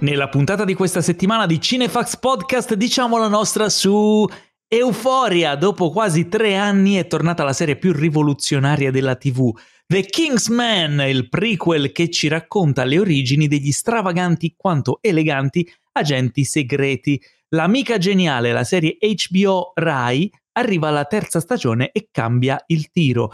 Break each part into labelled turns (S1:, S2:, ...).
S1: Nella puntata di questa settimana di Cinefax Podcast diciamo la nostra su Euforia. Dopo quasi tre anni è tornata la serie più rivoluzionaria della TV. The Kingsman, il prequel che ci racconta le origini degli stravaganti quanto eleganti agenti segreti. L'amica geniale, la serie HBO Rai, arriva alla terza stagione e cambia il tiro.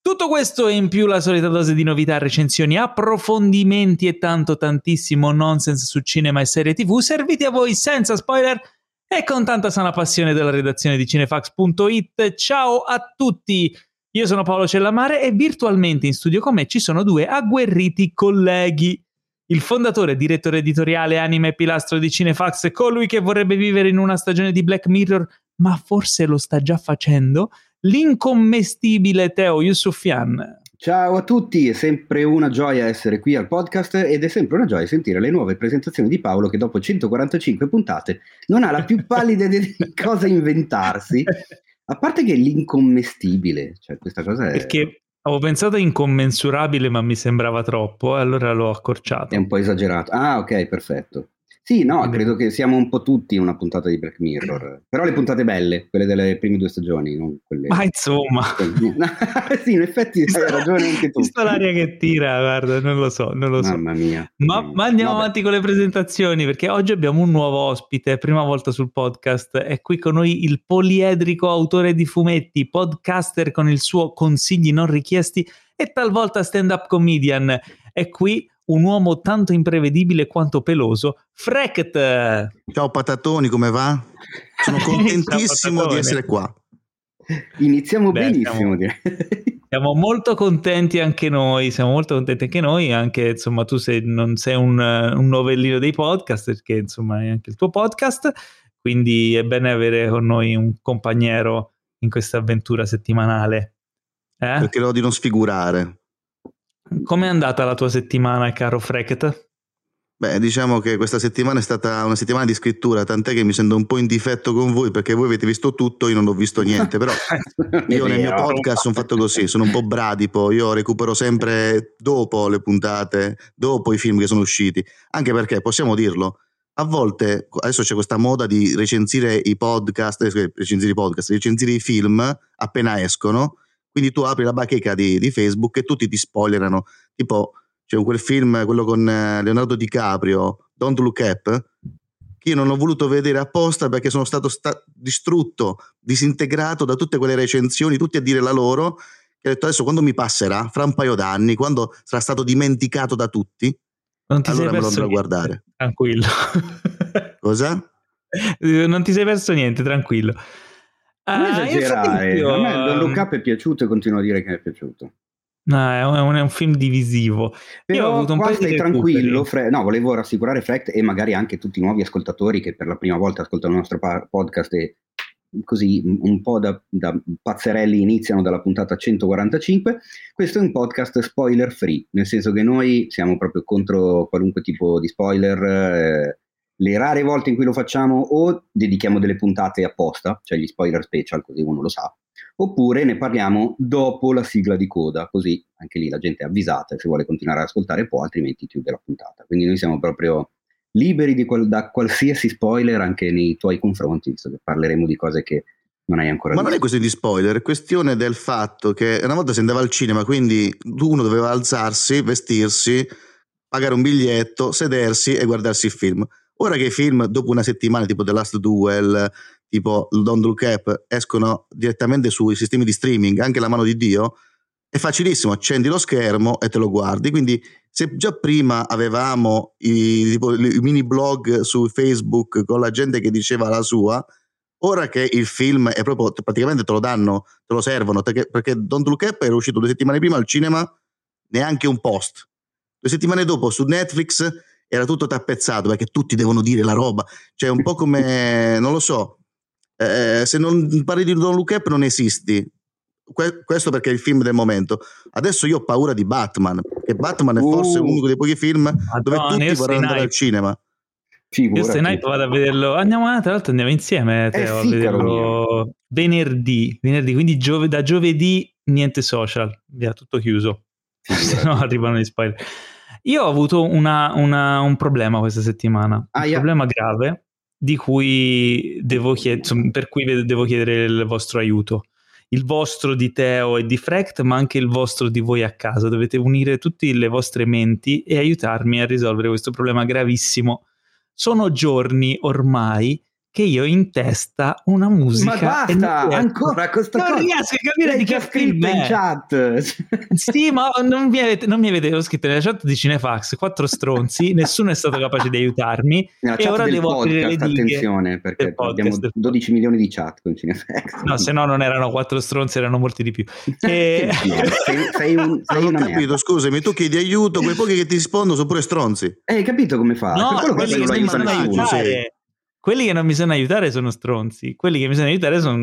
S1: Tutto questo e in più la solita dose di novità, recensioni, approfondimenti e tanto tantissimo nonsense su cinema e serie tv serviti a voi senza spoiler e con tanta sana passione della redazione di cinefax.it. Ciao a tutti! Io sono Paolo Cellamare e virtualmente in studio con me ci sono due agguerriti colleghi. Il fondatore direttore editoriale anime e pilastro di Cinefax, colui che vorrebbe vivere in una stagione di Black Mirror, ma forse lo sta già facendo, l'incommestibile Teo Yusufian.
S2: Ciao a tutti, è sempre una gioia essere qui al podcast ed è sempre una gioia sentire le nuove presentazioni di Paolo che dopo 145 puntate non ha la più pallida idea di cosa inventarsi. A parte che l'incommestibile, cioè questa cosa è...
S1: Perché avevo pensato incommensurabile ma mi sembrava troppo e allora l'ho accorciato.
S2: È un po' esagerato. Ah ok, perfetto. Sì, no, credo che siamo un po' tutti in una puntata di Black Mirror, però le puntate belle, quelle delle prime due stagioni, non quelle...
S1: Ma insomma...
S2: sì, in effetti hai ragione anche tu.
S1: Visto l'aria che tira, guarda, non lo so, non lo so.
S2: Mamma mia.
S1: Ma, ma andiamo Vabbè. avanti con le presentazioni, perché oggi abbiamo un nuovo ospite, prima volta sul podcast, è qui con noi il poliedrico autore di fumetti, podcaster con il suo consigli non richiesti e talvolta stand-up comedian. È qui un uomo tanto imprevedibile quanto peloso, Frect.
S3: Ciao patatoni, come va? Sono contentissimo di essere qua.
S2: Iniziamo Beh, benissimo.
S1: Siamo, siamo, molto contenti anche noi, siamo molto contenti anche noi, anche insomma tu sei, non sei un, un novellino dei podcast, perché insomma è anche il tuo podcast, quindi è bene avere con noi un compagnero in questa avventura settimanale.
S3: Eh? Perché lo di non sfigurare.
S1: Com'è andata la tua settimana, caro Freket?
S3: Beh, diciamo che questa settimana è stata una settimana di scrittura, tant'è che mi sento un po' in difetto con voi perché voi avete visto tutto, io non ho visto niente, però io nel mio podcast sono fatto così, sono un po' bradipo, io recupero sempre dopo le puntate, dopo i film che sono usciti, anche perché possiamo dirlo, a volte adesso c'è questa moda di recensire i podcast, eh, recensire i podcast, recensire i film appena escono quindi tu apri la bacheca di, di Facebook e tutti ti spoilerano. Tipo, c'è quel film, quello con eh, Leonardo DiCaprio, Don't Look Up, che io non ho voluto vedere apposta perché sono stato sta- distrutto, disintegrato da tutte quelle recensioni, tutti a dire la loro, che ho detto adesso quando mi passerà, fra un paio d'anni, quando sarà stato dimenticato da tutti,
S1: non ti
S3: allora
S1: me
S3: lo andrò a guardare.
S1: Tranquillo.
S3: Cosa?
S1: Non ti sei perso niente, tranquillo.
S2: Non uh, esagerare, a me Don Look Up è piaciuto e continuo a dire che mi è piaciuto.
S1: No, è un, è un, film divisivo.
S2: Però Io ho avuto un qua stai tranquillo, Fre- no, volevo rassicurare Frecht e magari anche tutti i nuovi ascoltatori che per la prima volta ascoltano il nostro pa- podcast e così un po' da, da, pazzerelli iniziano dalla puntata 145. Questo è un podcast spoiler free, nel senso che noi siamo proprio contro qualunque tipo di spoiler. Eh, le rare volte in cui lo facciamo o dedichiamo delle puntate apposta, cioè gli spoiler special, così uno lo sa, oppure ne parliamo dopo la sigla di coda, così anche lì la gente è avvisata e se vuole continuare ad ascoltare può, altrimenti chiude la puntata. Quindi noi siamo proprio liberi qual- da qualsiasi spoiler anche nei tuoi confronti, visto che parleremo di cose che non hai ancora
S3: Ma
S2: visto.
S3: non è questione di spoiler, è questione del fatto che una volta si andava al cinema, quindi uno doveva alzarsi, vestirsi, pagare un biglietto, sedersi e guardarsi il film. Ora che i film, dopo una settimana, tipo The Last Duel, tipo Don't Look Up, escono direttamente sui sistemi di streaming, anche la mano di Dio, è facilissimo, accendi lo schermo e te lo guardi. Quindi, se già prima avevamo i, tipo, i mini blog su Facebook con la gente che diceva la sua, ora che il film è proprio praticamente te lo danno, te lo servono, perché, perché Don't Look Up era uscito due settimane prima al cinema, neanche un post. Due settimane dopo su Netflix era tutto tappezzato perché tutti devono dire la roba, cioè un po' come, non lo so, eh, se non parli di Don Look Up non esisti. Que- questo perché è il film del momento. Adesso io ho paura di Batman, che Batman è forse uh, uno dei pochi film Madonna, dove tutti vorranno andare al cinema.
S1: Io se Night vado a vederlo. Andiamo, tra l'altro andiamo insieme Teo, eh, sì, a vederlo venerdì, venerdì, quindi giove- da giovedì niente social, via tutto chiuso. Se no arrivano gli spoiler. Io ho avuto una, una, un problema questa settimana, ah, un yeah. problema grave di cui devo chied- per cui devo chiedere il vostro aiuto. Il vostro di Teo e di Frecht, ma anche il vostro di voi a casa. Dovete unire tutte le vostre menti e aiutarmi a risolvere questo problema gravissimo. Sono giorni ormai che io ho in testa una musica.
S2: Ma basta, ancora questa
S1: non
S2: cosa.
S1: Non riesco a capire di che film
S2: in chat.
S1: sì, ma non mi, avete, non mi avete scritto nella chat di Cinefax, quattro stronzi, nessuno è stato capace di aiutarmi
S2: nella
S1: e ora devo
S2: podcast,
S1: aprire le dighe
S2: attenzione, perché abbiamo 12 milioni di chat con Cinefax.
S1: No, se no non erano quattro stronzi, erano molti di più. E...
S2: sei, sei, un, sei
S3: non ho capito, merda. scusami, tu chiedi aiuto, quei pochi che ti rispondono sono pure stronzi.
S2: Eh, hai capito come fa?
S1: No, per quello che non lo aiuta nessuno. Quelli che non mi sanno aiutare sono stronzi, quelli che mi sanno aiutare sono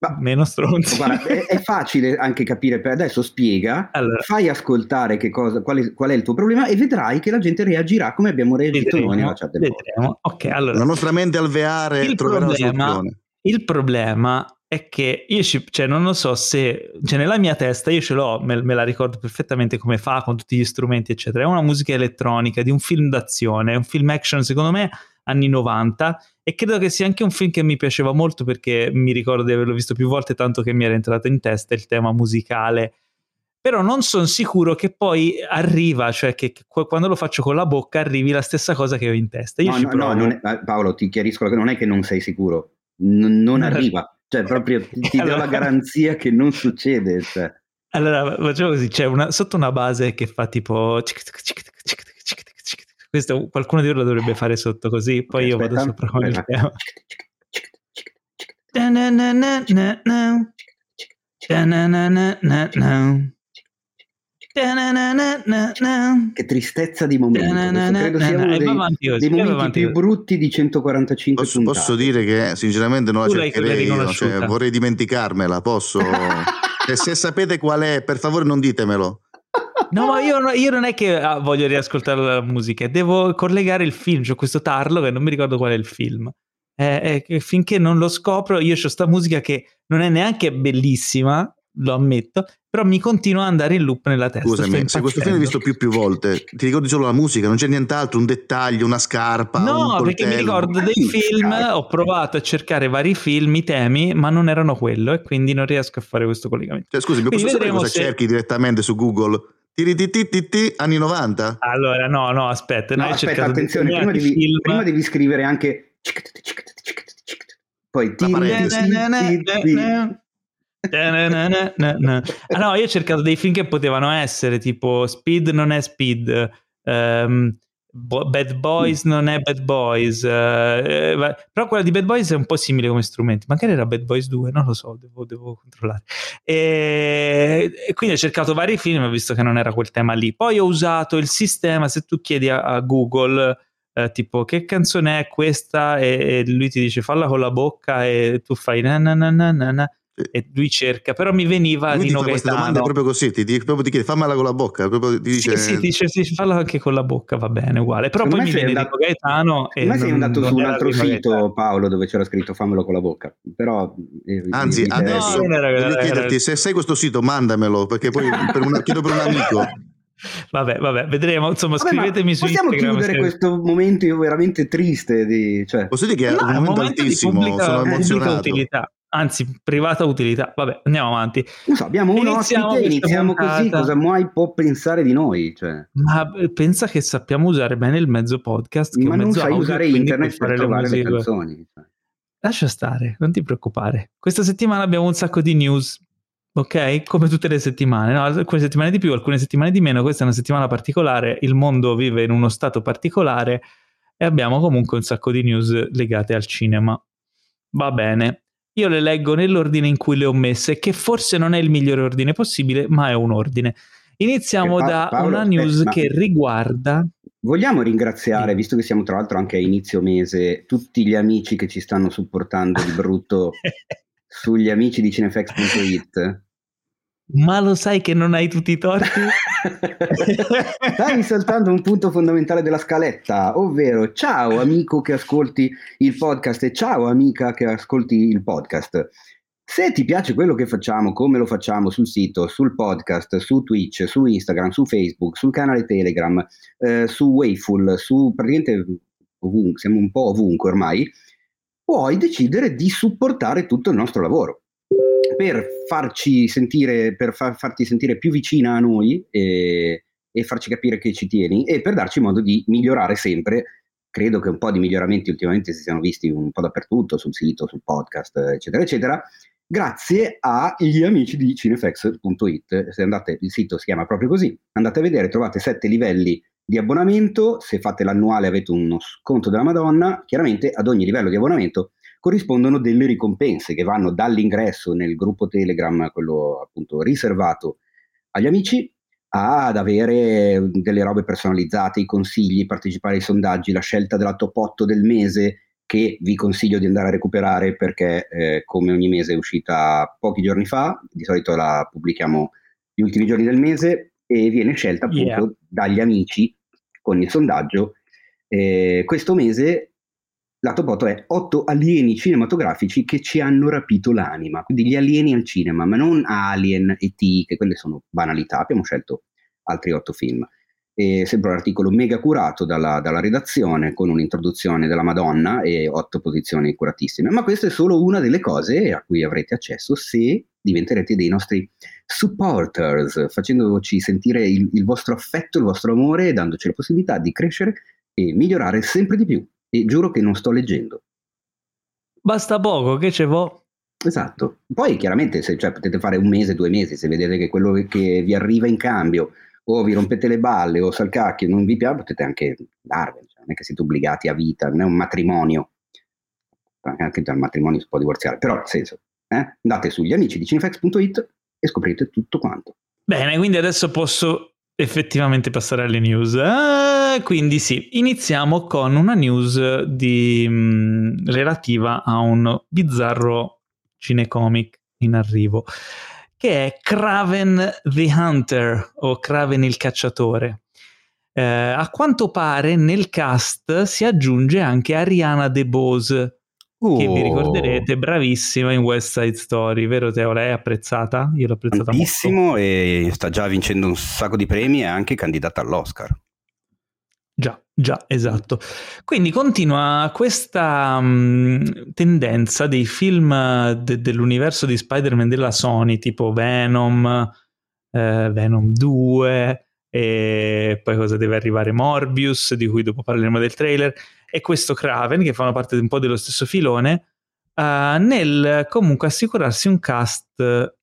S1: ma, meno stronzi.
S2: Guarda, è, è, facile anche capire, per adesso spiega, allora. fai ascoltare che cosa, qual, è, qual, è, il tuo problema e vedrai che la gente reagirà come abbiamo reagito vedremo, noi nella chat del vedremo.
S1: Okay, allora,
S3: La nostra mente alveare il troverà problema,
S1: Il problema è che io ci, cioè non lo so se, cioè nella mia testa io ce l'ho, me, me, la ricordo perfettamente come fa con tutti gli strumenti eccetera, è una musica elettronica di un film d'azione, un film action secondo me anni 90 e credo che sia anche un film che mi piaceva molto perché mi ricordo di averlo visto più volte tanto che mi era entrato in testa il tema musicale però non sono sicuro che poi arriva, cioè che, che, quando lo faccio con la bocca arrivi la stessa cosa che ho in testa. Io
S2: no, no, no è, eh, Paolo, ti chiarisco che non è che non sei sicuro, N- non arriva, cioè proprio ti, ti allora... do la garanzia che non succede. Cioè.
S1: Allora, facciamo così, c'è una, sotto una base che fa tipo questo qualcuno di loro lo dovrebbe fare sotto così, poi io vado sopra con il tema.
S2: Che tristezza di momento. credo sia uno dei, avanti, dei momenti più brutti di 145
S3: posso, posso dire che sinceramente non la cercherei io, cioè, vorrei dimenticarmela, posso... e se sapete qual è, per favore non ditemelo.
S1: No, ma io, io, non è che ah, voglio riascoltare la musica, devo collegare il film. C'ho questo tarlo che non mi ricordo qual è il film. Eh, eh, finché non lo scopro, io ho questa musica che non è neanche bellissima, lo ammetto, però mi continua ad andare in loop nella testa.
S3: Scusami, se questo film l'hai visto più più volte, ti ricordi solo la musica, non c'è nient'altro, un dettaglio, una scarpa.
S1: No, perché mi ricordo dei film, ho provato a cercare vari film, i temi, ma non erano quello e quindi non riesco a fare questo collegamento.
S3: Cioè, scusi, posso sapere cosa se... cerchi direttamente su Google? Tiritititi, anni 90?
S1: Allora, no, no, aspetta.
S2: No, aspetta, attenzione, prima devi, prima devi, scrivere anche... Poi...
S1: ah, no, io ho cercato dei film che potevano essere tipo Speed non è Speed, um, Bad Boys non è Bad Boys, uh, eh, però quella di Bad Boys è un po' simile come strumenti. Magari era Bad Boys 2, non lo so, devo, devo controllare. E, e, quindi ho cercato vari film, ho visto che non era quel tema lì. Poi ho usato il sistema, se tu chiedi a, a Google, eh, tipo che canzone è questa, e, e, lui ti dice falla con la bocca e tu fai na na na na na e lui cerca, però mi veniva lui di nuovo. queste
S3: domande proprio così, ti, ti, proprio ti chiede fammela con la bocca, proprio ti dice...
S1: Sì, sì, dice, sì, falla anche con la bocca, va bene, uguale, però Secondo poi mi viene andato, Gaetano e
S2: Ma sei andato su un altro sito, Gaetano. Paolo, dove c'era scritto fammelo con la bocca, però...
S3: Eh, Anzi, adesso no, era, devo era, chiederti, era... se sai questo sito, mandamelo, perché poi per una, chiedo per un amico.
S1: Vabbè, vabbè, vedremo. Insomma, vabbè, scrivetemi su
S2: possiamo
S1: Instagram.
S2: Possiamo chiudere questo momento veramente triste. Di, cioè...
S3: Posso dire che è no, un momento, momento altissimo, pubblica, sono emozionato.
S1: Utilità anzi privata utilità. Vabbè, andiamo avanti.
S2: Non so, abbiamo un iniziamo ospite, iniziamo puntata. così, cosa mai può pensare di noi? Cioè.
S1: Ma eh, pensa che sappiamo usare bene il mezzo podcast, che
S2: Ma non sai
S1: audio,
S2: usare internet per trovare le, le canzoni. Cioè.
S1: Lascia stare, non ti preoccupare. Questa settimana abbiamo un sacco di news, ok? Come tutte le settimane, no? alcune settimane di più, alcune settimane di meno. Questa è una settimana particolare, il mondo vive in uno stato particolare e abbiamo comunque un sacco di news legate al cinema. Va bene, io le leggo nell'ordine in cui le ho messe, che forse non è il migliore ordine possibile, ma è un ordine. Iniziamo pa- da Paolo, una news eh, che riguarda.
S2: Vogliamo ringraziare, visto che siamo tra l'altro anche a inizio mese, tutti gli amici che ci stanno supportando di brutto sugli amici di cinefx.it
S1: ma lo sai che non hai tutti i torti?
S2: Stai saltando un punto fondamentale della scaletta, ovvero ciao amico che ascolti il podcast e ciao amica che ascolti il podcast. Se ti piace quello che facciamo, come lo facciamo sul sito, sul podcast, su Twitch, su Instagram, su Facebook, sul canale Telegram, eh, su Wayful, su praticamente ovunque, siamo un po' ovunque ormai, puoi decidere di supportare tutto il nostro lavoro per farci sentire, per far, farti sentire più vicina a noi e, e farci capire che ci tieni e per darci modo di migliorare sempre. Credo che un po' di miglioramenti ultimamente si siano visti un po' dappertutto, sul sito, sul podcast, eccetera, eccetera, grazie agli amici di cinefx.it. Se andate, il sito si chiama proprio così, andate a vedere, trovate sette livelli di abbonamento, se fate l'annuale avete uno sconto della Madonna, chiaramente ad ogni livello di abbonamento corrispondono delle ricompense che vanno dall'ingresso nel gruppo Telegram, quello appunto riservato agli amici, ad avere delle robe personalizzate, i consigli, partecipare ai sondaggi, la scelta della top 8 del mese che vi consiglio di andare a recuperare perché eh, come ogni mese è uscita pochi giorni fa, di solito la pubblichiamo gli ultimi giorni del mese e viene scelta appunto yeah. dagli amici con il sondaggio. Eh, questo mese la top 8 è 8 alieni cinematografici che ci hanno rapito l'anima, quindi gli alieni al cinema, ma non Alien, E.T., che quelle sono banalità, abbiamo scelto altri 8 film. E sembra un articolo mega curato dalla, dalla, redazione con un'introduzione della Madonna e 8 posizioni curatissime, ma questa è solo una delle cose a cui avrete accesso se diventerete dei nostri supporters, facendoci sentire il, il vostro affetto, il vostro amore e dandoci la possibilità di crescere e migliorare sempre di più e giuro che non sto leggendo.
S1: Basta poco, che ce vo'?
S2: Esatto. Poi chiaramente se, cioè, potete fare un mese, due mesi, se vedete che quello che vi arriva in cambio o vi rompete le balle o salcacchi non vi piace, potete anche darvene, cioè, non è che siete obbligati a vita, non è un matrimonio. Anche dal matrimonio si può divorziare, però nel senso, eh? andate sugli amici di cinefx.it e scoprite tutto quanto.
S1: Bene, quindi adesso posso effettivamente passare alle news. Ah, quindi sì, iniziamo con una news di, mh, relativa a un bizzarro cinecomic in arrivo, che è Craven the Hunter o Craven il cacciatore. Eh, a quanto pare nel cast si aggiunge anche Ariana DeBose, Oh. che vi ricorderete, bravissima in West Side Story, vero Teo? Lei è apprezzata? Io l'ho apprezzata
S2: Tantissimo
S1: molto.
S2: e sta già vincendo un sacco di premi e è anche candidata all'Oscar.
S1: Già, già, esatto. Quindi continua questa um, tendenza dei film de- dell'universo di Spider-Man della Sony, tipo Venom, eh, Venom 2, e poi cosa deve arrivare Morbius, di cui dopo parleremo del trailer e questo Craven, che fanno parte un po' dello stesso filone, uh, nel comunque assicurarsi un cast,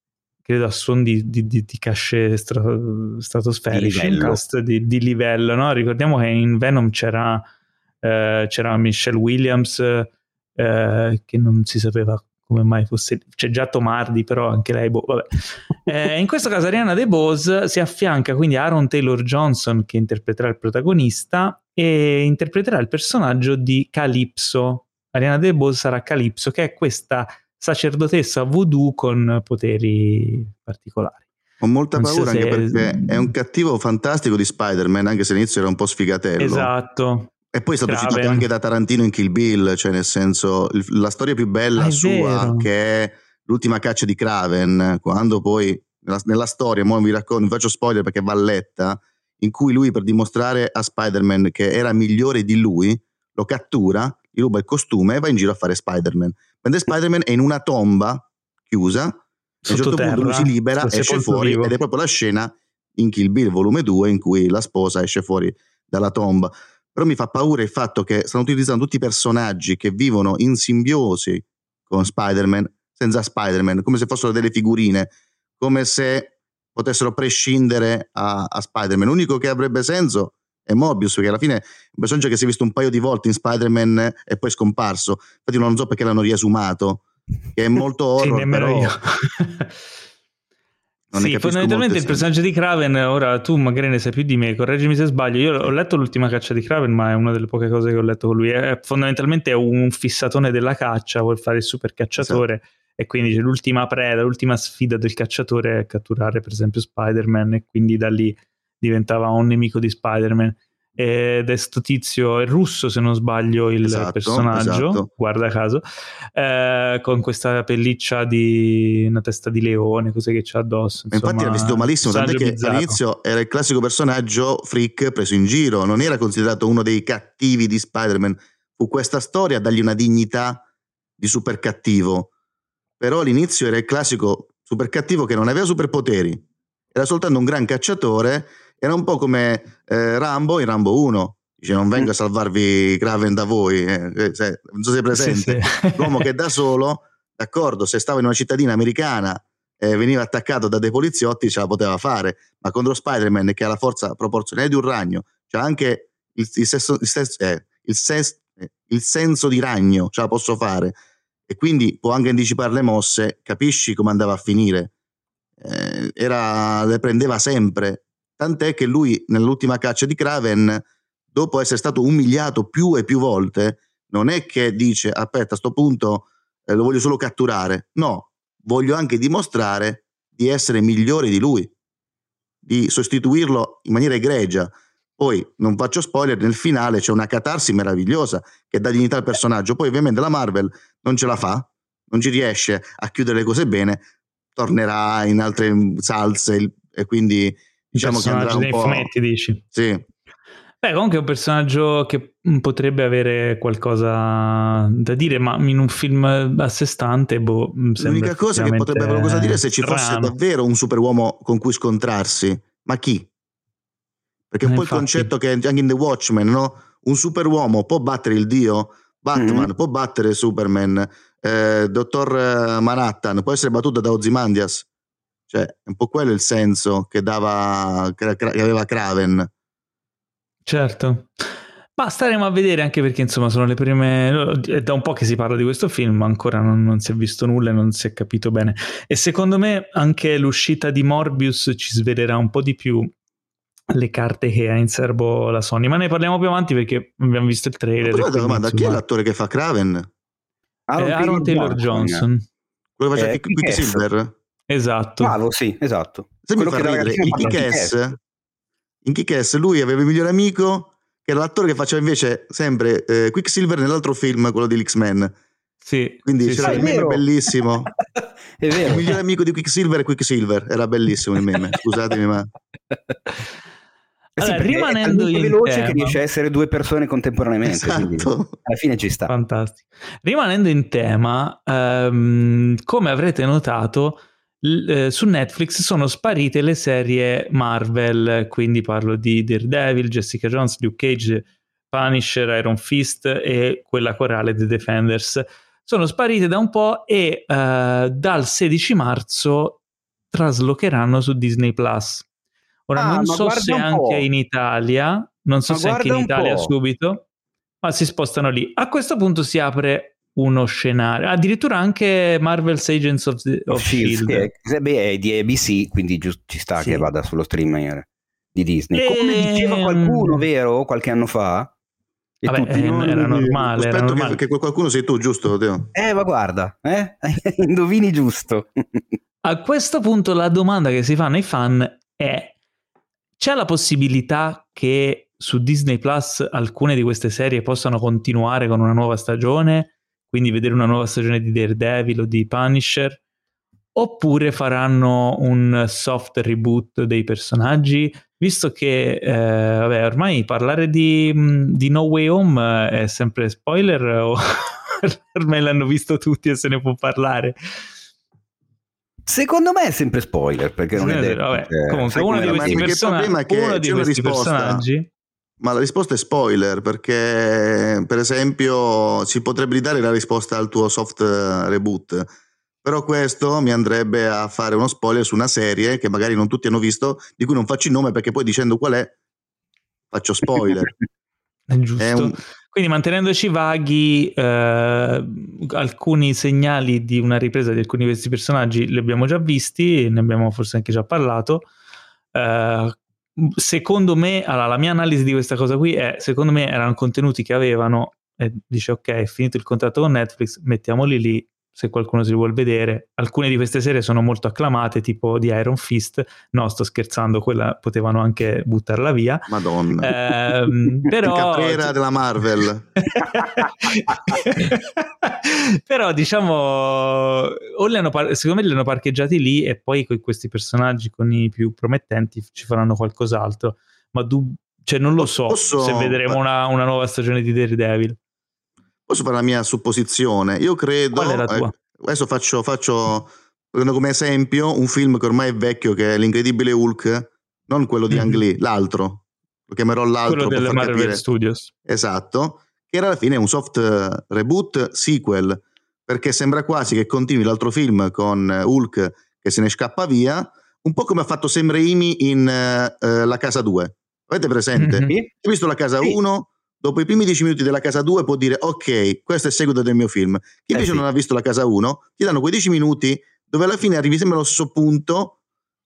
S1: credo a suon di, di, di, di casce stra- stratosferici, un cast di, di livello, no? Ricordiamo che in Venom c'era, uh, c'era Michelle Williams, uh, che non si sapeva come mai fosse c'è già Tomardi però anche lei boh, vabbè. Eh, in questo caso Ariana DeBose si affianca quindi a Aaron Taylor Johnson che interpreterà il protagonista e interpreterà il personaggio di Calypso. Ariana DeBose sarà Calypso che è questa sacerdotessa voodoo con poteri particolari.
S3: Ho molta non paura so anche perché è un cattivo fantastico di Spider-Man anche se all'inizio era un po' sfigatello.
S1: Esatto
S3: e poi è stato Graven. citato anche da Tarantino in Kill Bill, cioè nel senso la storia più bella ah, sua vero. che è l'ultima caccia di Craven, quando poi nella, nella storia, mo vi racconto, vi faccio spoiler perché va letta, in cui lui per dimostrare a Spider-Man che era migliore di lui, lo cattura, gli ruba il costume e va in giro a fare Spider-Man. Mentre Spider-Man è in una tomba chiusa, a un certo punto lui si libera, esce fuori vivo. ed è proprio la scena in Kill Bill volume 2 in cui la sposa esce fuori dalla tomba. Però mi fa paura il fatto che stanno utilizzando tutti i personaggi che vivono in simbiosi con Spider-Man senza Spider-Man, come se fossero delle figurine, come se potessero prescindere a, a Spider-Man. L'unico che avrebbe senso è Mobius, perché alla fine è un personaggio che si è visto un paio di volte in Spider-Man e poi scomparso. Infatti non so perché l'hanno riesumato, che è molto horror, sì, però...
S1: Non sì, fondamentalmente il personaggio di Kraven, ora tu magari ne sai più di me, correggimi se sbaglio, io ho letto l'ultima caccia di Kraven, ma è una delle poche cose che ho letto con lui, è, fondamentalmente è un fissatone della caccia, vuol fare il super cacciatore esatto. e quindi c'è l'ultima preda, l'ultima sfida del cacciatore è catturare per esempio Spider-Man e quindi da lì diventava un nemico di Spider-Man. Ed è sto tizio, è russo se non sbaglio il
S3: Esatto,
S1: personaggio,
S3: esatto.
S1: guarda caso, eh, con questa pelliccia di una testa di leone, cos'è che c'ha addosso.
S3: Ma Infatti
S1: insomma,
S3: era vestito malissimo, tant'è che
S1: bizzarro.
S3: all'inizio era il classico personaggio freak preso in giro, non era considerato uno dei cattivi di Spider-Man. Fu questa storia a dargli una dignità di super cattivo. Però all'inizio era il classico super cattivo che non aveva superpoteri, era soltanto un gran cacciatore, era un po' come eh, Rambo in Rambo 1. Dice non vengo a salvarvi Kraven da voi, eh, eh, se- non so se è
S1: Sì,
S3: presente.
S1: sì.
S3: L'uomo che da solo, d'accordo, se stava in una cittadina americana e veniva attaccato da dei poliziotti ce la poteva fare, ma contro Spider-Man che ha la forza proporzionale di un ragno, c'ha anche il, il sesso- il sesso- eh, il ses- eh, il senso di ragno, ce la posso fare, e quindi può anche anticipare le mosse, capisci come andava a finire. Eh, era, le prendeva sempre, tant'è che lui nell'ultima caccia di Kraven, dopo essere stato umiliato più e più volte, non è che dice aspetta a sto punto eh, lo voglio solo catturare, no, voglio anche dimostrare di essere migliore di lui, di sostituirlo in maniera egregia. Poi non faccio spoiler, nel finale c'è una catarsi meravigliosa che dà dignità al personaggio. Poi ovviamente la Marvel non ce la fa, non ci riesce a chiudere le cose bene, tornerà in altre salse e quindi diciamo che andrà
S1: personaggio
S3: un
S1: dei
S3: po'...
S1: fumetti, dici.
S3: Sì,
S1: Beh, comunque è un personaggio che mm, potrebbe avere qualcosa da dire, ma in un film a sé stante, boh, mm, sembra
S3: L'unica cosa che potrebbe avere qualcosa da dire è se ci fosse
S1: strano.
S3: davvero un superuomo con cui scontrarsi. Ma chi? Perché
S1: Eh,
S3: poi
S1: infatti.
S3: il concetto che anche in The Watchmen, no? Un superuomo può battere il dio, Batman
S2: Mhm.
S3: può battere Superman, eh, Dottor Manhattan può essere battuto da Ozymandias. Cioè, è un po' quello il senso che dava che aveva Kraven.
S1: Certo. Ma staremo a vedere anche perché insomma sono le prime... È da un po' che si parla di questo film, ma ancora non, non si è visto nulla e non si è capito bene. E secondo me anche l'uscita di Morbius ci svelerà un po' di più le carte che ha in serbo la Sony. Ma ne parliamo più avanti perché abbiamo visto il trailer. Quindi,
S3: domanda, chi è l'attore che fa Kraven?
S1: è Aaron Taylor Johnson.
S3: Quello che faceva
S2: Eh,
S3: Quick- Quicksilver?
S1: Esatto.
S2: Bravo, sì, esatto.
S3: Se mi fa ridere, in Kick-Ass, in Kick-Ass lui aveva il migliore amico che era l'attore che faceva invece sempre eh, Quicksilver nell'altro film, quello di X-Men.
S1: Sì,
S3: Quindi
S1: sì,
S3: c'era
S1: sì.
S3: il meme bellissimo.
S2: è
S3: Il
S2: vero.
S3: migliore amico di Quicksilver è Quicksilver. Era bellissimo il meme, scusatemi ma...
S2: Eh sì,
S1: Allora,
S2: perché
S1: rimanendo
S2: è
S1: in
S2: veloce
S1: tema-
S2: che riesce a essere due persone contemporaneamente.
S3: Esatto.
S2: alla fine ci sta.
S1: Fantastico. Rimanendo in tema, ehm, come avrete notato, eh, su Netflix sono sparite le serie Marvel, quindi parlo di Daredevil, Jessica Jones, Luke Cage, Punisher, Iron Fist e quella corale The Defenders. Sono sparite da un po' e eh, dal 16 marzo traslocheranno su Disney Plus. Ora
S2: Ah,
S1: non so se anche in Italia, non so
S2: Ma
S1: se anche in Italia subito, ma si spostano lì. A questo punto si apre uno scenario, addirittura anche Marvel's Agents of, the, of
S2: Shield,
S1: Shield.
S2: eh, beh, è di ABC, quindi giusto, ci sta
S1: Sì.
S2: che vada sullo streamer di Disney. Come
S1: Ehm,
S2: diceva qualcuno, vero? Qualche anno fa? E
S1: Vabbè,
S2: tutti,
S1: eh,
S2: no,
S1: era
S2: no, no.
S1: normale. era
S3: Aspetto che,
S1: normale.
S3: che quel qualcuno sei tu, giusto Teo?
S2: Eh, ma guarda, eh? indovini giusto.
S1: A questo punto la domanda che si fanno i fan è: c'è la possibilità che su Disney Plus alcune di queste serie possano continuare con una nuova stagione? Quindi vedere una nuova stagione di Daredevil o di Punisher? Oppure faranno un soft reboot dei personaggi? Visto che eh, vabbè, ormai parlare di, mh, di No Way Home è sempre spoiler o ormai l'hanno visto tutti e se ne può parlare?
S2: Secondo me è sempre spoiler, perché non è
S1: Sì,
S2: detto.
S1: vabbè, comunque uno di
S3: ma
S1: questi, persona-
S3: è
S1: uno di questi personaggi
S3: Ma la risposta è spoiler perché, per esempio, si potrebbe ridare la risposta al tuo soft reboot. Però questo mi andrebbe a fare uno spoiler su una serie che magari non tutti hanno visto, di cui non faccio il nome perché poi dicendo qual è faccio spoiler.
S1: è giusto.
S3: È un-
S1: Quindi mantenendoci vaghi, eh, alcuni segnali di una ripresa di alcuni di questi personaggi li abbiamo già visti, ne abbiamo forse anche già parlato. Eh, secondo me, allora, la mia analisi di questa cosa qui è, secondo me erano contenuti che avevano e dice ok, è finito il contratto con Netflix, mettiamoli lì, se qualcuno si vuole vedere. Alcune di queste serie sono molto acclamate, tipo di Iron Fist. No, sto scherzando, quella potevano anche buttarla via.
S3: Madonna. Eh, però... Caprera della Marvel.
S1: però diciamo, o li hanno, secondo me li hanno parcheggiati lì e poi con questi personaggi, con i più promettenti, ci faranno qualcos'altro. Ma du- cioè, non lo so Posso... se vedremo una, una nuova stagione di Daredevil.
S3: Posso fare la mia supposizione? Io credo.
S1: Qual è la tua? Eh,
S3: adesso faccio, faccio prendo come esempio un film che ormai è vecchio, che è L'incredibile Hulk, non quello di mm-hmm. Ang Lee, l'altro. Lo chiamerò l'altro.
S1: Quello delle Marvel capire. Studios.
S3: Esatto. Che era alla fine un soft eh, reboot sequel, perché sembra quasi che continui l'altro film con Hulk che se ne scappa via, un po' come ha fatto Sam Raimi in uh, La Casa 2. Avete presente? Mm-hmm. Hai visto La Casa 1? Dopo i primi dieci minuti della casa 2 può dire ok, questo è il seguito del mio film. Chi invece eh sì. non ha visto la casa 1, ti danno quei dieci minuti dove alla fine arrivi sempre allo stesso punto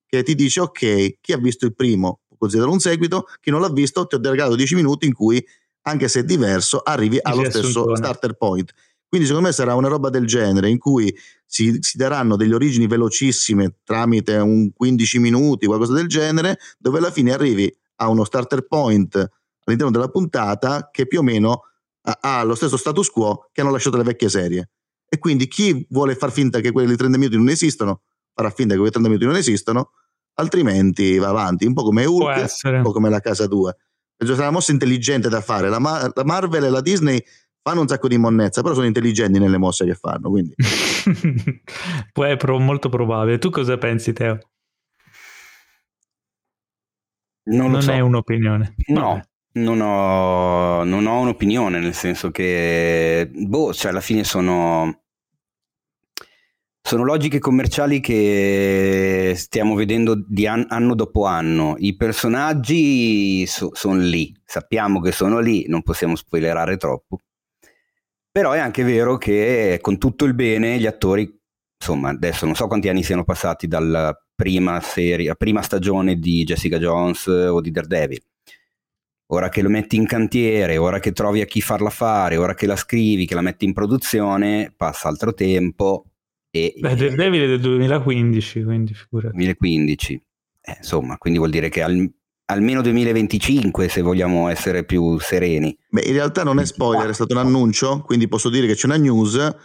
S3: che ti dice ok, chi ha visto il primo può considerare un seguito, chi non l'ha visto ti ho regalato dieci minuti in cui, anche se è diverso, arrivi allo stesso starter point. Quindi secondo me sarà una roba del genere in cui si, si, daranno delle origini velocissime tramite un 15 minuti, qualcosa del genere, dove alla fine arrivi a uno starter point all'interno della puntata che più o meno ha, lo stesso status quo che hanno lasciato le vecchie serie. E quindi chi vuole far finta che quelli di 30 minuti non esistono, farà finta che quei 30 minuti non esistono, altrimenti va avanti, un po' come Hulk, un po' come la casa 2. Sarà una mossa intelligente da fare. La, Ma- la, Marvel e la Disney fanno un sacco di monnezza, però sono intelligenti nelle mosse che fanno. Quindi.
S1: Poi è pro- molto probabile. Tu cosa pensi, Teo?
S2: Non,
S1: non
S2: so.
S1: è un'opinione.
S2: No, non ho, non ho un'opinione, nel senso che, boh, cioè alla fine sono, sono logiche commerciali che stiamo vedendo an- anno dopo anno. I personaggi so- sono lì, sappiamo che sono lì, non possiamo spoilerare troppo. Però è anche vero che con tutto il bene gli attori, insomma, adesso non so quanti anni siano passati dalla prima serie, prima stagione di Jessica Jones o di Daredevil ora che lo metti in cantiere, ora che trovi a chi farla fare, ora che la scrivi, che la metti in produzione, passa altro tempo. E,
S1: Beh, Daredevil è del 2015, quindi figurati.
S2: 2015, eh, insomma, quindi vuol dire che al, almeno 2025 se vogliamo essere più sereni.
S3: Beh, in realtà non è spoiler, è stato un annuncio, quindi posso dire che c'è una news.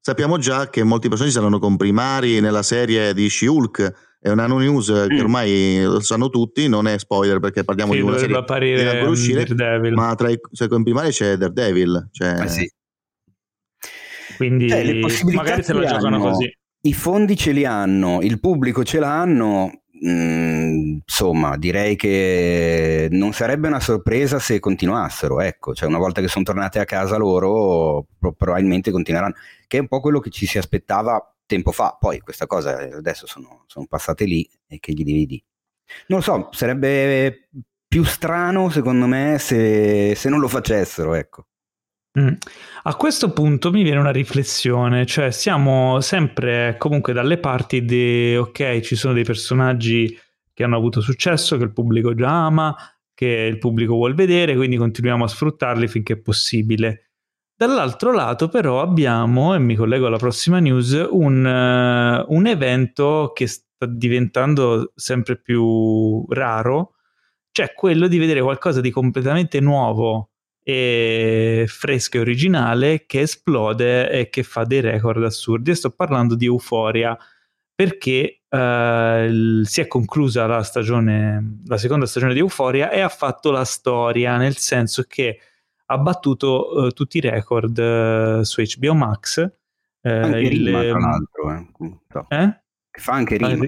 S3: Sappiamo già che molti personaggi saranno comprimari nella serie di She-Hulk è una news che mm. ormai lo sanno tutti, non è spoiler perché parliamo sì, di una serie
S1: che deve uscire,
S3: ma tra i secondi primari c'è Daredevil. Cioè...
S2: Eh sì.
S1: Quindi eh, magari se la giocano così.
S2: I fondi ce li hanno, il pubblico ce l'hanno, mm, insomma, direi che non sarebbe una sorpresa se continuassero, ecco, cioè una volta che sono tornate a casa loro, probabilmente continueranno, che è un po' quello che ci si aspettava tempo fa, poi questa cosa adesso sono, sono passate lì e che gli devi dire. Non lo so, sarebbe più strano secondo me se, se non lo facessero, ecco.
S1: Mm. A questo punto mi viene una riflessione, cioè siamo sempre comunque dalle parti di ok, ci sono dei personaggi che hanno avuto successo, che il pubblico già ama, che il pubblico vuole vedere, quindi continuiamo a sfruttarli finché è possibile. Dall'altro lato però abbiamo, e mi collego alla prossima news, un, uh, un evento che sta diventando sempre più raro, cioè quello di vedere qualcosa di completamente nuovo e fresco e originale che esplode e che fa dei record assurdi. E sto parlando di Euphoria perché uh, si è conclusa la stagione, la seconda stagione di Euphoria e ha fatto la storia, nel senso che ha battuto uh, tutti i record uh, su HBO Max.
S2: Anche il, Rima, tra l'altro. Eh?
S1: eh?
S2: Fa anche Rima.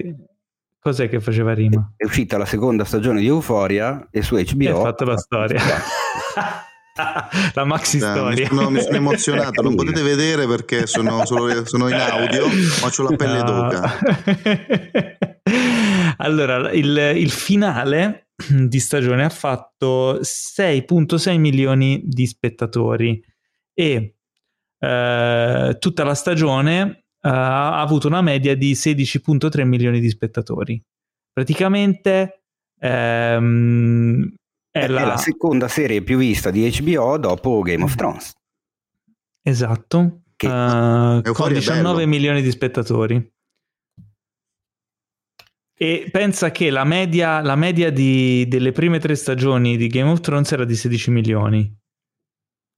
S1: Cos'è che faceva Rima?
S2: È uscita la seconda stagione di Euphoria e su HBO
S1: ha fatto la storia. la maxi storia.
S3: Mi sono, mi sono emozionato, non potete vedere perché sono, sono, sono in audio, ma ho la pelle d'oca.
S1: allora, il, il finale di stagione ha fatto 6.6 milioni di spettatori e eh, tutta la stagione eh, ha avuto una media di 16.3 milioni di spettatori. Praticamente ehm,
S2: è, è la... la... seconda serie più vista di HBO dopo Game of Thrones.
S1: Esatto. Che, uh, con 19 milioni di spettatori. E pensa che la media, la media di, delle prime tre stagioni di Game of Thrones era di 16 milioni.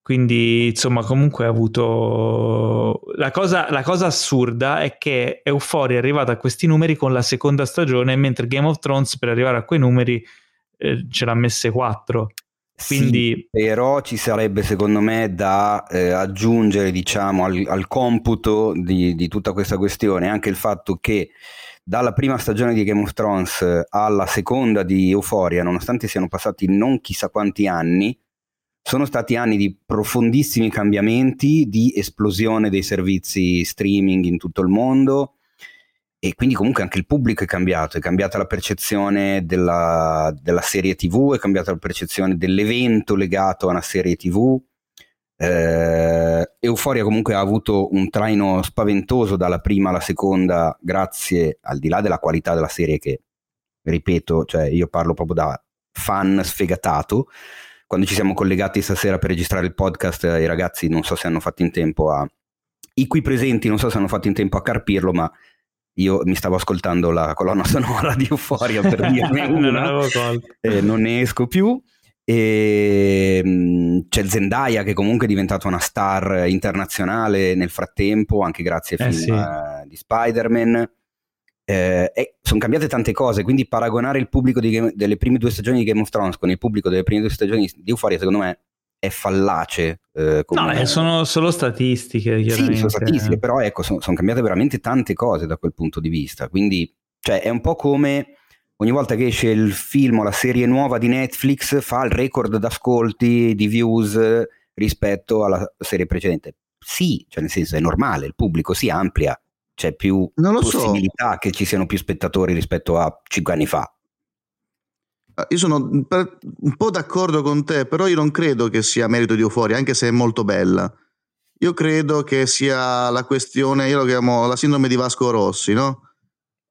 S1: Quindi, insomma, comunque ha avuto. La cosa, la cosa assurda è che Euphoria è arrivata a questi numeri con la seconda stagione, mentre Game of Thrones per arrivare a quei numeri eh, ce l'ha messe 4. Quindi...
S2: Sì, però ci sarebbe secondo me da eh, aggiungere diciamo, al, al computo di, di, tutta questa questione anche il fatto che dalla prima stagione di Game of Thrones alla seconda di Euphoria, nonostante siano passati non chissà quanti anni, sono stati anni di profondissimi cambiamenti, di esplosione dei servizi streaming in tutto il mondo e quindi comunque anche il pubblico è cambiato, è cambiata la percezione della, della serie tv, è cambiata la percezione dell'evento legato a una serie tv eh, Euforia comunque ha avuto un traino spaventoso dalla prima alla seconda, grazie al di là della qualità della serie che, ripeto, cioè io parlo proprio da fan sfegatato. Quando ci siamo collegati stasera per registrare il podcast, i ragazzi non so se hanno fatto in tempo a... I qui presenti non so se hanno fatto in tempo a carpirlo, ma io mi stavo ascoltando la colonna sonora di Euforia per dirne una, non, eh, non ne esco più. E, ehm, c'è Zendaya che comunque è diventata una star internazionale nel frattempo, anche grazie ai eh film sì. uh, di Spider-Man. Eh, e sono cambiate tante cose, quindi paragonare il pubblico Game, delle prime due stagioni di Game of Thrones con il pubblico delle prime due stagioni di Euphoria, secondo me è fallace.
S1: Eh, no, eh, sono solo statistiche.
S2: Sì, sono statistiche, però ecco, sono, sono cambiate veramente tante cose da quel punto di vista. Quindi, cioè, è un po' come ogni volta che esce il film o la serie nuova di Netflix fa il record d'ascolti, di views rispetto alla serie precedente. Sì, cioè nel senso è normale, il pubblico si amplia, c'è più possibilità so. che ci siano più spettatori rispetto a cinque anni fa.
S3: Ah, io sono un po' d'accordo con te, però io non credo che sia merito di Euforia, anche se è molto bella. Io credo che sia la questione, io lo chiamo la sindrome di Vasco Rossi, no?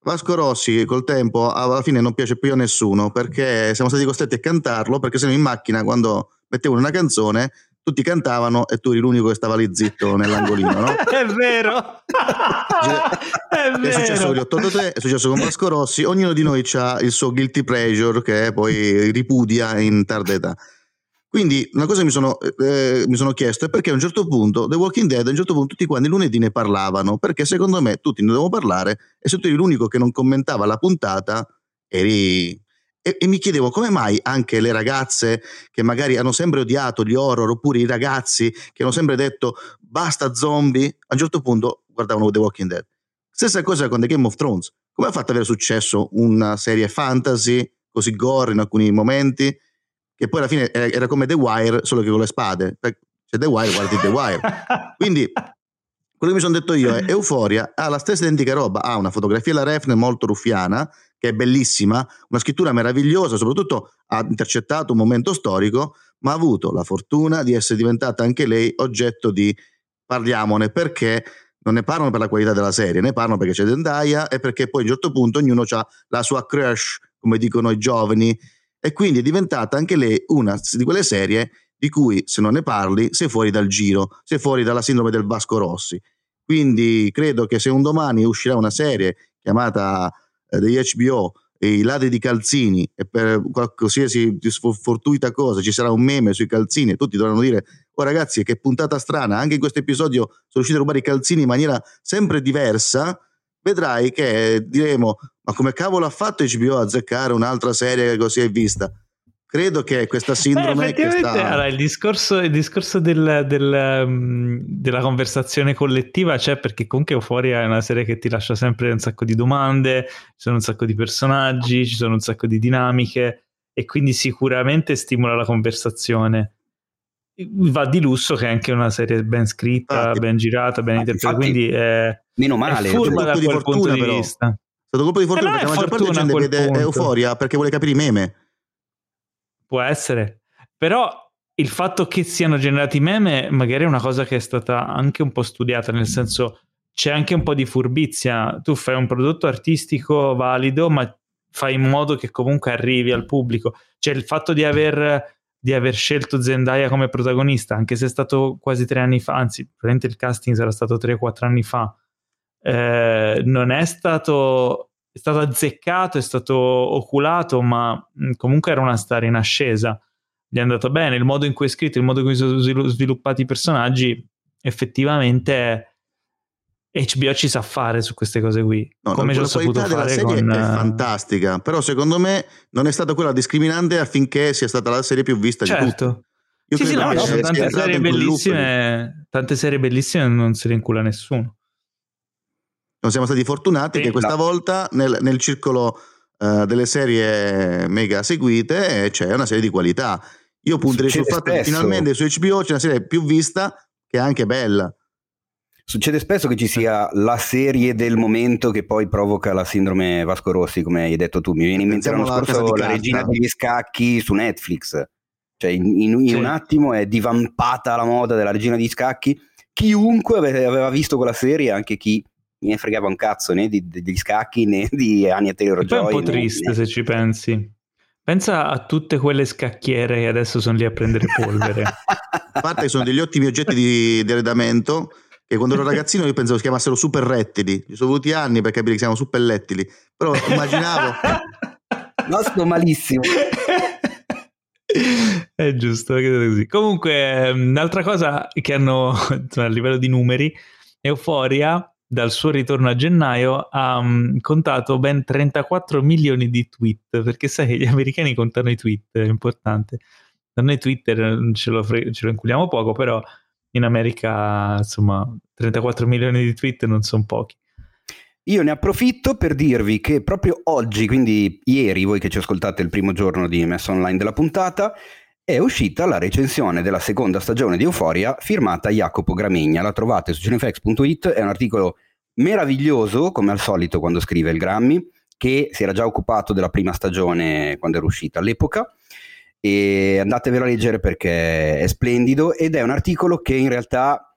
S3: Vasco Rossi col tempo alla fine non piace più a nessuno perché siamo stati costretti a cantarlo perché se no in macchina quando mettevano una canzone tutti cantavano e tu eri l'unico che stava lì zitto nell'angolino, no?
S1: è vero!
S3: è, vero. è successo con gli 883, è successo con Vasco Rossi, ognuno di noi ha il suo guilty pleasure che poi ripudia in tarda età. Quindi una cosa mi sono, eh, mi sono, chiesto è perché a un certo punto The Walking Dead a un certo punto tutti quanti lunedì ne parlavano, perché secondo me tutti ne dovevano parlare e se tu eri l'unico che non commentava la puntata eri... E, e, mi chiedevo come mai anche le ragazze che magari hanno sempre odiato gli horror oppure i ragazzi che hanno sempre detto basta zombie, a un certo punto guardavano The Walking Dead. Stessa cosa con The Game of Thrones. Come ha fatto ad avere successo una serie fantasy così gore in alcuni momenti? Che poi alla fine era come The Wire, solo che con le spade. C'è The Wire, guardi The Wire. Quindi quello che mi sono detto io è Euforia ha la stessa identica roba, ha una fotografia alla refne molto ruffiana, che è bellissima, una scrittura meravigliosa, soprattutto ha intercettato un momento storico, ma ha avuto la fortuna di essere diventata anche lei oggetto di parliamone perché non ne parlano per la qualità della serie, ne parlano perché c'è Zendaya e perché poi a un certo punto ognuno ha la sua crush, come dicono i giovani, e quindi è diventata anche lei una di quelle serie di cui se non ne parli sei fuori dal giro, sei fuori dalla sindrome del Vasco Rossi. Quindi credo che se un domani uscirà una serie chiamata eh, degli HBO i ladri di calzini e per qualsiasi fortuita cosa ci sarà un meme sui calzini e tutti dovranno dire oh ragazzi che puntata strana anche in questo episodio sono riusciti a rubare i calzini in maniera sempre diversa vedrai che diremo ma come cavolo ha fatto HBO a azzeccare un'altra serie che così è vista? Credo che questa sindrome...
S1: Eh, che sta... allora, il discorso, il discorso del, del, um, della conversazione collettiva c'è perché comunque Euphoria è una serie che ti lascia sempre un sacco di domande, ci sono un sacco di personaggi, ci sono un sacco di dinamiche e quindi sicuramente stimola la conversazione va di lusso che è anche una serie ben scritta, ah, ben girata, ben interpretata, quindi è,
S2: meno male,
S1: è furba da quel punto di vista.
S3: Stato colpo di fortuna perché la maggior parte della gente vede punto. Euforia perché vuole capire i meme.
S1: Può essere, però il fatto che siano generati meme magari è una cosa che è stata anche un po' studiata, nel senso c'è anche un po' di furbizia, tu fai un prodotto artistico valido ma fai in modo che comunque arrivi al pubblico, cioè il fatto di aver di aver scelto Zendaya come protagonista, anche se è stato quasi tre anni fa, anzi, probabilmente il casting sarà stato tre o quattro anni fa, eh, non è stato, è stato azzeccato, è stato oculato, ma comunque era una star in ascesa. Gli è andato bene, il modo in cui è scritto, il modo in cui sono sviluppati i personaggi, effettivamente HBO ci sa fare su queste cose qui.
S3: No, come la qualità della serie con... è eh, fantastica, però secondo me non è stata quella discriminante affinché sia stata la serie più vista
S1: certo.
S3: di tutte.
S1: Io sì, sì, no, no, tante, serie bellissime, tante serie bellissime non se le incula nessuno.
S3: Non siamo stati fortunati sì, che questa no. volta nel, nel circolo uh, delle serie mega seguite c'è una serie di qualità. Io punterei sul fatto spesso. che finalmente su HBO c'è una serie più vista che è anche bella.
S2: Succede spesso che ci sia la serie del momento che poi provoca la sindrome Vasco Rossi, come hai detto tu. Mi viene in mente l'anno scorso la regina degli scacchi su Netflix. Cioè, in, in, in sì. un attimo è divampata la moda della regina degli scacchi. Chiunque aveva visto quella serie, anche chi ne fregava un cazzo né di, degli scacchi né di Anya Taylor-Joy.
S1: È un po' triste né, se ci pensi. Pensa a tutte quelle scacchiere che adesso sono lì a prendere polvere.
S3: a parte che sono degli ottimi oggetti di, di arredamento che quando ero ragazzino io pensavo si chiamassero super rettili. Ci sono voluti anni per capire che siamo super rettili, però immaginavo...
S2: no, sto malissimo.
S1: È giusto, così. Comunque, un'altra cosa che hanno a livello di numeri, Euforia dal suo ritorno a gennaio ha um, contato ben 34 milioni di tweet, perché sai che gli americani contano i tweet, è importante. Da noi Twitter ce lo, fre- ce lo inculiamo poco, però in America, insomma, 34 milioni di tweet non sono pochi.
S2: Io ne approfitto per dirvi che proprio oggi, quindi ieri, voi che ci ascoltate il primo giorno di messa online della puntata, è uscita la recensione della seconda stagione di Euforia firmata Jacopo Gramigna. La trovate su cinefx.it, è un articolo meraviglioso, come al solito quando scrive il Grammy, che si era già occupato della prima stagione quando era uscita all'epoca e andatevelo a leggere perché è splendido ed è un articolo che in realtà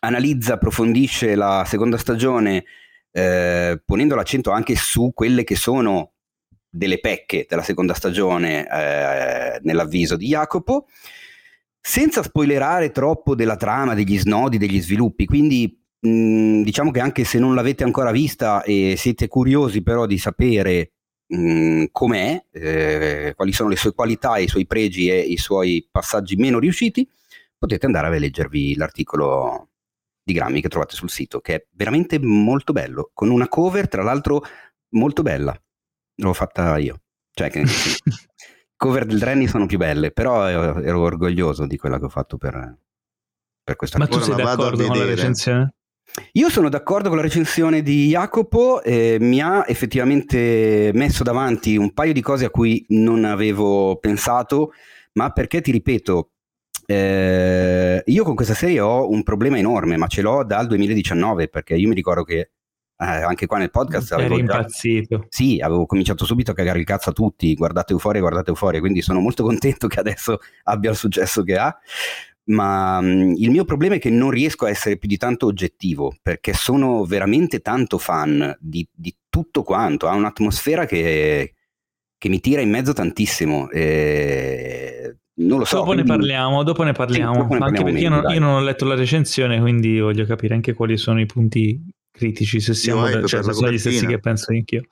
S2: analizza, approfondisce la seconda stagione eh, ponendo l'accento anche su quelle che sono delle pecche della seconda stagione eh, nell'avviso di Jacopo senza spoilerare troppo della trama, degli snodi, degli sviluppi, quindi mh, diciamo che anche se non l'avete ancora vista e siete curiosi però di sapere mh, com'è, eh, quali sono le sue qualità, i suoi pregi e i suoi passaggi meno riusciti, potete andare a leggervi l'articolo di Grammy che trovate sul sito, che è veramente molto bello, con una cover tra l'altro molto bella. L'ho fatta io. Cioè che cover del Renny sono più belle, però ero orgoglioso di quella che ho fatto per, per questa
S1: Ma tu sei d'accordo con la recensione?
S2: Io sono d'accordo con la recensione di Jacopo, eh, mi ha effettivamente messo davanti un paio di cose a cui non avevo pensato, ma perché ti ripeto, eh, io con questa serie ho un problema enorme, ma ce l'ho dal 2019, perché io mi ricordo che eh, anche qua nel podcast
S1: avevo Eri impazzito.
S2: sì, avevo cominciato subito a cagare il cazzo a tutti, guardate Euforia, guardate Euforia, quindi sono molto contento che adesso abbia il successo che ha ma mh, il mio problema è che non riesco a essere più di tanto oggettivo perché sono veramente tanto fan di, di tutto quanto, ha un'atmosfera che, che, mi tira in mezzo tantissimo. E non lo so.
S1: Dopo quindi... ne parliamo, dopo ne parliamo. Sì, dopo ne anche perché io non, io non, ho letto la recensione, quindi voglio capire anche quali sono i punti critici, se siamo, cioè, se sono gli stessi che penso anch'io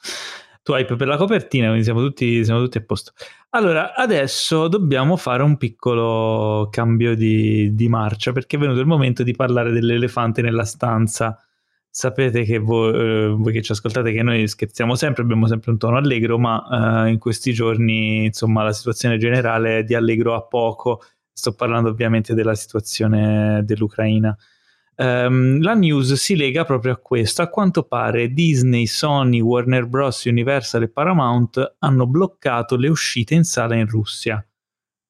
S1: tu hype per la copertina, quindi siamo tutti, siamo tutti a posto. Allora, adesso dobbiamo fare un piccolo cambio di, di, marcia perché è venuto il momento di parlare dell'elefante nella stanza. Sapete che voi, eh, voi che ci ascoltate che noi scherziamo sempre, abbiamo sempre un tono allegro, ma eh, in questi giorni, insomma, la situazione generale è di allegro a poco. Sto parlando ovviamente della situazione dell'Ucraina. Um, la news si lega proprio a questo. A quanto pare Disney, Sony, Warner Bros., Universal e Paramount hanno bloccato le uscite in sala in Russia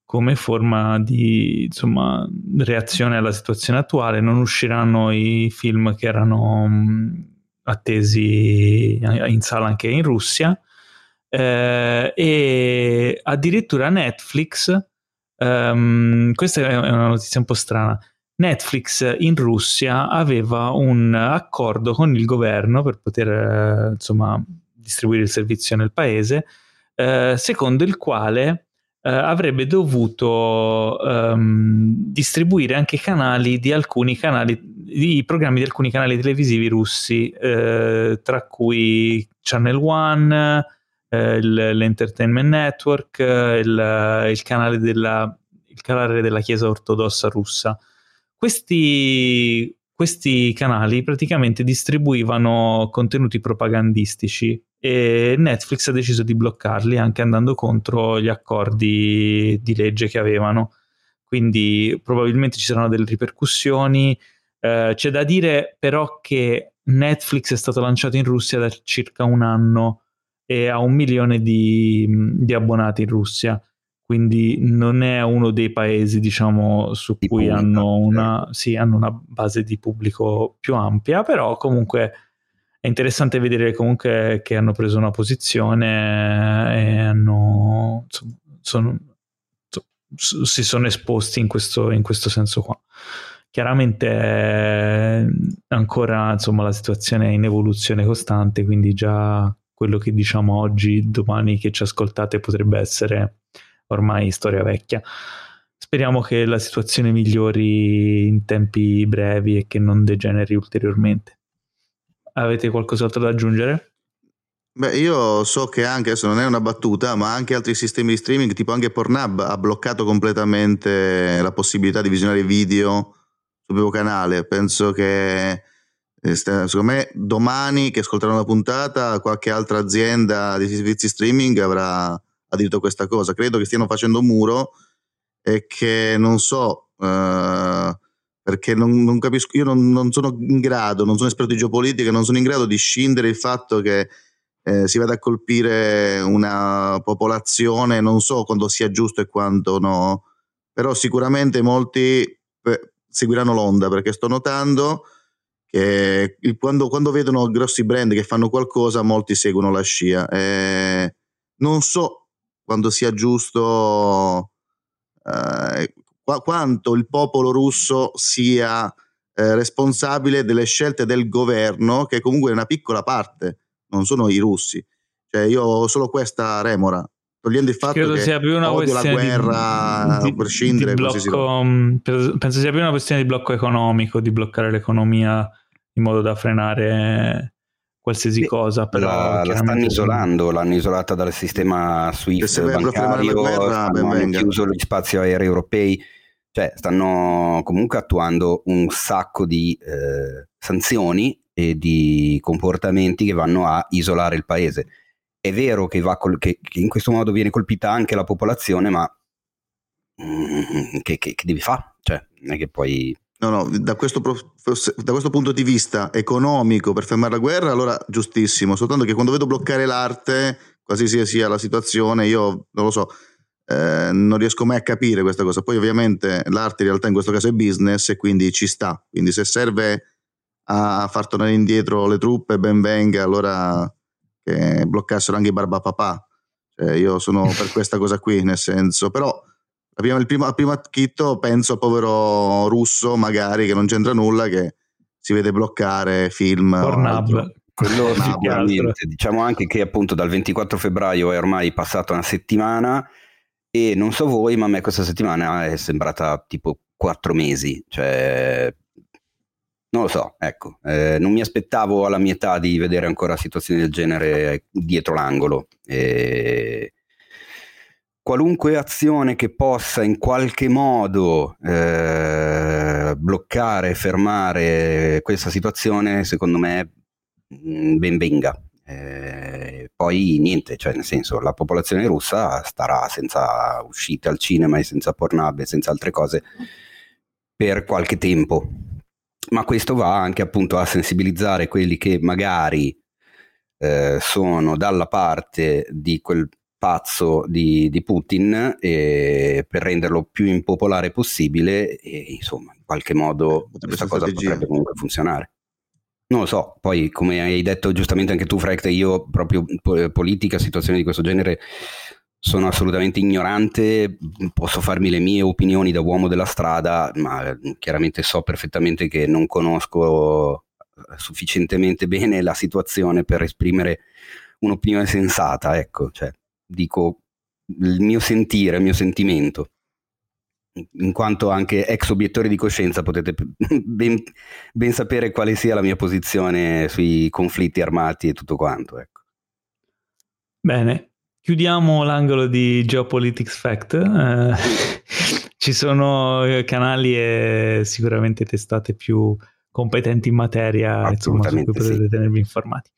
S1: come forma di insomma, reazione alla situazione attuale. Non usciranno i film che erano attesi in sala anche in Russia. Eh, e addirittura Netflix, um, questa è una notizia un po' strana Netflix in Russia aveva un accordo con il governo per poter eh, insomma, distribuire il servizio nel paese, eh, secondo il quale eh, avrebbe dovuto um, distribuire anche canali di alcuni canali, i programmi di alcuni canali televisivi russi, eh, tra cui Channel One, eh, l'Entertainment Network, il, il, canale della, il canale della Chiesa ortodossa russa. Questi, questi canali praticamente distribuivano contenuti propagandistici e Netflix ha deciso di bloccarli anche andando contro gli accordi di legge che avevano. Quindi probabilmente ci saranno delle ripercussioni. Eh, c'è da dire però che Netflix è stato lanciato in Russia da circa un anno e ha un milione di, di abbonati in Russia quindi non è uno dei paesi diciamo su di cui hanno una, sì, hanno una, base di pubblico più ampia però comunque è interessante vedere comunque che hanno preso una posizione e hanno sono, sono, si sono esposti in questo, in questo senso qua. Chiaramente ancora insomma la situazione è in evoluzione costante quindi già quello che diciamo oggi domani che ci ascoltate potrebbe essere ormai storia vecchia. Speriamo che la situazione migliori in tempi brevi e che non degeneri ulteriormente. Avete qualcos'altro da aggiungere?
S3: Beh, io so che anche, adesso non è una battuta, ma anche altri sistemi di streaming, tipo anche Pornhub, ha bloccato completamente la possibilità di visionare video sul proprio canale. Penso che, eh, secondo me, domani che ascolteranno la puntata, qualche altra azienda di servizi streaming avrà ha detto questa cosa. Credo che stiano facendo un muro e che non so, eh, perché non, non, capisco, io non, non, sono in grado, non sono esperto di geopolitica, non sono in grado di scindere il fatto che eh, si vada a colpire una popolazione, non so quando sia giusto e quando no, però sicuramente molti eh, seguiranno l'onda perché sto notando che quando, quando, vedono grossi brand che fanno qualcosa, molti seguono la scia. Eh, non so quando sia giusto, eh, qu- quanto il popolo russo sia eh, responsabile delle scelte del governo, che comunque è una piccola parte, non sono i russi. Cioè io ho solo questa remora, togliendo il fatto Credo che sia più una odio la guerra di, a prescindere.
S1: Di blocco, mm, penso sia più una questione di blocco economico, di bloccare l'economia in modo da frenare qualsiasi Beh, cosa. Però
S2: la, la stanno isolando, l'hanno isolata dal sistema SWIFT bancario, guerra, hanno chiuso gli spazi aerei europei, cioè stanno comunque attuando un sacco di eh, sanzioni e di comportamenti che vanno a isolare il paese. È vero che, col- che, che in questo modo viene colpita anche la popolazione, ma mm, che, che, devi fare? Cioè, non è che poi
S3: No, no, da questo, da questo, punto di vista economico per fermare la guerra, allora giustissimo, soltanto che quando vedo bloccare l'arte, quasi sia sia la situazione, io non lo so, eh, non riesco mai a capire questa cosa. Poi ovviamente l'arte in realtà in questo caso è business e quindi ci sta, quindi se serve a far tornare indietro le truppe, ben venga, allora che bloccassero anche i barbapapà. Cioè, io sono per questa cosa qui, nel senso, però Prima, il primo, al primo acchitto penso al povero russo, magari che non c'entra nulla, che si vede bloccare film.
S1: Pornhub.
S2: Quello sicuramente. Diciamo anche che appunto dal 24 febbraio è ormai passata una settimana e non so voi, ma a me questa settimana è sembrata tipo quattro mesi. Cioè, non lo so, ecco, eh, non mi aspettavo alla mia età di vedere ancora situazioni del genere dietro l'angolo. E qualunque azione che possa in qualche modo eh, bloccare, fermare questa situazione, secondo me mm, ben venga. Eh, poi niente, cioè nel senso la popolazione russa starà senza uscite al cinema e senza Pornhub e senza altre cose per qualche tempo. Ma questo va anche appunto a sensibilizzare quelli che magari eh, sono dalla parte di quel pazzo di, di Putin eh, per renderlo più impopolare possibile e insomma in qualche modo eh, questa cosa strategia. potrebbe comunque funzionare. Non lo so, poi come hai detto giustamente anche tu Frecht, io proprio politica, situazioni di questo genere sono assolutamente ignorante, posso farmi le mie opinioni da uomo della strada, ma chiaramente so perfettamente che non conosco sufficientemente bene la situazione per esprimere un'opinione sensata, ecco, cioè, dico il mio sentire, il mio sentimento. In quanto anche ex obiettore di coscienza potete ben, ben sapere quale sia la mia posizione sui conflitti armati e tutto quanto. Ecco.
S1: Bene, chiudiamo l'angolo di Geopolitics Fact. Eh, ci sono canali e sicuramente testate più competenti in materia, insomma, su cui potete sì. tenervi informati.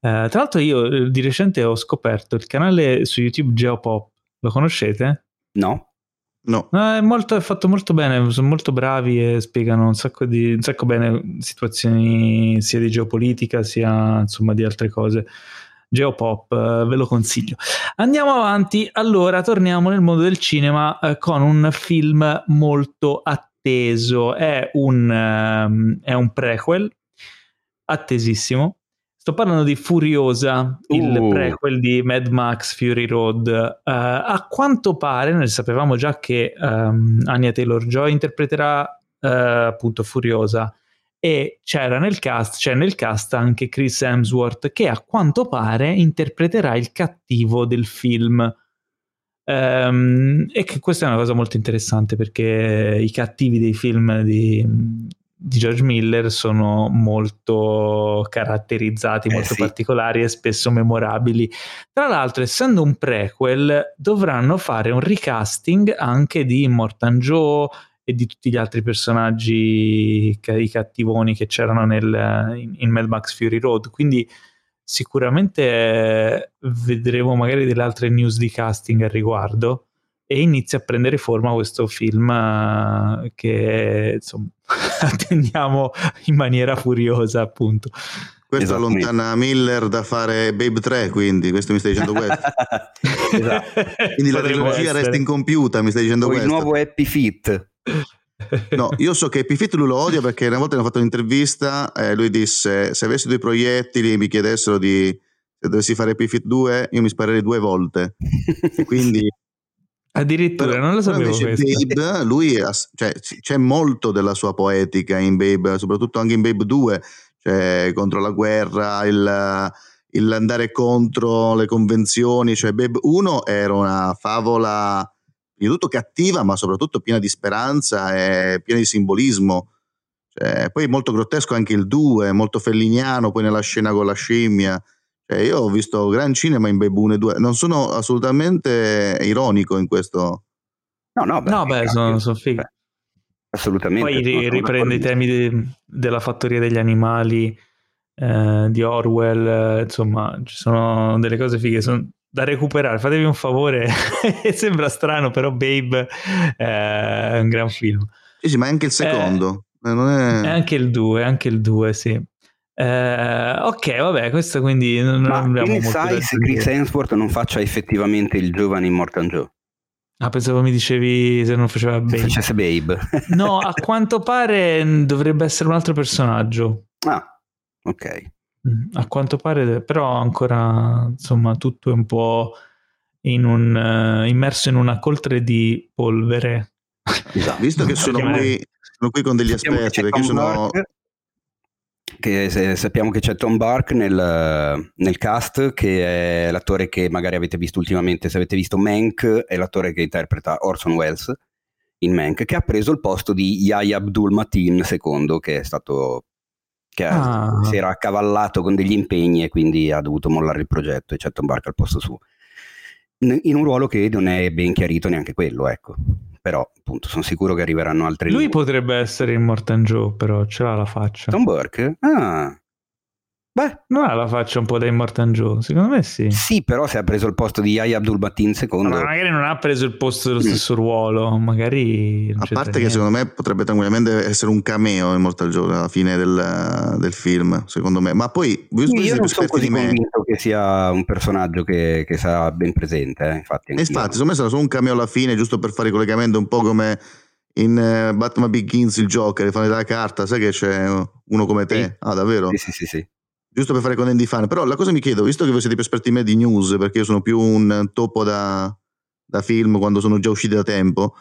S1: Uh, tra l'altro io eh, di recente ho scoperto il canale su YouTube Geopop, lo conoscete?
S2: No.
S3: No.
S1: no è, molto, è, fatto molto bene, sono molto bravi e spiegano un sacco, di, un sacco bene situazioni sia di geopolitica sia insomma di altre cose. Geopop, uh, ve lo consiglio. Andiamo avanti, allora torniamo nel mondo del cinema uh, con un film molto atteso, è un, um, è un prequel attesissimo Sto parlando di Furiosa, uh. il prequel di Mad Max Fury Road. Uh, a quanto pare, noi sapevamo già che um, Anya Taylor-Joy interpreterà uh, appunto Furiosa e c'era nel cast, c'è nel cast anche Chris Hemsworth che a quanto pare interpreterà il cattivo del film. Um, e che questa è una cosa molto interessante perché i cattivi dei film di, di George Miller sono molto caratterizzati, eh molto sì. particolari e spesso memorabili. Tra l'altro, essendo un prequel, dovranno fare un recasting anche di Mortan Joe e di tutti gli altri personaggi, i cattivoni che c'erano nel, in, in Mad Max Fury Road. Quindi sicuramente vedremo magari delle altre news di casting al riguardo e inizia a prendere forma questo film uh, che insomma attendiamo in maniera furiosa appunto.
S3: Questo allontana Miller da fare Babe 3 quindi? Questo mi stai dicendo questo esatto. quindi la trilogia resta incompiuta mi stai dicendo o questo
S2: il nuovo Happy Fit
S3: No, io so che Happy Fit lui lo odia perché una volta ne ho fatto un'intervista e lui disse se avessi due proiettili e mi chiedessero di se dovessi fare Happy Fit 2 io mi sparerei due volte quindi
S1: Addirittura, però, non lo sapevo
S3: Babe, lui cioè, c'è molto della sua poetica in Babe, soprattutto anche in Babe 2, cioè contro la guerra, il, il andare contro le convenzioni, cioè Babe 1 era una favola di tutto cattiva, ma soprattutto piena di speranza e piena di simbolismo. Cioè, poi molto grottesco anche il 2, molto felliniano, poi nella scena con la scimmia. Cioè, io ho visto gran cinema in Bebune 2, non sono assolutamente ironico in questo.
S1: No, no, beh, no, beh sono, sono fighi.
S2: Assolutamente.
S1: Poi ri- riprende i temi de- della fattoria degli animali eh, di Orwell, eh, insomma, ci sono delle cose fighe sono da recuperare. Fatevi un favore, sembra strano, però Babe eh, è un gran film.
S3: Sì, sì, ma è anche il secondo.
S1: Eh, è... è... anche il 2, anche il 2, sì. Eh, ok, vabbè, questo quindi non,
S2: Ma
S1: non
S2: abbiamo molto sai se Chris Hemsworth non faccia effettivamente il giovane Immortal Joe?
S1: Ah, pensavo mi dicevi se non faceva Babe. Se
S2: facesse Babe.
S1: no, a quanto pare dovrebbe essere un altro personaggio.
S2: Ah, ok.
S1: Mm, a quanto pare, però ancora, insomma, tutto è un po' in un, uh, immerso in una coltre di polvere.
S3: Esatto. Visto che sono qui, sono qui con degli aspetti, perché sono... Mark
S2: che sappiamo che c'è Tom Burke nel, nel, cast, che è l'attore che magari avete visto ultimamente, se avete visto Mank, è l'attore che interpreta Orson Welles in Mank, che ha preso il posto di Yahya Abdul Matin II, che è stato che ah. si era accavallato con degli impegni e quindi ha dovuto mollare il progetto e c'è Tom Burke al posto suo. In un ruolo che non è ben chiarito neanche quello, ecco però appunto sono sicuro che arriveranno altri
S1: lui potrebbe essere in Morten Joe però ce l'ha la faccia.
S2: Tom Burke? ah
S1: Beh, non ha la faccia un po' da Immortan Joe, secondo me sì.
S2: Sì, però se ha preso il posto di Yahya Abdul Batin secondo.
S1: Ma magari non ha preso il posto dello mm. stesso ruolo, magari.
S3: A parte che niente. secondo me potrebbe tranquillamente essere un cameo Immortal Joe alla fine del, del film, secondo me. Ma poi,
S2: io, io non sono così convinto che sia un personaggio che, che sarà ben presente, eh, infatti.
S3: Infatti, secondo me sarà solo un cameo alla fine, giusto per fare il collegamento un po' come in uh, Batman Begins il Joker, fanno la carta, sai che c'è uno come te? Sì. Ah, davvero?
S2: Sì, sì, sì, sì
S3: giusto per fare con Andy Fan. Però la cosa mi chiedo, visto che voi siete più esperti me di news, perché io sono più un topo da, da film quando sono già usciti da tempo,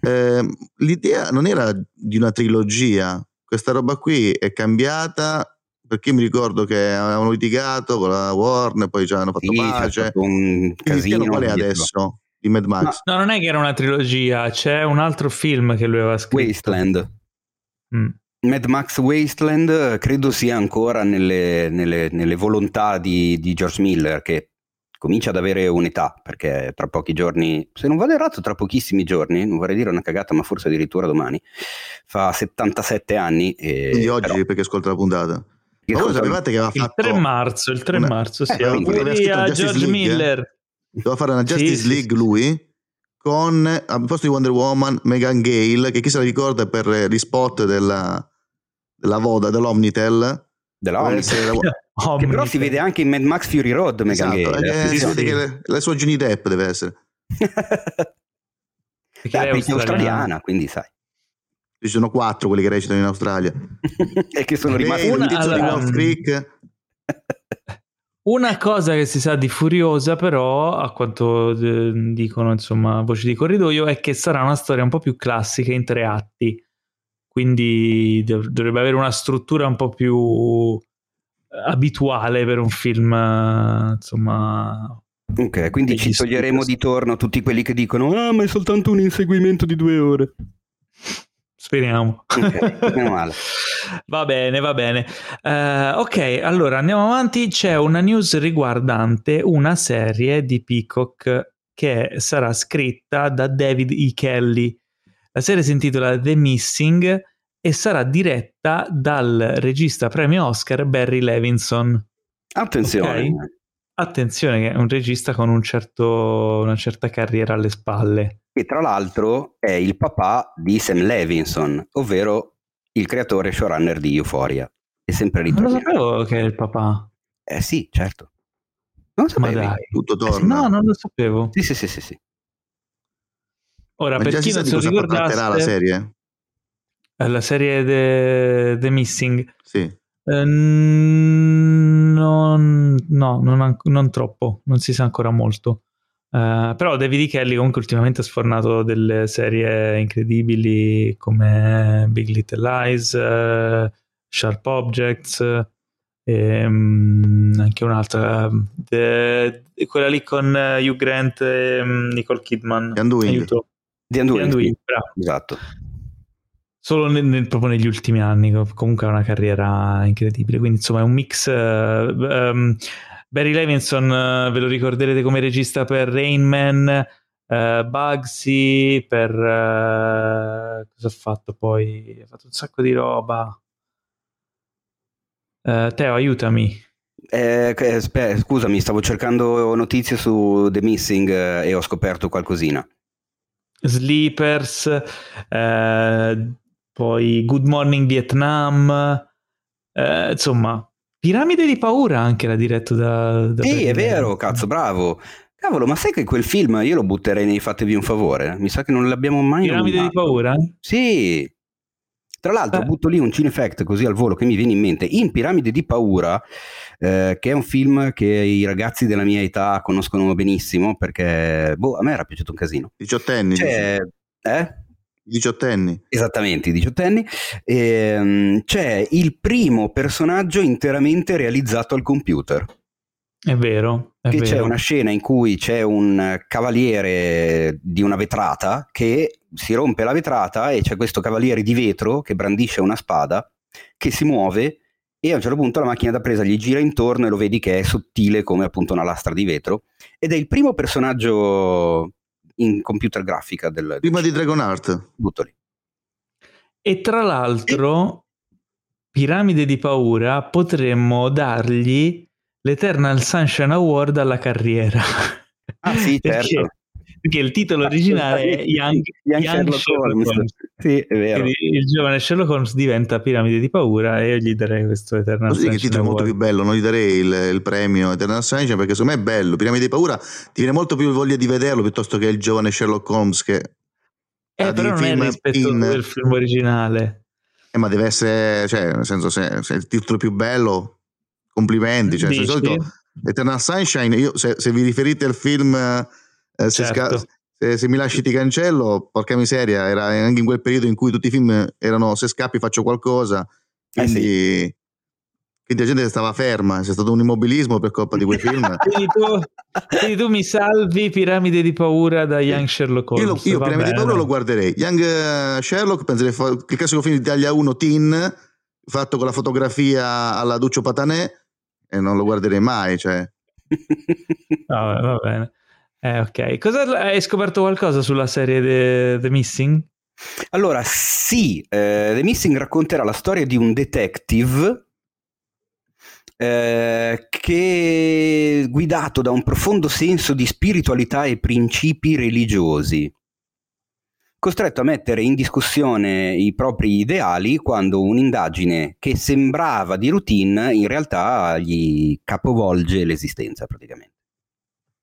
S3: eh, l'idea non era di una trilogia, questa roba qui è cambiata perché mi ricordo che avevano litigato con la Warner, poi ci hanno fatto sì, pace.
S2: Un casino.
S3: Qual è adesso? Di di Mad Max.
S1: No, non è che era una trilogia, c'è un altro film che lui aveva scritto.
S2: Wasteland. Mm. Mad Max Wasteland credo sia ancora nelle, nelle, nelle volontà di, di, George Miller che comincia ad avere un'età perché tra pochi giorni, se non vado errato tra pochissimi giorni, non vorrei dire una cagata ma forse addirittura domani, fa 77 anni. E,
S3: Quindi oggi però, perché ascolta la puntata. Ma voi sapevate che aveva fatto...
S1: Il 3 marzo, il 3 una... marzo, sì. Eh, quindi a George League,
S3: Miller. Doveva fare una Justice sì, League sì, lui con al posto di Wonder Woman Megan Gale che chi se la ricorda per gli spot della, della Voda dell'Omnitel?
S2: Della Omnitel. che però si vede anche in Mad Max Fury Road Megan esatto, Gale.
S3: eh, si vede che le, la sua Johnny Depp deve essere.
S2: Perché è australiana. australiana quindi sai.
S3: Ci sono quattro quelli che recitano in Australia.
S2: E che sono rimasti
S3: tizio allora, di Wolf Creek
S1: Una cosa che si sa di Furiosa, però, a quanto eh, dicono insomma voci di corridoio, è che sarà una storia un po' più classica in tre atti. Quindi dovrebbe avere una struttura un po' più eh, abituale per un film, insomma.
S2: Ok, quindi ci toglieremo di torno tutti quelli che dicono: Ah, ma è soltanto un inseguimento di due ore.
S1: Speriamo.
S2: Okay,
S1: va bene, va bene. Uh, ok, allora andiamo avanti. C'è una news riguardante una serie di Peacock che sarà scritta da David E. Kelly. La serie si intitola The Missing e sarà diretta dal regista premio Oscar Barry Levinson.
S2: Attenzione. Okay?
S1: Attenzione che è un regista con un certo, una certa carriera alle spalle
S2: che tra l'altro è il papà di Sam Levinson, ovvero il creatore showrunner di Euphoria. È sempre ritornato.
S1: Non lo sapevo che è il papà.
S2: Eh sì, certo. Non lo sapevi.
S3: Ma dai. Tutto torna.
S1: Eh sì, no, non lo sapevo.
S2: Sì, sì, sì, sì. sì.
S1: Ora, Ma per chi non se lo ricordasse...
S3: la serie?
S1: La serie The, The Missing?
S3: Sì.
S1: Eh, non, no, non, non, troppo, non si sa ancora molto. Uh, però David E. Kelly comunque ultimamente ha sfornato delle serie incredibili come Big Little Lies, uh, Sharp Objects e um, anche un'altra, the, quella lì con Hugh Grant e um, Nicole Kidman.
S3: The Undoing.
S2: The Undoing, The esatto.
S1: Solo nel, nel, proprio negli ultimi anni, comunque ha una carriera incredibile. Quindi insomma è un mix... Uh, um, Barry Levinson uh, ve lo ricorderete come regista per Rain Man, uh, Bugsy, per... Cosa ha fatto poi? Ha fatto un sacco di roba. Teo, aiutami.
S2: Eh, sper- scusami, stavo cercando notizie su The Missing e ho scoperto qualcosina.
S1: Sleepers, poi Good Morning Vietnam, insomma, Piramide di paura anche l'ha diretto da... da
S2: sì, è vero, cazzo, bravo. Cavolo, ma sai che quel film io lo butterei nei fatevi un favore? Mi sa che non l'abbiamo mai
S1: Piramide nominato. di paura?
S2: Sì. Tra l'altro, eh. butto lì un cinefact così al volo che mi viene in mente. In Piramide di paura, eh, che è un film che i ragazzi della mia età conoscono benissimo perché boh, a me era piaciuto un casino.
S3: Diciottenni.
S2: C'è, eh?
S3: Diciottenni.
S2: Esattamente, i diciottenni. Ehm, c'è il primo personaggio interamente realizzato al computer.
S1: È vero. È
S2: che
S1: vero.
S2: c'è una scena in cui c'è un cavaliere di una vetrata che si rompe la vetrata e c'è questo cavaliere di vetro che brandisce una spada che si muove e a un certo punto la macchina da presa gli gira intorno e lo vedi che è sottile come appunto una lastra di vetro ed è il primo personaggio in computer grafica del...
S3: Prima di Dragonheart.
S2: Butto lì.
S1: E tra l'altro, Piramide di Paura, potremmo dargli l'Eternal Sunshine Award alla carriera.
S2: Ah sì, certo
S1: perché il titolo originale è Young,
S2: Young, Young Sherlock, Sherlock Holmes. Holmes.
S3: Sì, è vero.
S1: il giovane Sherlock Holmes diventa Piramide di Paura e io gli darei questo Eternal
S3: Così
S1: Sunshine.
S3: che titolo è molto più bello, non gli darei il, il premio Eternal Sunshine perché secondo me è bello. Piramide di Paura ti viene molto più voglia di vederlo piuttosto che il giovane Sherlock Holmes che...
S1: Eh, però non è rispetto in... del film originale.
S3: Eh, ma deve essere, cioè, nel senso, se, se è il titolo più bello, complimenti. Cioè, di solito Eternal Sunshine, io, se, se vi riferite al film eh, certo. se, se, mi lasci ti cancello, porca miseria, era anche in quel periodo in cui tutti i film erano se scappi faccio qualcosa, quindi
S2: eh sì.
S3: quindi la gente stava ferma, c'è stato un immobilismo per colpa di quei film.
S1: quindi, tu, quindi, tu, mi salvi Piramide di paura da Young Sherlock Holmes.
S3: Io, io Piramide di paura lo guarderei. Young uh, Sherlock, penso che il classico film di Italia 1 Teen, fatto con la fotografia alla Duccio Patanè, e non lo guarderei mai. Cioè.
S1: no, va bene. Eh, ok. Cosa, hai scoperto qualcosa sulla serie The, The Missing?
S2: Allora, sì, eh, The Missing racconterà la storia di un detective eh, che guidato da un profondo senso di spiritualità e principi religiosi, costretto a mettere in discussione i propri ideali quando un'indagine che sembrava di routine in realtà gli capovolge l'esistenza praticamente.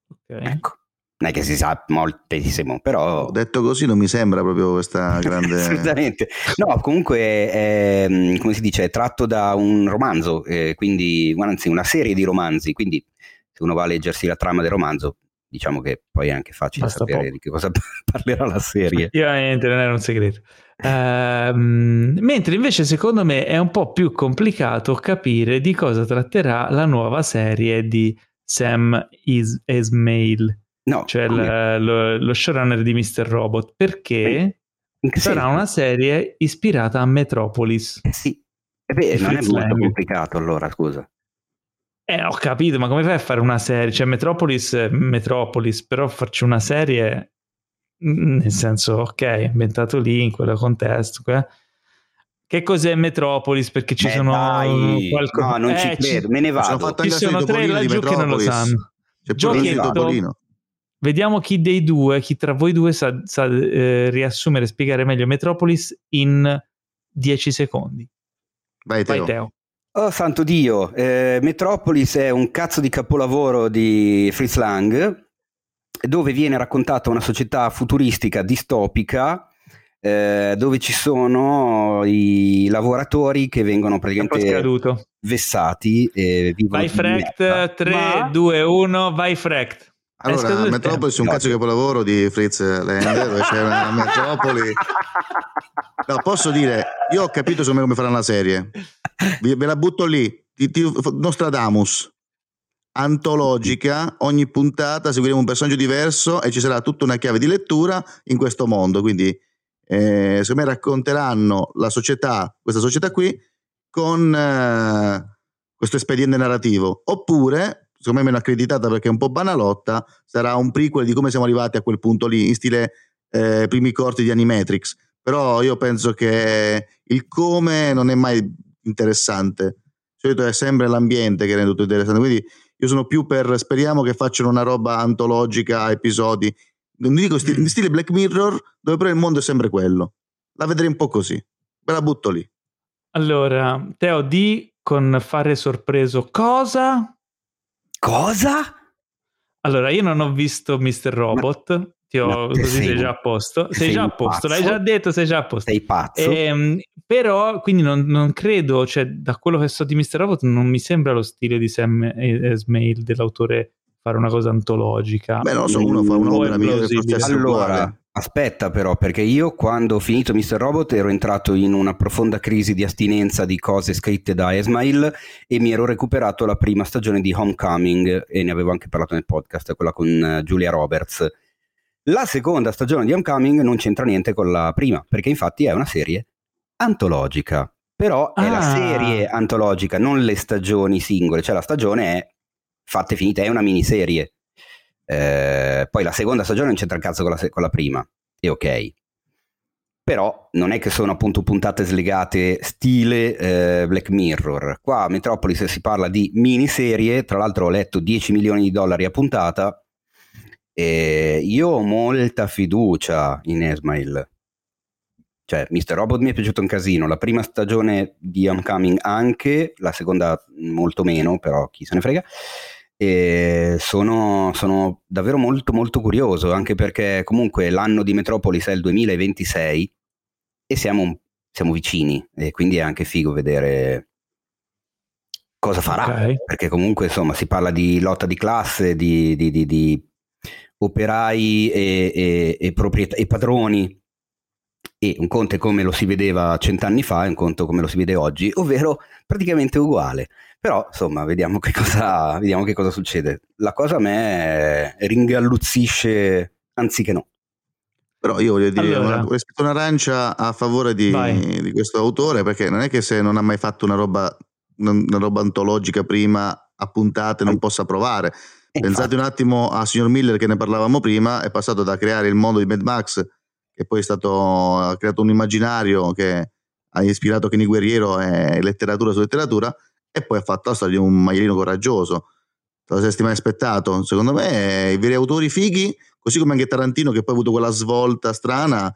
S2: Okay. Ecco non è che si sa moltissimo, però...
S3: Detto così non mi sembra proprio questa grande...
S2: Assolutamente. No, comunque è, mm, come si dice, è tratto da un romanzo, eh, quindi, anzi una serie di romanzi, quindi se uno va a leggersi la trama del romanzo, diciamo che poi è anche facile Basta sapere poco. di che cosa parlerà la serie.
S1: Effettivamente non era un segreto. Uh, mentre invece secondo me è un po' più complicato capire di cosa tratterà la nuova serie di Sam Is- Esmail No, cioè l- lo, lo, showrunner di Mr. Robot, perché sarà una serie ispirata a Metropolis.
S2: Eh sì, eh beh, non è molto Lang. complicato allora, scusa.
S1: Eh, ho capito, ma come fai a fare una serie? Cioè, Metropolis Metropolis, però farci una serie, nel senso, ok, inventato lì, in quel contesto, eh? Che cos'è Metropolis? Perché ci Beh, sono
S2: dai, qualcosa... No, non eh, ci credo, ci... me ne vado.
S1: Ci sono tre laggiù che non lo sanno. C'è Giochetto, Vediamo chi dei due, chi tra voi due sa, sa eh, riassumere e spiegare meglio Metropolis in 10 secondi.
S3: Vai Teo. Vai, Teo.
S2: Oh santo Dio, eh, Metropolis è un cazzo di capolavoro di Fritz Lang dove viene raccontata una società futuristica distopica eh, dove ci sono i lavoratori che vengono praticamente vessati e
S1: Vai Frect 3, Ma... 2, 1, vai Frect.
S3: Allora, Metropolis è un cazzo capolavoro di Fritz Lender, dove c'è una Metropoli. No, posso dire, io ho capito secondo me come faranno la serie. Ve la butto lì. Nostradamus. Antologica, ogni puntata seguiremo un personaggio diverso e ci sarà tutta una chiave di lettura in questo mondo. Quindi, eh, secondo me racconteranno la società, questa società qui, con eh, questo espediente narrativo. Oppure secondo me meno accreditata perché è un po' banalotta, sarà un prequel di come siamo arrivati a quel punto lì, in stile eh, primi corti di Animatrix. Però io penso che il come non è mai interessante. Di solito è sempre l'ambiente che rende tutto interessante. Quindi io sono più per speriamo che facciano una roba antologica a episodi. Non dico stile, in stile Black Mirror, dove però il mondo è sempre quello. La vedrei un po' così. Me la butto lì.
S1: Allora, Teo, di con fare sorpreso cosa?
S2: Cosa?
S1: Allora, io non ho visto Mr. Robot. Ma, Ti ho, così sei, sei già a posto. Sei, sei già a posto, pazzo. l'hai già detto, sei già a posto.
S2: Sei pazzo.
S1: Ehm, però, quindi non, non, credo, cioè, da quello che so di Mr. Robot, non mi sembra lo stile di Sam Esmail, dell'autore, fare una cosa antologica.
S3: Beh, non so, uno fa un'opera mia
S2: Allora, Aspetta però, perché io quando ho finito Mr. Robot ero entrato in una profonda crisi di astinenza di cose scritte da Esmail e mi ero recuperato la prima stagione di Homecoming e ne avevo anche parlato nel podcast, quella con eh, Julia Roberts. La seconda stagione di Homecoming non c'entra niente con la prima, perché infatti è una serie antologica. Però è ah. la serie antologica, non le stagioni singole, cioè la stagione è fatta e finita, è una miniserie. Eh, poi la seconda stagione non c'entra il cazzo con la, con la prima, e ok. Però non è che sono appunto puntate slegate stile eh, Black Mirror. Qua a Metropolis si parla di miniserie, tra l'altro ho letto 10 milioni di dollari a puntata. E io ho molta fiducia in Esmail. Cioè, Mr. Robot mi è piaciuto un casino. La prima stagione di Homecoming anche, la seconda molto meno, però chi se ne frega e sono, sono, davvero molto molto curioso anche perché comunque l'anno di Metropolis è il 2026 e siamo, siamo vicini e quindi è anche figo vedere cosa farà okay. perché comunque insomma si parla di lotta di classe di, di, di, di operai e, e, e, proprietà, e padroni e un conto è come lo si vedeva cent'anni fa e un conto come lo si vede oggi, ovvero praticamente uguale. Però insomma, vediamo che cosa, vediamo che cosa succede. La cosa a me ringalluzzisce anziché no.
S3: Però io voglio dire, allora. una, rispetto un'arancia a favore di, di, questo autore, perché non è che se non ha mai fatto una roba, una roba antologica prima a puntate non possa provare. Pensate un attimo a Signor Miller che ne parlavamo prima, è passato da creare il mondo di Mad Max, che poi è stato, ha creato un immaginario che ha ispirato Kenny Guerriero e letteratura su letteratura, e poi ha fatto la storia di un maialino coraggioso. Te lo saresti mai aspettato? Secondo me i veri autori fighi, così come anche Tarantino che poi ha avuto quella svolta strana,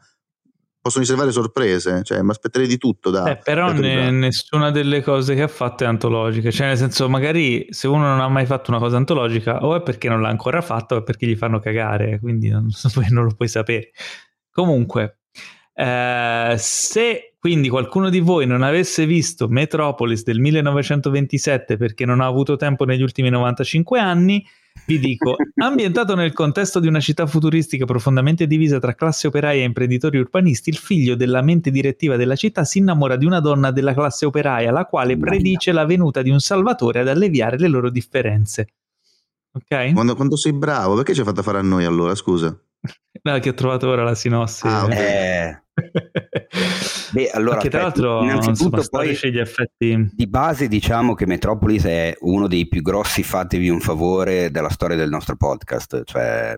S3: possono riservare sorprese, cioè mi aspetterei di tutto da...
S1: Eh, però ne, nessuna delle cose che ha fatto è antologica, cioè nel senso magari se uno non ha mai fatto una cosa antologica o è perché non l'ha ancora fatto o è perché gli fanno cagare, quindi non, non lo puoi sapere. Comunque, eh, se quindi qualcuno di voi non avesse visto Metropolis del 1927 perché non ha avuto tempo negli ultimi 95 anni, vi dico, ambientato nel contesto di una città futuristica profondamente divisa tra classe operaia e imprenditori urbanisti, il figlio della mente direttiva della città si innamora di una donna della classe operaia, la quale predice la venuta di un salvatore ad alleviare le loro differenze. Ok?
S3: Quando, quando sei bravo, perché ci hai fatto fare a noi allora? Scusa.
S1: No, che ho trovato ora la sinossi. Ah,
S2: eh. Beh, allora,
S1: che tra l'altro, innanzitutto insomma, poi gli effetti...
S2: di base diciamo che Metropolis è uno dei più grossi fatevi un favore della storia del nostro podcast, cioè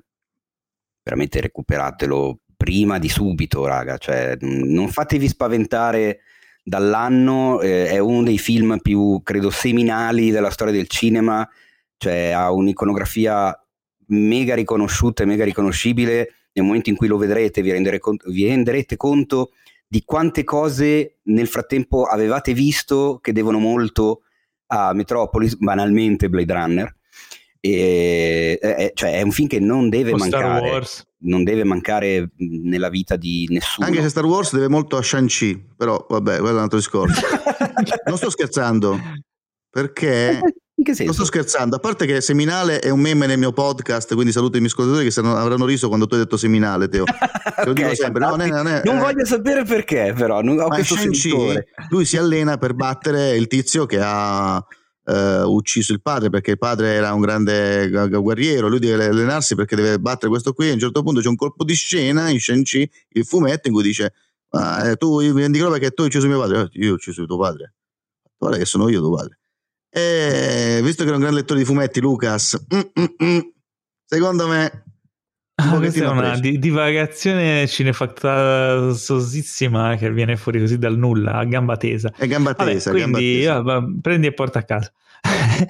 S2: veramente recuperatelo prima di subito, raga, cioè non fatevi spaventare dall'anno, eh, è uno dei film più, credo, seminali della storia del cinema, cioè ha un'iconografia mega riconosciuta e mega riconoscibile, nel momento in cui lo vedrete vi, conto, vi renderete conto di quante cose nel frattempo avevate visto che devono molto a Metropolis, banalmente Blade Runner. E, eh, cioè è un film che non deve o mancare non deve mancare nella vita di nessuno.
S3: Anche se Star Wars deve molto a Shang-Chi però vabbè quello è un altro discorso. Non sto scherzando perché
S2: In che senso?
S3: Non sto scherzando, a parte che Seminale è un meme nel mio podcast, quindi saluto i miei ascoltatori che avranno riso quando tu hai detto Seminale, Teo.
S2: Te lo dico sempre. No, non, è, non, eh. voglio sapere perché, però. Non ho questo
S3: lui si allena per battere il tizio che ha eh, ucciso il padre perché il padre era un grande guerriero, lui deve allenarsi perché deve battere questo qui. A un certo punto c'è un colpo di scena in Shang-Chi, il fumetto, in cui dice: ah, eh, Tu mi dicono perché tu hai ucciso mio padre. Eh, io ho ucciso tuo padre. Guarda che sono io tuo padre. E visto che è un gran lettore di fumetti, Lucas, mm, mm, mm, secondo me.
S1: Ah, questa è una di- divagazione cinefattosissima che viene fuori così dal nulla, a gamba tesa.
S3: È gamba tesa.
S1: Vabbè, quindi
S3: gamba
S1: tesa. prendi e porta a casa.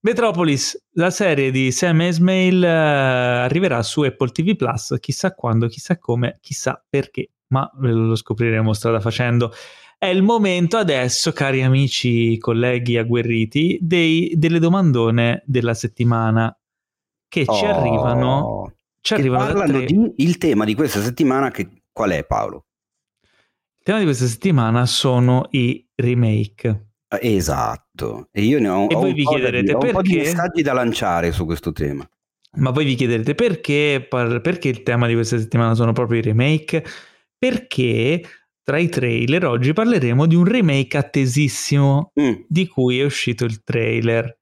S1: Metropolis, la serie di Sam Esmail uh, arriverà su Apple TV Plus, chissà quando, chissà come, chissà perché, ma lo scopriremo strada facendo. È il momento adesso, cari amici, colleghi agguerriti, dei, delle domandone della settimana che oh, ci arrivano. Ci arrivano
S2: parlano tre... di, il tema di questa settimana, che, qual è Paolo?
S1: Il tema di questa settimana sono i remake.
S2: Esatto, e io ne ho,
S1: e
S2: ho
S1: voi vi chiederete
S2: di,
S1: perché... un po'
S2: di messaggi da lanciare su questo tema.
S1: Ma voi vi chiederete perché, perché il tema di questa settimana sono proprio i remake? Perché tra i trailer oggi parleremo di un remake attesissimo mm. di cui è uscito il trailer.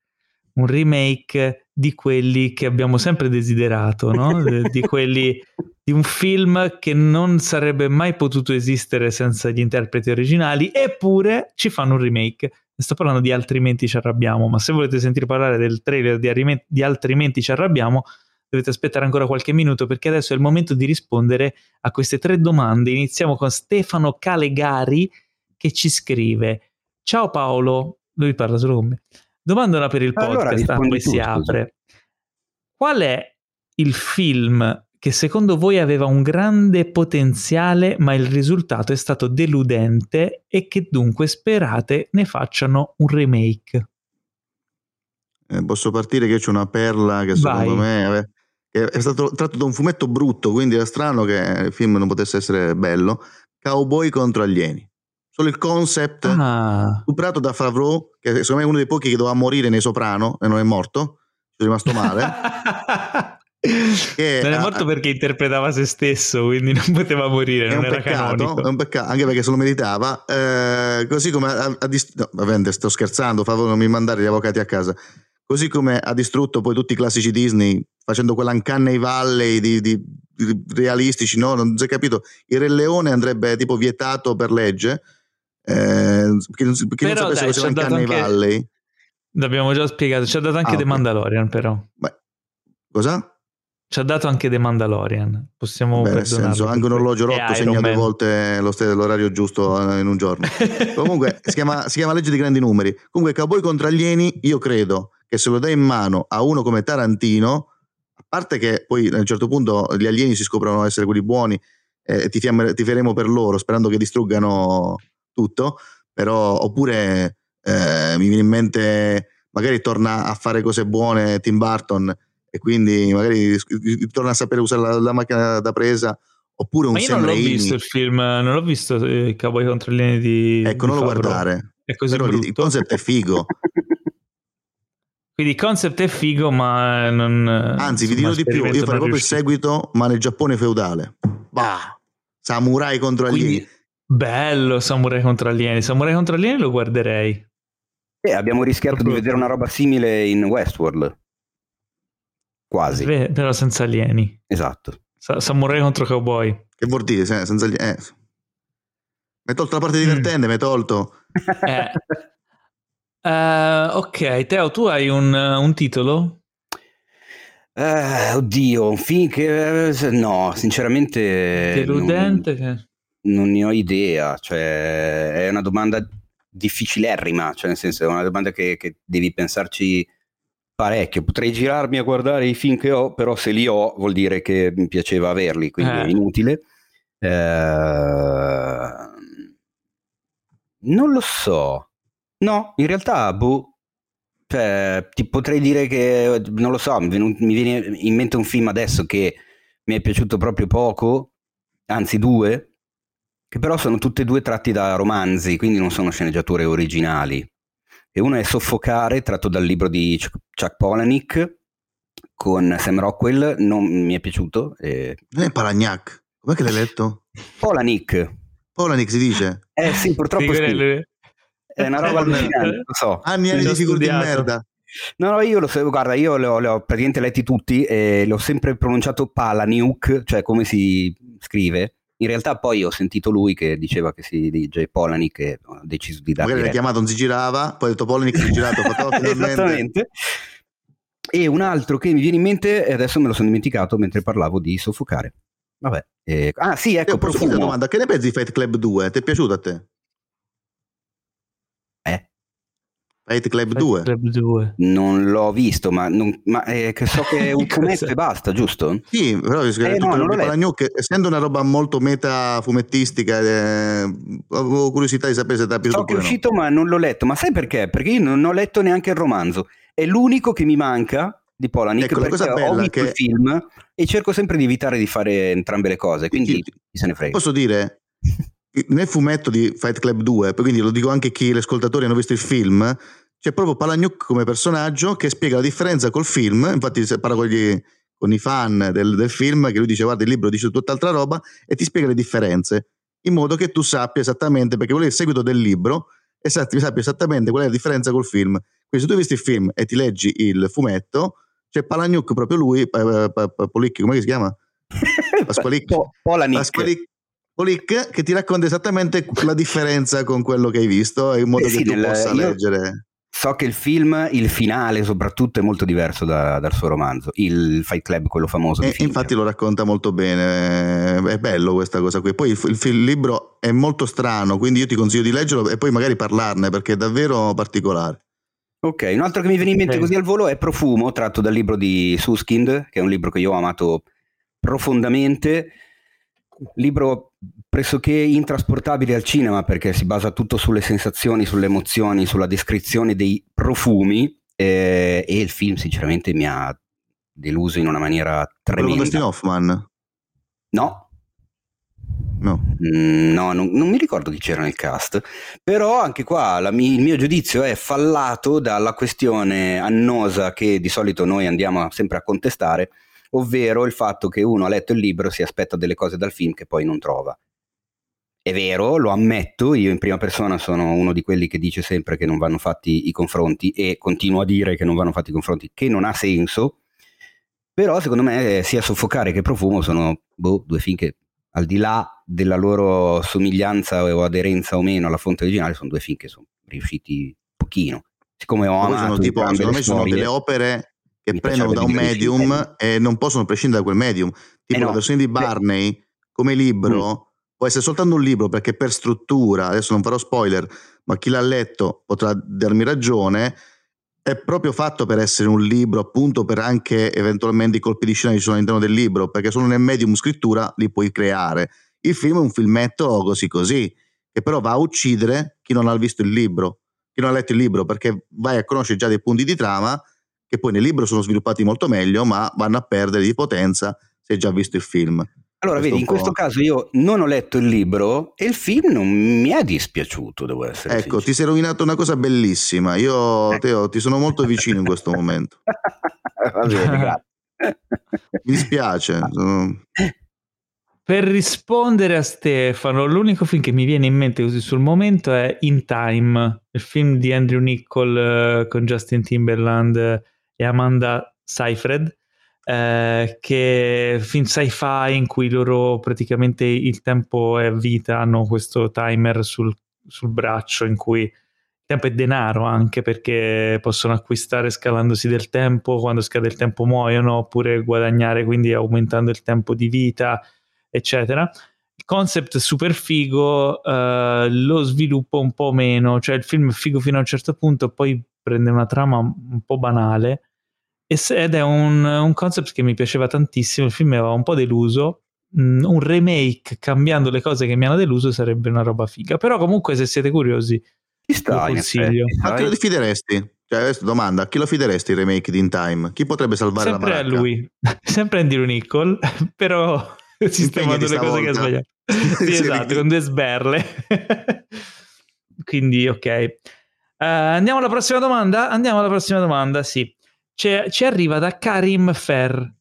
S1: Un remake di quelli che abbiamo sempre desiderato, no? di quelli di un film che non sarebbe mai potuto esistere senza gli interpreti originali, eppure ci fanno un remake. Sto parlando di Altrimenti ci arrabbiamo, ma se volete sentire parlare del trailer di, di Altrimenti ci arrabbiamo, dovete aspettare ancora qualche minuto perché adesso è il momento di rispondere a queste tre domande. Iniziamo con Stefano Calegari che ci scrive: Ciao Paolo, lui parla solo con me. Domanda per il podcast, allora, poi si apre. Qual è il film che secondo voi aveva un grande potenziale ma il risultato è stato deludente e che dunque sperate ne facciano un remake?
S3: Eh, posso partire che c'è una perla che secondo Vai. me è stato tratto da un fumetto brutto, quindi era strano che il film non potesse essere bello. Cowboy contro alieni. Solo il concept ah. stuprato da Favreau, che secondo me è uno dei pochi che doveva morire nei Soprano e non è morto, ci è rimasto male. Che,
S1: non è morto perché interpretava se stesso, quindi non poteva morire. È non un
S3: peccato, è un peccato, anche perché se lo meritava. Eh, così come ha, ha dist- no, vabbè, sto scherzando, favore non mi mandare gli avvocati a casa. Così come ha distrutto poi tutti i classici Disney facendo quell'uncanny valley di, di, di realistici, no? Non si è capito. Il Re Leone andrebbe tipo vietato per legge. Eh, perché non, perché non sapesse cos'è l'uncanny anche... valley.
S1: L'abbiamo già spiegato, ci ha dato anche ah, The okay. Mandalorian però.
S3: Beh, cosa?
S1: Ci ha dato anche The Mandalorian. Possiamo
S3: Beh, nel senso, anche un orologio rotto segna due volte lo st- l'orario giusto eh, in un giorno. Comunque si chiama, si chiama legge di grandi numeri. Comunque, Cowboy contro alieni, io credo che se lo dai in mano a uno come Tarantino, parte che poi a un certo punto gli alieni si scoprono essere quelli buoni e eh, ti, fiamme, ti faremo per loro sperando che distruggano tutto, però oppure eh, mi viene in mente magari torna a fare cose buone Tim Burton e quindi magari torna a sapere usare la, la macchina da presa oppure un Ma io
S1: Sam non l'ho Raimi. visto il film, non l'ho visto eh, Cowboy contro alieni di
S3: Ecco, non lo guardare.
S1: È così Però
S3: brutto. il concept è figo.
S1: Quindi il concept è figo, ma non
S3: Anzi, vi dirò di più, io farei proprio il seguito, ma nel Giappone feudale. Bah, samurai contro alieni. Quindi,
S1: bello Samurai contro alieni. Samurai contro alieni lo guarderei.
S2: Eh, abbiamo rischiato Proprio. di vedere una roba simile in Westworld. Quasi.
S1: Beh, però senza alieni.
S2: Esatto.
S1: Sa- Samurai contro cowboy.
S3: Che vuol dire? Senza alieni. Eh. Mi hai tolto la parte mm. divertente, mm. mi hai tolto.
S1: Eh. Uh, ok, Teo, tu hai un, un titolo?
S2: Uh, oddio, un film che... No, sinceramente...
S1: Deludente?
S2: Non, non ne ho idea, cioè è una domanda difficilerrima, cioè nel senso è una domanda che, che, devi pensarci parecchio. Potrei girarmi a guardare i film che ho, però se li ho vuol dire che mi piaceva averli, quindi eh. è inutile. Eh, non lo so. No, in realtà, boh. Cioè, ti potrei dire che, non lo so, mi, mi viene in mente un film adesso che mi è piaciuto proprio poco, anzi due, che però sono tutte e due tratti da romanzi, quindi non sono sceneggiature originali. E uno è Soffocare, tratto dal libro di Chuck Palahniuk, con Sam Rockwell, non mi è piaciuto. E...
S3: Non è Palahniuk, com'è che l'hai letto?
S2: Palahniuk.
S3: Palahniuk si dice?
S2: Eh sì, purtroppo sì. sì. È una roba allucinante, lo so.
S3: Anni e anni di figure di merda.
S2: No, no, io lo so, guarda, io li ho, ho praticamente letti tutti e l'ho sempre pronunciato Palahniuk, cioè come si scrive, in realtà poi ho sentito lui che diceva che si dice Polanic e ho deciso di dare...
S3: Magari l'ha chiamato, non si girava, poi ha detto Polanic si è girato, fatto. Esattamente.
S2: E un altro che mi viene in mente, e adesso me lo sono dimenticato mentre parlavo di soffocare. Vabbè. Eh, ah sì, ecco,
S3: Io posso una domanda, che ne pensi di Fight Club 2? Ti è piaciuto a te? Fight Club 2.
S1: Club 2.
S2: Non l'ho visto, ma, non, ma eh, so che è un fumetto e basta, giusto?
S3: Sì, però eh, no, non Palagnuc, essendo una roba molto meta fumettistica, eh, avevo curiosità di sapere se ti è piaciuto.
S2: So che è uscito, no. ma non l'ho letto. Ma sai perché? Perché io non ho letto neanche il romanzo. È l'unico che mi manca di Polanic ecco, perché ho visto che... il film e cerco sempre di evitare di fare entrambe le cose, quindi chi se ne frega.
S3: Posso dire, nel fumetto di Fight Club 2, quindi lo dico anche a chi gli ascoltatori hanno visto il film, c'è proprio Palagnuc come personaggio che spiega la differenza col film, infatti parla con, gli, con i fan del, del, film, che lui dice guarda il libro dice tutt'altra roba e ti spiega le differenze, in modo che tu sappia esattamente, perché quello è il seguito del libro, e sappia esattamente qual è la differenza col film. Quindi se tu hai visto il film e ti leggi il fumetto, c'è Palagnuc proprio lui, Policchi, come si chiama?
S2: Pasqualic. Pasqualic.
S3: Polic che ti racconta esattamente la differenza con quello che hai visto in modo eh sì, che tu nel, possa leggere
S2: So che il film, il finale soprattutto, è molto diverso da, dal suo romanzo, il Fight Club, quello famoso.
S3: E, infatti lo racconta molto bene, è bello questa cosa qui. Poi il, il, il, libro è molto strano, quindi io ti consiglio di leggerlo e poi magari parlarne perché è davvero particolare.
S2: Ok, un altro che mi viene in mente okay. così al volo è Profumo, tratto dal libro di Suskind, che è un libro che io ho amato profondamente libro pressoché intrasportabile al cinema perché si basa tutto sulle sensazioni, sulle emozioni, sulla descrizione dei profumi eh, e il film sinceramente mi ha deluso in una maniera tremenda. Quello
S3: Dustin Hoffman?
S2: No.
S3: No,
S2: mm, no non, non, mi ricordo chi c'era nel cast, però anche qua la, il mio giudizio è fallato dalla questione annosa che di solito noi andiamo sempre a contestare, ovvero il fatto che uno ha letto il libro e si aspetta delle cose dal film che poi non trova. È vero, lo ammetto, io in prima persona sono uno di quelli che dice sempre che non vanno fatti i confronti e continuo a dire che non vanno fatti i confronti, che non ha senso, però secondo me sia Soffocare che Profumo sono boh, due film che al di là della loro somiglianza o aderenza o meno alla fonte originale, sono due film che sono riusciti pochino. Siccome ho amato
S3: sono tipo, secondo me sono delle opere che prendono da un medium e non possono prescindere da quel medium. Tipo eh no, la versione di Barney come libro... Mm può essere soltanto un libro perché per struttura, adesso non farò spoiler, ma chi l'ha letto potrà darmi ragione, è proprio fatto per essere un libro, appunto per anche eventualmente i colpi di scena che ci sono all'interno del libro, perché solo nel medium scrittura li puoi creare. Il film è un filmetto così così, che però va a uccidere chi non ha visto il libro, chi non ha letto il libro, perché vai a conoscere già dei punti di trama che poi nel libro sono sviluppati molto meglio, ma vanno a perdere di potenza se hai già visto il film.
S2: Allora, vedi, in questo caso io non ho letto il libro e il film non mi è dispiaciuto, devo essere
S3: Ecco, sincero. ti sei rovinato una cosa bellissima. Io, Teo, ti sono molto vicino in questo momento.
S2: Va bene, grazie.
S3: Mi dispiace. Sono...
S1: Per rispondere a Stefano, l'unico film che mi viene in mente così sul momento è In Time, il film di Andrew Nichol uh, con Justin Timberland e Amanda Seyfried eh, che film sci-fi in cui loro praticamente il tempo è vita, hanno questo timer sul, sul braccio in cui il tempo è denaro anche perché possono acquistare scalandosi del tempo, quando scade il tempo muoiono, oppure guadagnare quindi aumentando il tempo di vita, eccetera. Il concept super figo, eh, lo sviluppo un po' meno, cioè il film è figo fino a un certo punto, poi prende una trama un po' banale ed è un, un, concept che mi piaceva tantissimo, il film mi aveva un po' deluso, mm, un remake cambiando le cose che mi hanno deluso sarebbe una roba figa, però comunque se siete curiosi
S2: Ci sta,
S1: lo consiglio.
S3: A chi lo fideresti? Cioè, adesso domanda, a chi lo fideresti il remake di In Time? Chi potrebbe salvare
S1: Sempre
S3: la
S1: baracca? Sempre a lui, sempre Andrew Nichol, però sistemando le cose che ha sbagliato. sì, esatto, con due sberle. Quindi, ok. Uh, andiamo alla prossima domanda? Andiamo alla prossima domanda, sì ci arriva da Karim Fer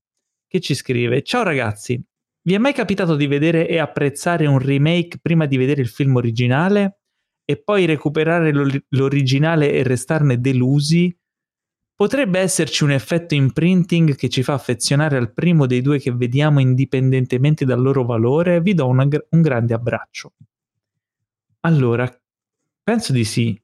S1: che ci scrive: Ciao ragazzi, vi è mai capitato di vedere e apprezzare un remake prima di vedere il film originale e poi recuperare l'originale e restarne delusi? Potrebbe esserci un effetto imprinting che ci fa affezionare al primo dei due che vediamo indipendentemente dal loro valore? Vi do una, un grande abbraccio. Allora, penso di sì.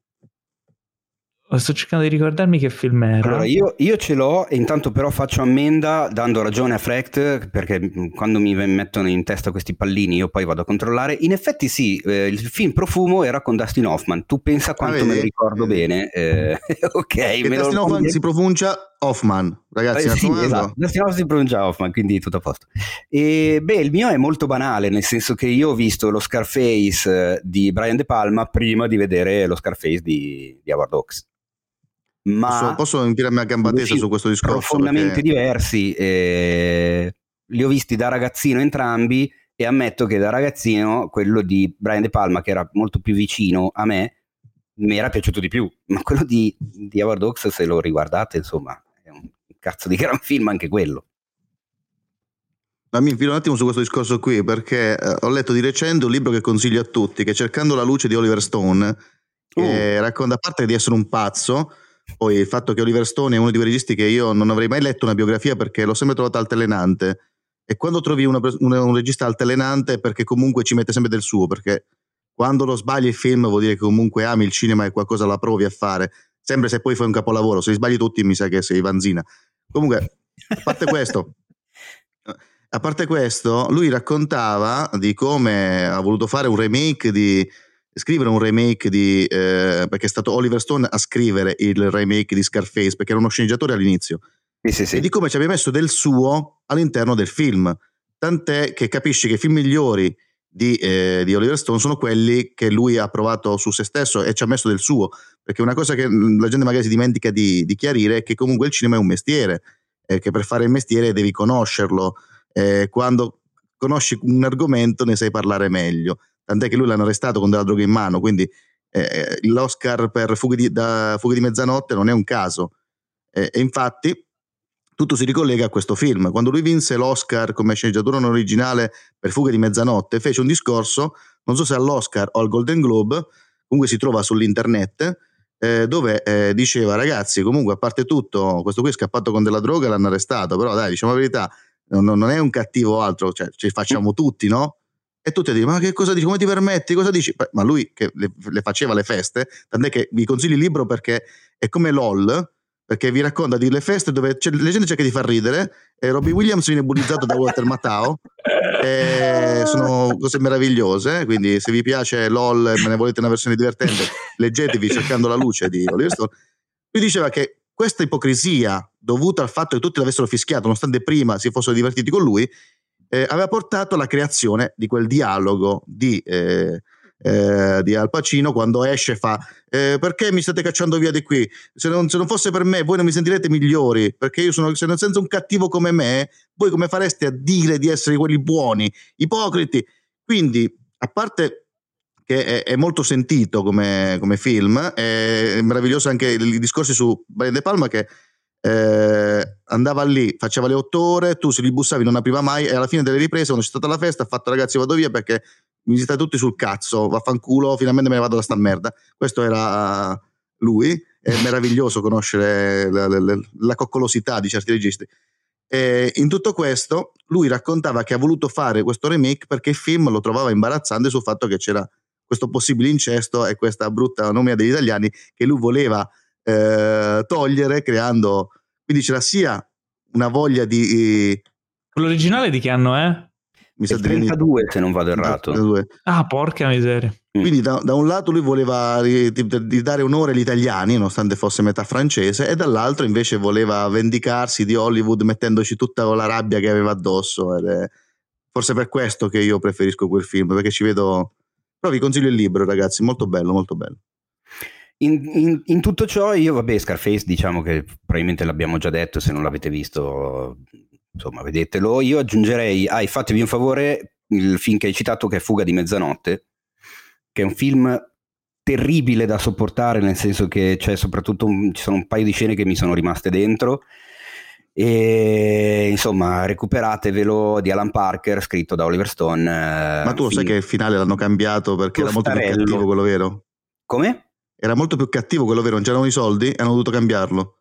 S1: Sto cercando di ricordarmi che film era.
S2: Allora, io, io, ce l'ho e intanto però faccio ammenda dando ragione a Frecht perché quando mi mettono in testa questi pallini io poi vado a controllare. In effetti sì, eh, il film Profumo era con Dustin Hoffman. Tu pensa quanto ah, me lo ricordo bene. Eh, ok.
S3: Me Dustin Hoffman si pronuncia Hoffman, ragazzi. Eh, sì,
S2: esatto. Dustin Hoffman si pronuncia Hoffman, quindi tutto a posto. E, beh, il mio è molto banale, nel senso che io ho visto lo Scarface eh, di Brian De Palma prima di vedere lo Scarface di, di Howard Hawks ma
S3: posso, posso impirarmi a gamba tesa su questo discorso?
S2: Profondamente perché... diversi, eh, li ho visti da ragazzino entrambi e ammetto che da ragazzino quello di Brian De Palma, che era molto più vicino a me, mi era piaciuto di più, ma quello di, di Howard Hawks, se lo riguardate, insomma, cazzo di gran film anche quello.
S3: Ma mi infilo un attimo su questo discorso qui perché eh, ho letto di recente un libro che consiglio a tutti, che è Cercando la luce di Oliver Stone, che uh. racconta a parte di essere un pazzo, poi il fatto che Oliver Stone è uno di quei registi che io non avrei mai letto una biografia perché l'ho sempre trovato altalenante. E quando trovi una, una, un regista altalenante è perché comunque ci mette sempre del suo, perché quando lo sbagli il film vuol dire che comunque ami il cinema e qualcosa la provi a fare. Sempre se poi fai un capolavoro, se li sbagli tutti mi sa che sei vanzina. Comunque, a parte questo, a parte questo, lui raccontava di come ha voluto fare un remake di scrivere un remake di eh, perché è stato Oliver Stone a scrivere il remake di Scarface perché era uno sceneggiatore all'inizio
S2: sì, sì, sì.
S3: e di come ci aveva messo del suo all'interno del film tant'è che capisci che i film migliori di, eh, di, Oliver Stone sono quelli che lui ha provato su se stesso e ci ha messo del suo perché una cosa che la gente magari si dimentica di, di chiarire è che comunque il cinema è un mestiere e che per fare il mestiere devi conoscerlo eh, quando conosci un argomento ne sai parlare meglio tant'è che lui l'hanno arrestato con della droga in mano, quindi eh, l'Oscar per Fughe di, da Fughe di mezzanotte non è un caso. Eh, e infatti tutto si ricollega a questo film. Quando lui vinse l'Oscar come sceneggiatura non originale per Fuga di mezzanotte, fece un discorso, non so se all'Oscar o al Golden Globe, comunque si trova sull'internet, eh, dove eh, diceva ragazzi comunque a parte tutto questo qui è scappato con della droga e l'hanno arrestato però dai diciamo la verità non, non è un cattivo altro cioè ci facciamo tutti no? e tutti a dire ma che cosa dici come ti permetti cosa dici ma lui che le, le faceva le feste tant'è che vi consiglio il libro perché è come LOL perché vi racconta di le feste dove la gente cerca di far ridere e Robbie Williams viene bullizzato da Walter Matthau e sono cose meravigliose quindi se vi piace LOL e me ne volete una versione divertente leggetevi cercando la luce di Oliver Stone. Lui diceva che questa ipocrisia dovuta al fatto che tutti l'avessero fischiato nonostante prima si fossero divertiti con lui eh, aveva portato alla creazione di quel dialogo di eh, eh, di Al Pacino quando esce fa eh, perché mi state cacciando via di qui? Se non, se non, fosse per me voi non mi sentirete migliori perché io sono se non senza un cattivo come me voi come fareste a dire di essere quelli buoni? Ipocriti! Quindi a parte che è, è molto sentito come, come, film è meraviglioso anche i discorsi su Brian De Palma che eh, andava lì, faceva le otto ore, tu se li bussavi non apriva mai e alla fine delle riprese quando c'è stata la festa ha fatto ragazzi vado via perché mi siete tutti sul cazzo, vaffanculo, finalmente me ne vado da sta merda. Questo era lui, è meraviglioso conoscere la, la, la, la coccolosità di certi registi. E in tutto questo, lui raccontava che ha voluto fare questo remake perché il film lo trovava imbarazzante sul fatto che c'era questo possibile incesto e questa brutta nomea degli italiani che lui voleva eh, togliere creando... Quindi c'era sia una voglia di...
S1: L'originale di che anno è?
S2: mi sa 32 se non vado errato. 32.
S1: Ah, porca miseria.
S3: Mm. Quindi da, da, un lato lui voleva di, di, dare onore agli italiani, nonostante fosse metà francese, e dall'altro invece voleva vendicarsi di Hollywood mettendoci tutta la rabbia che aveva addosso. Ed è forse per questo che io preferisco quel film, perché ci vedo... Però vi consiglio il libro, ragazzi, molto bello, molto bello.
S2: In, in, in, tutto ciò, io, vabbè, Scarface, diciamo che probabilmente l'abbiamo già detto, se non l'avete visto, insomma, vedetelo. Io aggiungerei, ah, fatevi un favore, il film che hai citato che è Fuga di mezzanotte, che è un film terribile da sopportare, nel senso che c'è soprattutto un, ci sono un paio di scene che mi sono rimaste dentro. E insomma, recuperatevelo di Alan Parker, scritto da Oliver Stone.
S3: Ma tu lo sai che il finale l'hanno cambiato perché era molto più cattivo quello vero?
S2: Come?
S3: Era molto più cattivo quello vero, non c'erano i soldi e hanno dovuto cambiarlo.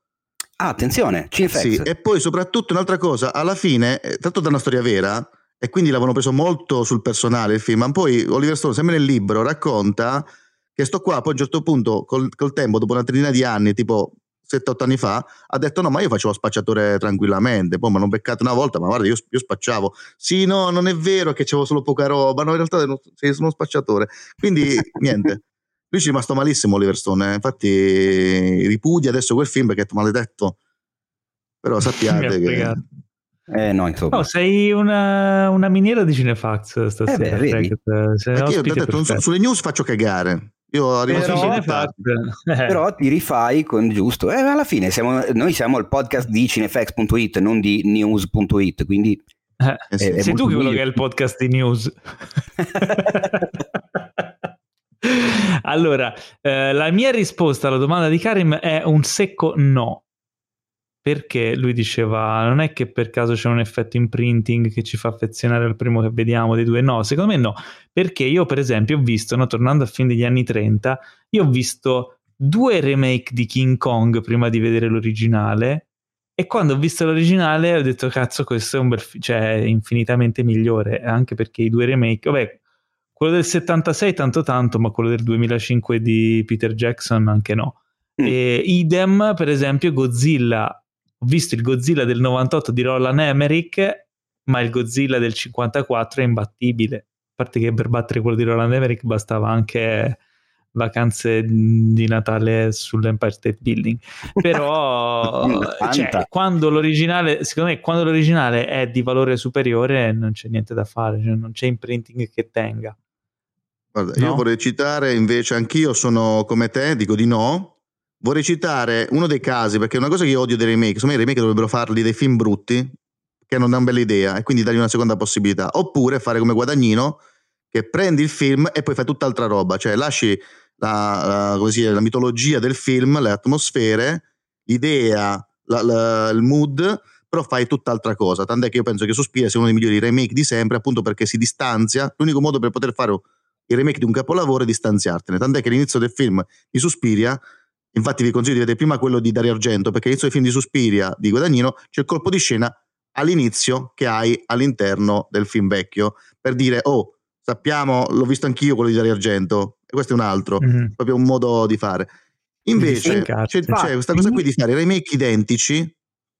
S2: Ah, attenzione, Cinefx. Sì,
S3: e poi soprattutto un'altra cosa, alla fine, eh, tratto da una storia vera, e quindi l'avevano preso molto sul personale il film, ma poi Oliver Stone, sempre nel libro, racconta che sto qua, poi a un certo punto, col, col tempo, dopo una trentina di anni, tipo 7-8 anni fa, ha detto no, ma io facevo spacciatore tranquillamente, poi mi hanno beccato una volta, ma guarda, io, io, spacciavo. Sì, no, non è vero che c'avevo solo poca roba, no, in realtà sì, sono spacciatore. Quindi, niente. Lui ci è rimasto malissimo Oliver Stone, eh. infatti ripudia adesso quel film perché è maledetto. Però sappiate che...
S2: Eh no, insomma.
S1: No, sei una, una miniera di Cinefax stasera. Eh beh,
S3: Perché io detto, su, sulle news faccio cagare. Io arrivo
S2: però, Cinefax, eh. però ti rifai con giusto. Eh, alla fine siamo, noi siamo il podcast di cinefax.it, non di news.it, quindi...
S1: Eh, è, è sei tu quello che è il podcast di news. allora, eh, la mia risposta alla domanda di Karim è un secco no. Perché lui diceva, non è che per caso c'è un effetto imprinting che ci fa affezionare al primo che vediamo dei due, no, secondo me no, perché io per esempio ho visto, no, tornando a fin degli anni 30, io ho visto due remake di King Kong prima di vedere l'originale e quando ho visto l'originale ho detto cazzo questo è un bel fi- cioè infinitamente migliore anche perché i due remake vabbè quello del 76 tanto tanto, ma quello del 2005 di Peter Jackson anche no. Mm. E idem, per esempio, Godzilla. Ho visto il Godzilla del 98 di Roland Emmerich, ma il Godzilla del 54 è imbattibile. A parte che per battere quello di Roland Emmerich bastava anche vacanze di Natale sull'Empire State Building. Però cioè, quando l'originale, secondo me, quando l'originale è di valore superiore, non c'è niente da fare, cioè non c'è imprinting che tenga.
S3: Guarda, no? io vorrei citare invece, anch'io sono come te, dico di no. Vorrei citare uno dei casi, perché è una cosa che io odio dei remake, secondo me i remake dovrebbero farli dei film brutti, che non è una bella idea, e quindi dargli una seconda possibilità. Oppure fare come Guadagnino, che prendi il film e poi fai tutt'altra roba, cioè lasci la, la, dire, la mitologia del film, le atmosfere, l'idea, la, il mood, però fai tutt'altra cosa. Tant'è che io penso che Suspiria sia uno dei migliori remake di sempre, appunto perché si distanzia. L'unico modo per poter fare il remake di un capolavoro è distanziartene. Tant'è che l'inizio del film di Suspiria, infatti vi consiglio di vedere prima quello di Dario Argento, perché all'inizio del film di Suspiria di Guadagnino c'è il colpo di scena all'inizio che hai all'interno del film vecchio, per dire, oh, sappiamo, l'ho visto anch'io quello di Dario Argento, e questo è un altro, mm-hmm. proprio un modo di fare. Invece c'è, c'è, questa cosa qui di fare remake identici,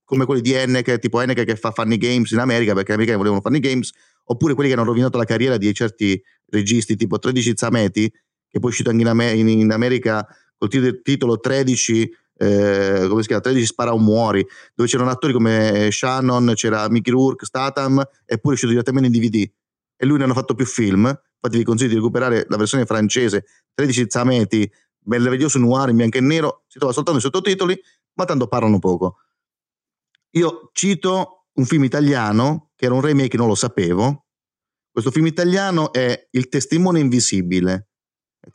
S3: come quelli di Enneke, tipo Enneke che fa Funny Games in America, perché gli americani volevano Funny Games, oppure quelli che hanno rovinato la carriera di certi registi, tipo 13 Zameti, che poi è uscito anche in, Amer- in America col titolo 13 eh, come si chiama? 13 spara o muori dove c'erano attori come Shannon c'era Mickey Rourke Statham eppure è uscito direttamente in DVD e lui ne hanno fatto più film. Infatti vi consiglio di recuperare la versione francese 13 Zameti meraviglioso noir in bianco e nero si trova soltanto i sottotitoli ma tanto parlano poco. Io cito un film italiano che era un remake non lo sapevo questo film italiano è Il testimone invisibile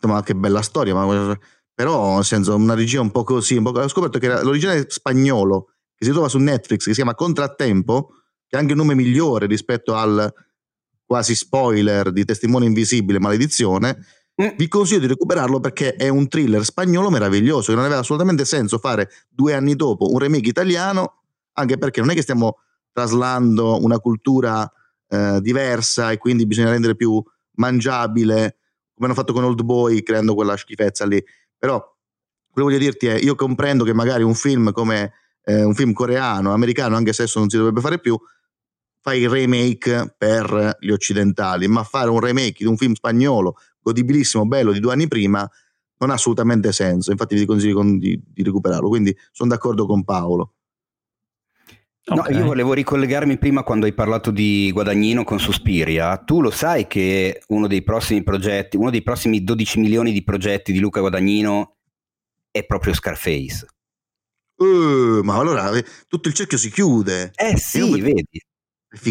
S3: ma che bella storia ma però nel senso una regia un po' così, un po'... ho scoperto che l'originale spagnolo che si trova su Netflix, che si chiama Contrattempo, che è anche un nome migliore rispetto al quasi spoiler di Testimone Invisibile, Maledizione, mm. vi consiglio di recuperarlo perché è un thriller spagnolo meraviglioso, che non aveva assolutamente senso fare due anni dopo un remake italiano, anche perché non è che stiamo traslando una cultura eh, diversa e quindi bisogna rendere più mangiabile, come hanno fatto con Old Boy, creando quella schifezza lì. Però quello che voglio dirti è, io comprendo che magari un film come eh, un film coreano, americano, anche se adesso non si dovrebbe fare più, fai il remake per gli occidentali, ma fare un remake di un film spagnolo godibilissimo, bello, di due anni prima, non ha assolutamente senso. Infatti vi consiglio di, di recuperarlo, quindi sono d'accordo con Paolo.
S2: No, io volevo ricollegarmi prima quando hai parlato di Guadagnino con Suspiria. Tu lo sai che uno dei prossimi progetti, uno dei prossimi 12 milioni di progetti di Luca Guadagnino è proprio Scarface.
S3: Uh, ma allora eh, tutto il cerchio si chiude.
S2: Eh sì, vedi.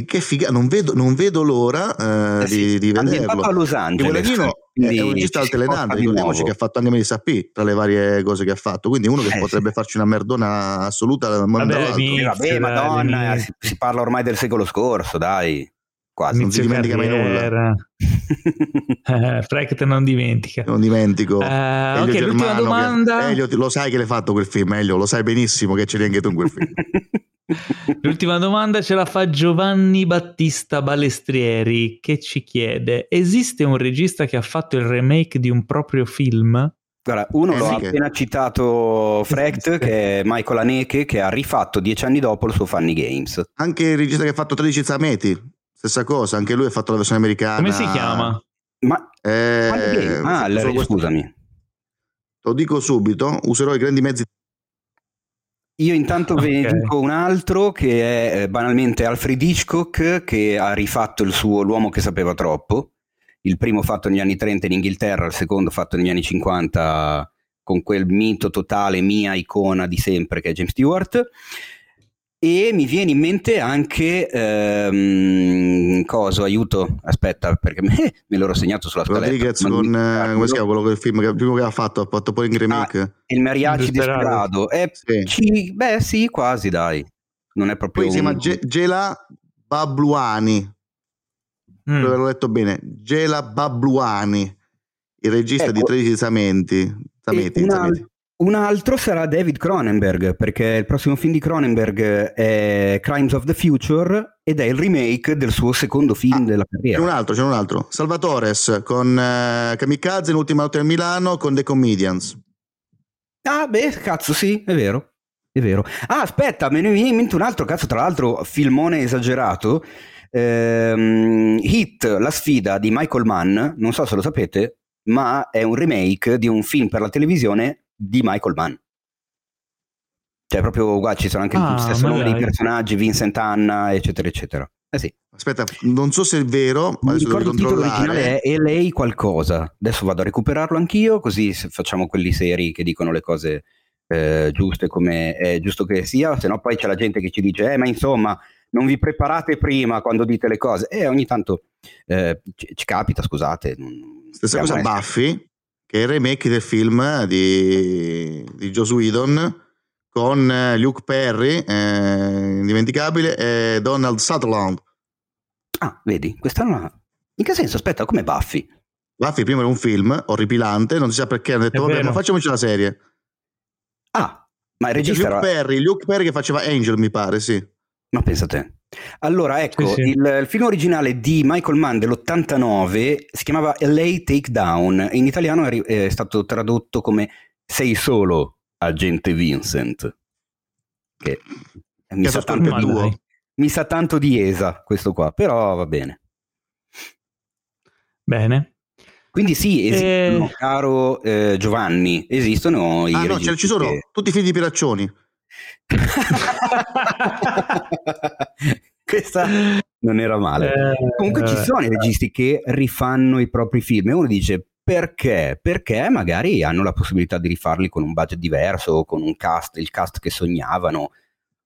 S3: Che figa, non vedo, non vedo l'ora eh, eh sì, di, di vederlo.
S2: a Los Angeles.
S3: Guadagnino è un regista altalenante, ricordiamoci che ha fatto anche Melissa P tra le varie cose che ha fatto, quindi uno che eh, potrebbe sì. farci una merdona assoluta.
S2: Vabbè, mi, vabbè madonna, si, si, parla ormai del secolo scorso, dai. Quasi.
S3: Non si dimentica mai nulla.
S1: eh, Frecht non dimentica.
S3: Non dimentico. Uh,
S1: ok, Germano, l'ultima domanda.
S3: Che, Elio, lo sai che l'hai fatto quel film, Elio, lo sai benissimo che c'eri anche tu in quel film.
S1: L'ultima domanda ce la fa Giovanni Battista Balestrieri che ci chiede: esiste un regista che ha fatto il remake di un proprio film?
S2: Guarda, uno eh, l'ho sì, appena che... citato Frecht, che è Michael Haneke, che ha rifatto dieci anni dopo il suo Funny Games.
S3: Anche il regista che ha fatto 13 Zameti, stessa cosa, anche lui ha fatto la versione americana.
S1: Come si chiama?
S2: Ma... Eh, ah, allora, scusami.
S3: Lo dico subito, userò i grandi mezzi
S2: io intanto okay. ve ne dico un altro che è eh, banalmente Alfred Hitchcock che ha rifatto il suo L'uomo che sapeva troppo, il primo fatto negli anni 30 in Inghilterra, il secondo fatto negli anni 50 con quel mito totale, mia icona di sempre che è James Stewart. E mi viene in mente anche ehm, cosa, aiuto, aspetta, perché me, me l'ho segnato sulla scaletta.
S3: Rodriguez con, eh, come si chiama quello del film, che, il primo che ha fatto, ha fatto poi in remake. Ah,
S2: il Mariachi Desperado. Eh, sì. Ci, beh sì, quasi dai. Non è proprio...
S3: Poi si chiama Ge- Gela Babluani. Mm. L'ho letto bene. Gela Babluani, il regista ecco. di 13 Zamenti. Zameti,
S2: Zameti. Un altro sarà David Cronenberg, perché il prossimo film di Cronenberg è Crimes of the Future ed è il remake del suo secondo film ah, della carriera.
S3: C'è un altro, c'è un altro. Salvatores con uh, Kamikaze, l'ultima notte a Milano, con The Comedians.
S2: Ah, beh, cazzo, sì, è vero. È vero. Ah, aspetta, me ne viene in mente un altro, cazzo, tra l'altro, filmone esagerato. Ehm, Hit, la sfida di Michael Mann, non so se lo sapete, ma è un remake di un film per la televisione di Michael Mann. Cioè, proprio qua ci sono anche ah, il stesso nome dei personaggi, Vincent Anna, eccetera, eccetera. Eh sì.
S3: Aspetta, non so se è vero, ma
S2: Mi ricordo il titolo originale è lei qualcosa. Adesso vado a recuperarlo anch'io, così facciamo quelli seri che dicono le cose eh, giuste come è giusto che sia, se no poi c'è la gente che ci dice, eh, ma insomma, non vi preparate prima quando dite le cose. E ogni tanto eh, ci, ci, capita, scusate.
S3: Non, Stessa cosa Buffy, che è il remake del film di, di Joss Whedon con eh, Luke Perry, eh, indimenticabile, e Donald Sutherland.
S2: Ah, vedi, questa non ha... In che senso? Aspetta, come Buffy?
S3: Buffy prima era un film orripilante, non si sa perché hanno detto, vabbè, ma facciamoci la serie.
S2: Ah, ma il regista
S3: Luke
S2: era...
S3: Perry, Luke Perry che faceva Angel, mi pare, sì.
S2: Ma pensa te. Allora, ecco, sì, sì. Il, il, film originale di Michael Mann dell'89 si chiamava LA Takedown, in italiano è, è stato tradotto come Sei solo, agente Vincent. Che mi sa, tanto di, mi sa tanto di ESA questo qua, però va bene.
S1: Bene.
S2: Quindi sì, esistono, e... caro eh, Giovanni, esistono i
S3: Ah no, ci sono che... tutti i figli di Piraccioni.
S2: Questa non era male. Eh, Comunque ci sono i registi che rifanno i propri film e uno dice perché? Perché magari hanno la possibilità di rifarli con un budget diverso o con un cast, il cast che sognavano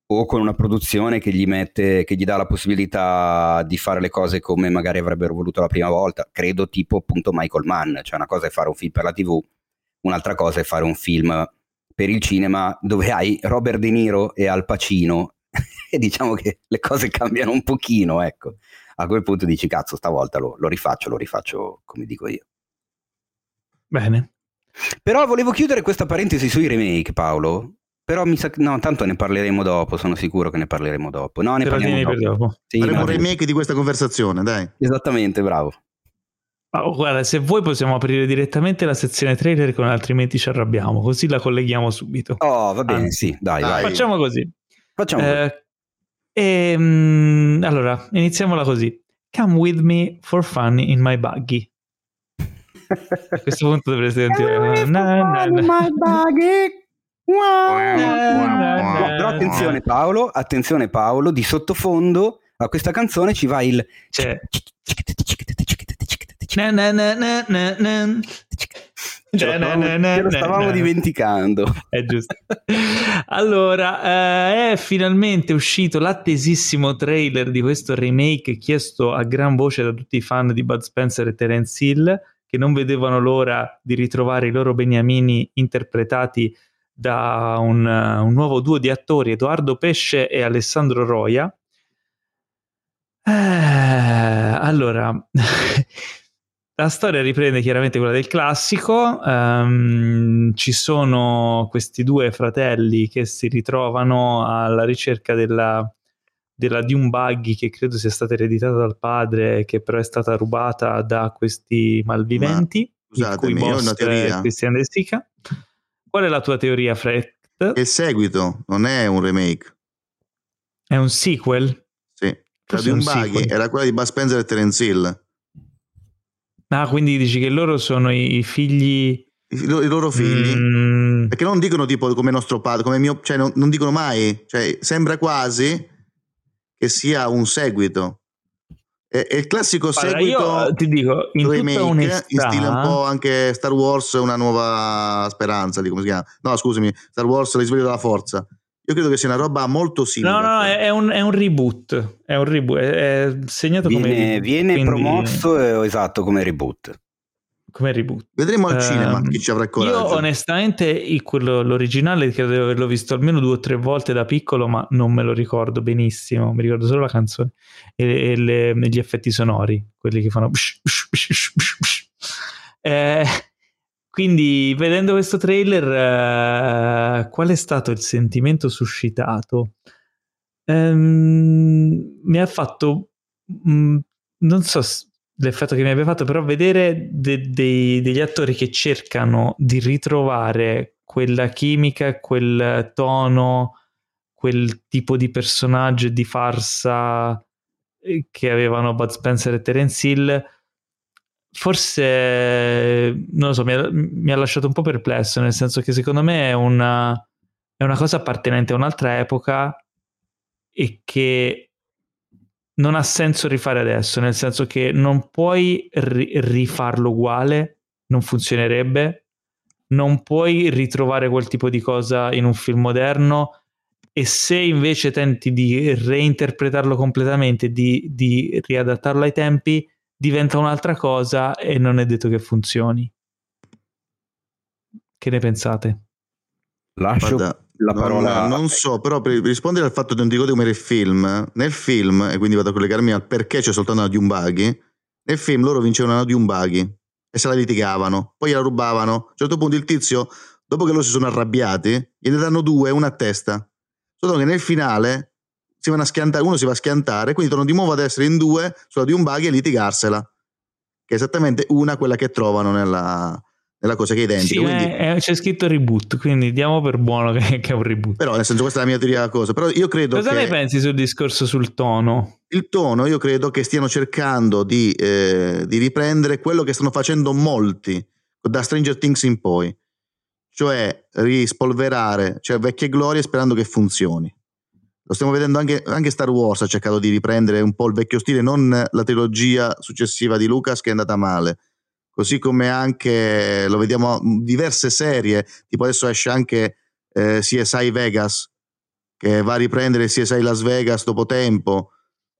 S2: o con una produzione che gli mette, che gli dà la possibilità di fare le cose come magari avrebbero voluto la prima volta. Credo tipo appunto Michael Mann, cioè una cosa è fare un film per la TV, un'altra cosa è fare un film per il cinema dove hai Robert De Niro e Al Pacino e diciamo che le cose cambiano un pochino, ecco. A quel punto dici cazzo, stavolta lo, lo rifaccio, lo rifaccio come dico io.
S1: Bene.
S2: Però volevo chiudere questa parentesi sui remake, Paolo. Però mi sa che no, tanto ne parleremo dopo, sono sicuro che ne parleremo dopo. No, ne parliamo dopo. dopo.
S3: Sì, Faremo un remake di questa conversazione, dai.
S2: Esattamente, bravo.
S1: Oh, guarda, se vuoi possiamo aprire direttamente la sezione trailer con altrimenti ci arrabbiamo, così la colleghiamo subito.
S2: Oh, va bene, Anzi, sì, dai, dai.
S1: Facciamo così.
S2: Facciamo eh,
S1: e, um, allora, iniziamola così. Come with me for fun in my buggy. A questo punto dovreste sentire... Na, na, my buggy.
S2: Però attenzione Paolo, attenzione Paolo, di sottofondo a questa canzone ci va il... C'è... Na, na, na, na, na, na. Ce lo, stavamo, ce lo stavamo dimenticando.
S1: È giusto. allora, eh, è finalmente uscito l'attesissimo trailer di questo remake chiesto a gran voce da tutti i fan di Bud Spencer e Terence Hill, che non vedevano l'ora di ritrovare i loro beniamini interpretati da un, un nuovo duo di attori, Edoardo Pesce e Alessandro Roia. Eh, allora... La storia riprende chiaramente quella del classico, um, ci sono questi due fratelli che si ritrovano alla ricerca della, della Dune Buggy che credo sia stata ereditata dal padre che però è stata rubata da questi malviventi,
S3: Ma, scusatemi, ho una teoria.
S1: De Sica. Qual è la tua teoria, Fred?
S3: È il seguito, non è un remake.
S1: È un sequel?
S3: Sì, la Dune Buggy era quella di Bud Spencer e Terence Hill
S1: Ah, quindi dici che loro sono i, figli...
S3: I, I, loro figli? Mm. Perché non dicono tipo come nostro padre, come mio... Cioè non, non dicono mai, cioè sembra quasi che sia un seguito. È, è il classico Guarda, seguito...
S1: Io ti dico, in remake, tutta onestà...
S3: In stile un po' anche Star Wars, una nuova speranza, di come si chiama. No, scusami, Star Wars, risveglio della forza. Io credo che sia una roba molto simile.
S1: No, no, è, è, un, è un, reboot. È un reboot. È, è segnato
S2: viene,
S1: come.
S2: Reboot, viene quindi... promosso esatto come reboot.
S1: Come reboot.
S3: Vedremo al uh, cinema chi ci avrà coraggio.
S1: Io, onestamente, il, quello, l'originale credo di averlo visto almeno due o tre volte da piccolo, ma non me lo ricordo benissimo. Mi ricordo solo la canzone e, e, le, gli effetti sonori, quelli che fanno. eh, quindi, vedendo questo trailer, uh, qual è stato il sentimento suscitato? Um, mi ha fatto, um, non so l'effetto che mi abbia fatto, però vedere de- de- degli attori che cercano di ritrovare quella chimica, quel tono, quel tipo di personaggio e di farsa eh, che avevano Bud Spencer e Terence Hill forse non lo so, mi ha, mi ha, lasciato un po' perplesso, nel senso che secondo me è una, è una cosa appartenente a un'altra epoca e che non ha senso rifare adesso, nel senso che non puoi ri- rifarlo uguale, non funzionerebbe, non puoi ritrovare quel tipo di cosa in un film moderno e se invece tenti di reinterpretarlo completamente, di, di riadattarlo ai tempi, diventa un'altra cosa e non è detto che funzioni. Che ne pensate?
S2: Lascio, la parola...
S3: Non, non so, però per rispondere al fatto di non ti ricordi come il film, nel film, e quindi vado a collegarmi al perché c'è soltanto una di un buggy, nel film loro vincevano una di un buggy e se la litigavano, poi gliela rubavano. A un certo punto il tizio, dopo che loro si sono arrabbiati, gliene danno due, una a testa. Solo che nel finale si vanno a schiantare, uno si va a schiantare, quindi tornano di nuovo ad essere in due sulla di un buggy e litigarsela. Che è esattamente una quella che trovano nella, nella cosa che è identica.
S1: Sì,
S3: quindi,
S1: è, c'è scritto reboot, quindi diamo per buono che, che, è un reboot.
S3: Però, nel senso, questa è la mia teoria della cosa. Però io credo
S1: cosa
S3: che...
S1: ne pensi sul discorso sul tono?
S3: Il tono, io credo che stiano cercando di, eh, di riprendere quello che stanno facendo molti da Stranger Things in poi, cioè rispolverare cioè vecchie glorie sperando che funzioni. Lo stiamo vedendo anche, anche, Star Wars ha cercato di riprendere un po' il vecchio stile, non la trilogia successiva di Lucas che è andata male, così come anche lo vediamo diverse serie, tipo adesso esce anche eh, CSI Vegas che va a riprendere CSI Las Vegas dopo tempo,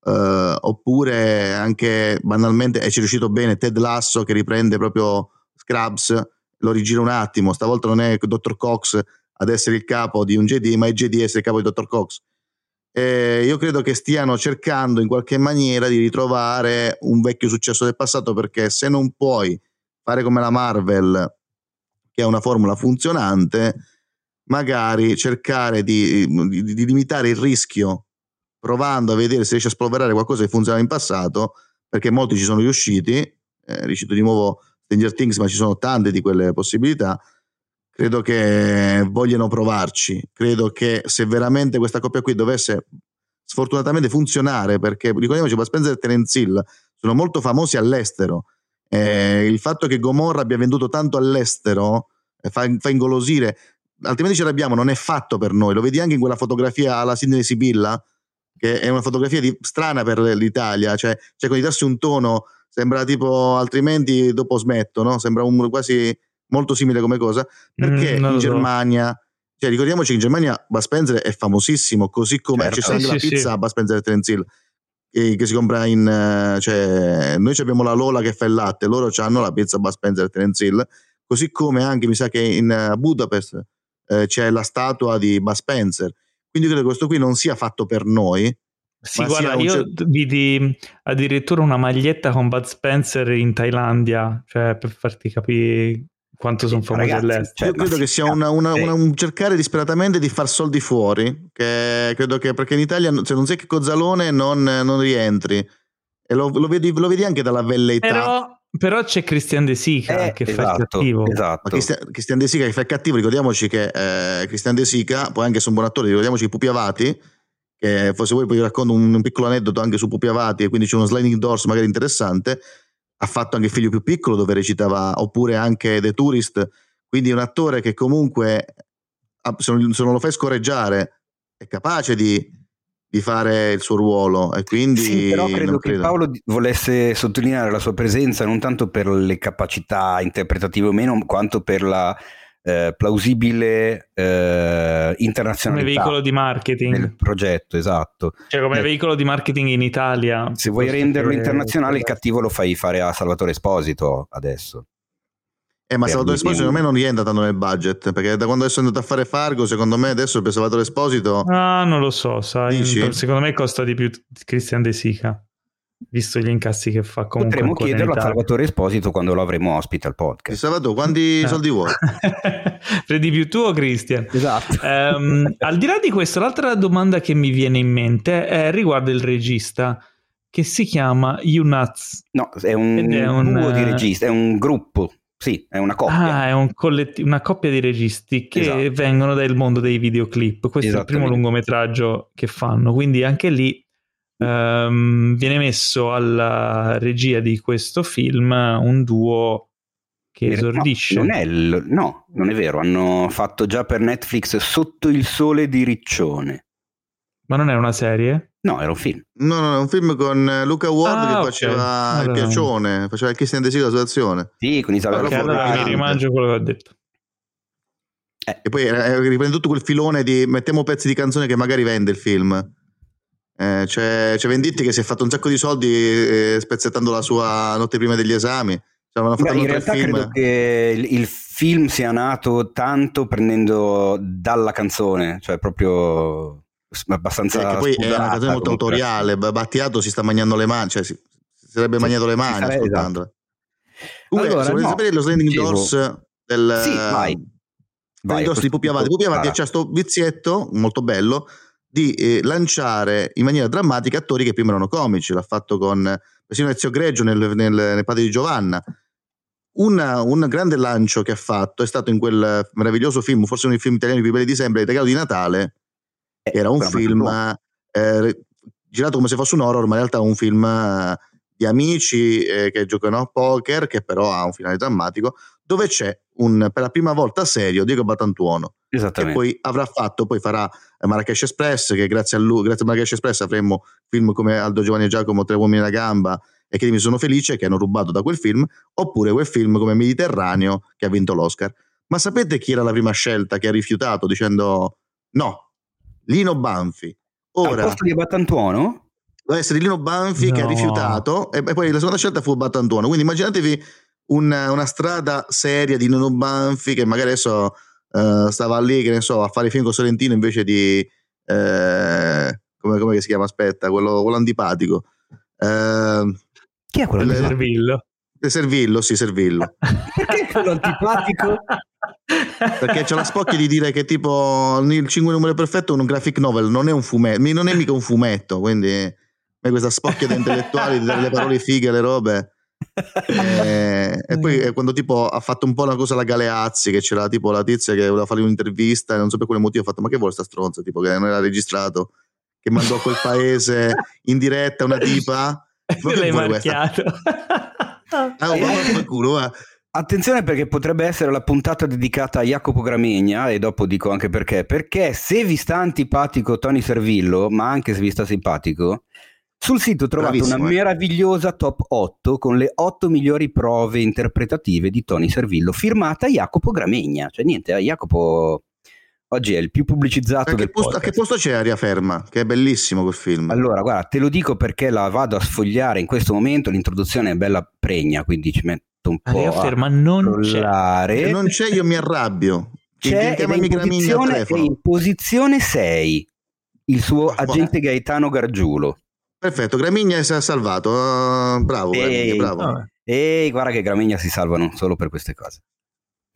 S3: eh, oppure anche banalmente e ci è riuscito bene Ted Lasso che riprende proprio Scrubs, lo rigira un attimo, stavolta non è Dr. Cox ad essere il capo di un JD, ma è JD a essere il capo di Dr. Cox. E io credo che stiano cercando in qualche maniera di ritrovare un vecchio successo del passato perché se non puoi fare come la Marvel che ha una formula funzionante magari cercare di, di, di limitare il rischio provando a vedere se riesce a spolverare qualcosa che funzionava in passato perché molti ci sono riusciti è riuscito di nuovo Stranger Things ma ci sono tante di quelle possibilità credo che vogliano provarci. Credo che se veramente questa coppia qui dovesse sfortunatamente funzionare, perché ricordiamoci, Bud Spencer e Terence Hill sono molto famosi all'estero. Eh, il fatto che Gomorra abbia venduto tanto all'estero eh, fa, fa, ingolosire, altrimenti ce l'abbiamo, non è fatto per noi. Lo vedi anche in quella fotografia alla Sidney Sibilla, che è una fotografia di, strana per l'Italia, cioè, con di darsi un tono, sembra tipo altrimenti dopo smetto, no? sembra un, quasi molto simile come cosa, perché mm, in Germania, so. cioè ricordiamoci che in Germania Bud Spencer è famosissimo, così come certo. c'è anche sì, la pizza sì. Bud Spencer e Terence Hill, che, si compra in, cioè noi abbiamo la Lola che fa il latte, loro hanno la pizza Bud Spencer e Terence Hill, così come anche mi sa che in Budapest eh, c'è la statua di Bud Spencer, quindi credo che questo qui non sia fatto per noi,
S1: sì, guarda, io cer- vidi addirittura una maglietta con Bud Spencer in Thailandia, cioè per farti capire quanto sono famosi all'estero.
S3: Cioè, Io credo che sia una, una, una, un cercare disperatamente di far soldi fuori, che credo che perché in Italia se non sei che Cozzalone non, non rientri. E lo, lo, vedi, lo, vedi, anche dalla velleità.
S1: Però, però c'è Christian De Sica eh, che esatto, fa il esatto, cattivo.
S3: Esatto. Christian, Christian, De Sica che fa il cattivo, ricordiamoci che eh, Christian De Sica, poi anche su un buon attore, ricordiamoci i Pupi Avati, che se vuoi poi racconto un, un piccolo aneddoto anche su Pupi Avati e quindi c'è uno sliding doors magari interessante ha fatto anche Figlio più piccolo dove recitava, oppure anche The Tourist, quindi un attore che comunque, se non, lo fai scorreggiare, è capace di, di, fare il suo ruolo e quindi...
S2: Sì, però credo, credo che Paolo volesse sottolineare la sua presenza non tanto per le capacità interpretative o meno, quanto per la eh, plausibile eh, internazionalità.
S1: Come veicolo di marketing.
S2: Del progetto, esatto.
S1: Cioè come eh, veicolo di marketing in Italia.
S2: Se vuoi renderlo che... internazionale, il cattivo lo fai fare a Salvatore Esposito adesso.
S3: Eh, ma Salvatore Esposito secondo me non rientra tanto nel budget, perché da quando adesso è andato a fare Fargo, secondo me adesso per Salvatore Esposito...
S1: Ah, non lo so, sai, Dici? secondo me costa di più Christian De Sica visto gli incassi che fa comunque
S2: potremmo chiederlo a Salvatore Esposito quando lo avremo ospite al podcast
S3: Salvatore quanti eh. soldi vuoi?
S1: prendi più tu o Christian?
S2: esatto
S1: um, al di là di questo l'altra domanda che mi viene in mente è riguardo il regista che si chiama Unuts
S2: no è un, è un duo di registi è un gruppo sì, è una coppia.
S1: Ah, è un colletti- una coppia di registi che esatto. vengono dal mondo dei videoclip. Questo è il primo lungometraggio che fanno, quindi anche lì Um, viene messo alla regia di questo film un duo che esordisce.
S2: No non, è il, no, non è vero, hanno fatto già per Netflix Sotto il sole di Riccione.
S1: Ma non è una serie?
S2: No, era un film.
S3: No, no, è un film con Luca Ward ah, che okay. faceva allora. il piacione, faceva il Christian De Sica la situazione.
S2: Sì, con Isabella
S1: okay, allora mi rimangio quello che ho detto.
S3: Eh. E poi eh, riprende tutto quel filone di mettiamo pezzi di canzone che magari vende il film. Eh, c'è, c'è, Venditti che si è fatto un sacco di soldi eh, spezzettando la sua notte prima degli esami.
S2: Cioè, in realtà credo che il, il, film sia nato tanto prendendo dalla canzone, cioè proprio abbastanza...
S3: Cioè, poi è una canzone molto autoriale, Battiato si sta mangiando le mani, cioè si, si sarebbe sì, mangiato le mani esatto. ascoltandola. Esatto. Comunque, allora, se volete no, sapere lo sliding doors del...
S2: Sì, vai.
S3: Vai, di Pupi Avati. Pupi Avati c'è questo vizietto molto bello di eh, lanciare in maniera drammatica attori che prima erano comici. L'ha fatto con persino Ezio Greggio nel, nel, nel Padre di Giovanna. Una, un grande lancio che ha fatto è stato in quel meraviglioso film, forse uno dei film italiani più belli di sempre, Il regalo di Natale. Eh, era un film eh, girato come se fosse un horror, ma in realtà è un film eh, di amici eh, che giocano a poker, che però ha un finale drammatico, dove c'è un, per la prima volta serio Diego Batantuono. Che poi avrà fatto, poi farà Marrakesh Express, che grazie a lui, grazie a Marrakesh Express avremo film come Aldo Giovanni e Giacomo, Tre uomini alla gamba, e che mi sono felice che hanno rubato da quel film, oppure quel film come Mediterraneo che ha vinto l'Oscar. Ma sapete chi era la prima scelta che ha rifiutato dicendo no? Lino Banfi.
S2: Ora, Al posto di Battantuono?
S3: Deve essere Lino Banfi no. che ha rifiutato e, poi la seconda scelta fu Battantuono. Quindi immaginatevi una, una strada seria di Lino Banfi che magari adesso uh, stava lì, che ne so, a fare film con Sorrentino invece di... Eh, come, come si chiama? Aspetta, quello, quello antipatico.
S1: Eh, chi è quello di Servillo?
S3: Servillo, sì, Servillo.
S2: Perché quello antipatico?
S3: Perché c'è la spocchia di dire che tipo il 5 numero perfetto è un graphic novel, non è un fumetto, non è mica un fumetto, quindi è questa spocchia da intellettuali di dare le parole fighe alle robe. E, e, poi eh, quando tipo ha fatto un po' una cosa alla Galeazzi che c'era tipo la tizia che voleva fare un'intervista e non so per quale motivo ha fatto ma che vuole sta stronza tipo che non era registrato che mandò a quel paese in diretta una tipa
S1: L'hai marchiato.
S3: ah, eh, culo, va.
S2: Attenzione perché potrebbe essere la puntata dedicata a Jacopo Gramegna e dopo dico anche perché. Perché se vi sta antipatico Tony Servillo, ma anche se vi sta simpatico, sul sito trovate Bravissimo, una eh. meravigliosa top 8 con le 8 migliori prove interpretative di Tony Servillo, firmata Jacopo Gramegna. Cioè niente, Jacopo Oggi è il più pubblicizzato a del
S3: posto, A che posto c'è Aria Ferma? Che è bellissimo quel film.
S2: Allora, guarda, te lo dico perché la vado a sfogliare in questo momento. L'introduzione è bella pregna, quindi ci metto un po' Aria
S1: Ferma non
S3: c'è. Se non c'è, io mi arrabbio.
S2: C'è è in, posizione, è in posizione 6 il suo oh, agente. Gaetano Gargiulo.
S3: Perfetto, Gramigna si è salvato. Uh, bravo, Ehi, bravo.
S2: Ehi, guarda che Gramigna si salvano solo per queste cose.